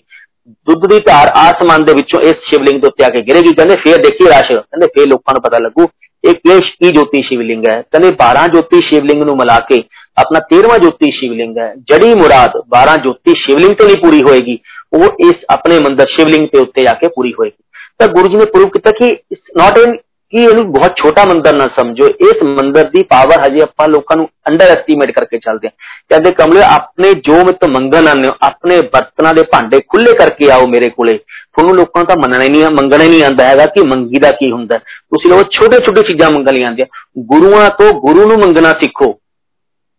ਦੁੱਧ ਦੀ ਧਾਰ ਆਸਮਾਨ ਦੇ ਵਿੱਚੋਂ ਇਸ ਸ਼ਿਵਲਿੰਗ ਦੇ ਉੱਤੇ ਆ ਕੇ ਗਿਰੇਗੀ ਕਹਿੰਦੇ ਫੇਰ ਦੇਖੀ ਰਸ਼ ਕਹਿੰਦੇ ਫੇਰ ਲੋਕਾਂ ਨੂੰ ਪਤਾ ਲੱਗੂ ਇਹ ਕੇਸ਼ ਕੀ ਜੋਤੀ ਸ਼ਿਵਲਿੰਗ ਹੈ ਕਹਿੰਦੇ 12 ਜੋਤੀ ਸ਼ਿਵਲਿੰਗ ਨੂੰ ਮਿਲਾ ਕੇ ਆਪਣਾ 13ਵਾਂ ਜੋਤੀ ਸ਼ਿਵਲਿੰਗ ਹੈ ਜੜੀ ਮੁਰਾਦ 12 ਜੋਤੀ ਸ਼ਿਵਲਿੰਗ ਤੋਂ ਨਹੀਂ ਪੂਰੀ ਹੋਏਗੀ ਉਹ ਇਸ ਆਪਣੇ ਮੰਦਰ ਸ਼ਿਵਲਿੰਗ ਤੇ ਉੱਤੇ ਆ ਕੇ ਪੂਰੀ ਹੋਏਗੀ ਤਾਂ ਗੁਰੂ ਜੀ ਨੇ ਪ੍ਰੂਵ ਕੀਤਾ ਕਿ ਇਟਸ ਨਾਟ ਇਨ ਕਿ ਇਹਨੂੰ ਬਹੁਤ ਛੋਟਾ ਮੰਦਰ ਨਾ ਸਮਝੋ ਇਸ ਮੰਦਰ ਦੀ ਪਾਵਰ ਹਜੇ ਆਪਾਂ ਲੋਕਾਂ ਨੂੰ ਅੰਡਰ ਐਸਟੀਮੇਟ ਕਰਕੇ ਚੱਲਦੇ ਆ ਕਹਿੰਦੇ ਕਮਲੇ ਆਪਣੇ ਜੋ ਮਿੱਤ ਮੰਗਣ ਆਨੇ ਹੋ ਆਪਣੇ ਬਰਤਨਾਂ ਦੇ ਭਾਂਡੇ ਖੁੱਲੇ ਕਰਕੇ ਆਓ ਮੇਰੇ ਕੋਲੇ ਤੁਹਾਨੂੰ ਲੋਕਾਂ ਦਾ ਮੰਨਣਾ ਹੀ ਨਹੀਂ ਮੰਗਣਾ ਹੀ ਨਹੀਂ ਆਂਦਾ ਹੈਗਾ ਕਿ ਮੰਗੀ ਦਾ ਕੀ ਹੁੰਦਾ ਤੁਸੀਂ ਲੋਕ ਛੋਟੇ ਛੋਟੇ ਚੀਜ਼ਾਂ ਮੰਗਣ ਲਈ ਆਂਦੇ ਗੁਰੂਆਂ ਤੋਂ ਗੁਰੂ ਨੂੰ ਮੰਗਣਾ ਸਿੱਖੋ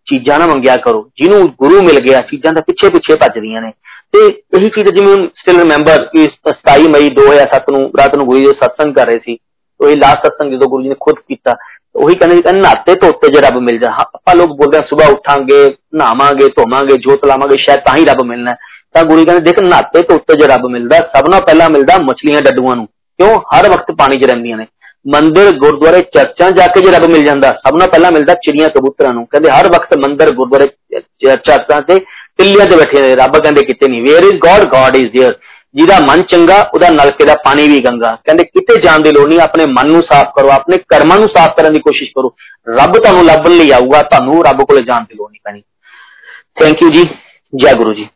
ਚੀਜ਼ਾਂ ਨਾ ਮੰਗਿਆ ਕਰੋ ਜਿਹਨੂੰ ਗੁਰੂ ਮਿਲ ਗਿਆ ਚੀਜ਼ਾਂ ਦਾ ਪਿੱਛੇ ਪਿੱਛੇ ਭੱਜਦੀਆਂ ਨੇ ਤੇ ਇਹੀ ਚੀਜ਼ ਜਿਵੇਂ ਸਟਿਲ ਰਿਮੈਂਬਰ ਕਿ 27 ਮਈ 2007 ਨੂੰ ਰਾਤ ਨੂੰ ਗੁਰੂ ਜੀ ਸਤਸੰਗ ਕਰ ਰਹੇ ਸੀ ਉਹ ਇਹ ਲਾਸਟ ਸਤਸੰਗ ਜਦੋਂ ਗੁਰੂ ਜੀ ਨੇ ਖੁਦ ਕੀਤਾ ਉਹੀ ਕਹਿੰਦੇ ਕਿ ਨਾਤੇ ਧੋਤੇ ਜੇ ਰੱਬ ਮਿਲ ਜਾ ਆਪਾਂ ਲੋਕ ਬੋਲਦੇ ਆ ਸਵੇਰ ਉਠਾਂਗੇ ਨਹਾਵਾਂਗੇ ਧੋਵਾਂਗੇ ਜੋਤ ਲਾਵਾਂਗੇ ਸ਼ਾਇਦ ਤਾਂ ਹੀ ਰੱਬ ਮਿਲਣਾ ਤਾਂ ਗੁਰੂ ਕਹਿੰਦੇ ਦੇਖ ਨਾਤੇ ਧੋਤੇ ਜੇ ਰੱਬ ਮਿਲਦਾ ਸਭ ਨਾਲੋਂ ਪਹਿਲਾਂ ਮਿਲਦਾ ਮਛਲੀਆਂ ਡੱਡੂਆਂ ਨੂੰ ਕਿਉਂ ਹਰ ਵਕਤ ਪਾਣੀ 'ਚ ਰਹਿੰਦੀਆਂ ਨੇ ਮੰਦਿਰ ਗੁਰਦੁਆਰੇ ਚਰਚਾਂ ਜਾ ਕੇ ਜੇ ਰੱਬ ਮਿਲ ਜਾਂਦਾ ਸਭ ਨਾਲੋਂ ਪਹਿਲਾਂ ਮਿਲਦਾ ਚਿੜੀਆਂ ਕਬੂਤਰਾਂ ਨੂੰ ਕਹਿੰਦੇ ਹਰ ਵਕਤ ਮੰਦਿਰ ਗੁਰਦੁਆਰੇ ਚਰਚਾਂ ਤੇ ਟਿੱਲੀਆਂ ਤੇ ਬੈਠੇ ਨੇ ਰੱਬ ਕਹਿੰਦੇ ਕਿਤੇ ਨਹੀਂ where is God God is there ਜਿਹਦਾ ਮਨ ਚੰਗਾ, ਉਹਦਾ ਨਲਕੇ ਦਾ ਪਾਣੀ ਵੀ ਗੰਗਾ ਕਹਿੰਦੇ, ਕਿਤੇ ਜਾਣ ਦੀ ਲੋੜ ਨਹੀਂ, ਆਪਣੇ ਮਨ ਨੂੰ ਸਾਫ਼ ਕਰੋ, ਆਪਣੇ ਕਰਮਾਂ ਨੂੰ ਸਾਫ਼ ਕਰਨ ਦੀ ਕੋਸ਼ਿਸ਼ ਕਰੋ। ਰੱਬ ਤੁਹਾਨੂੰ ਲੱਭਣ ਲਈ ਆਊਗਾ, ਤੁਹਾਨੂੰ ਰੱਬ ਕੋਲੇ ਜਾਣ ਦੀ ਲੋੜ ਨਹੀਂ ਪੈਣੀ। ਥੈਂਕ ਯੂ ਜੀ। ਜੈ ਗੁਰੂ ਜੀ।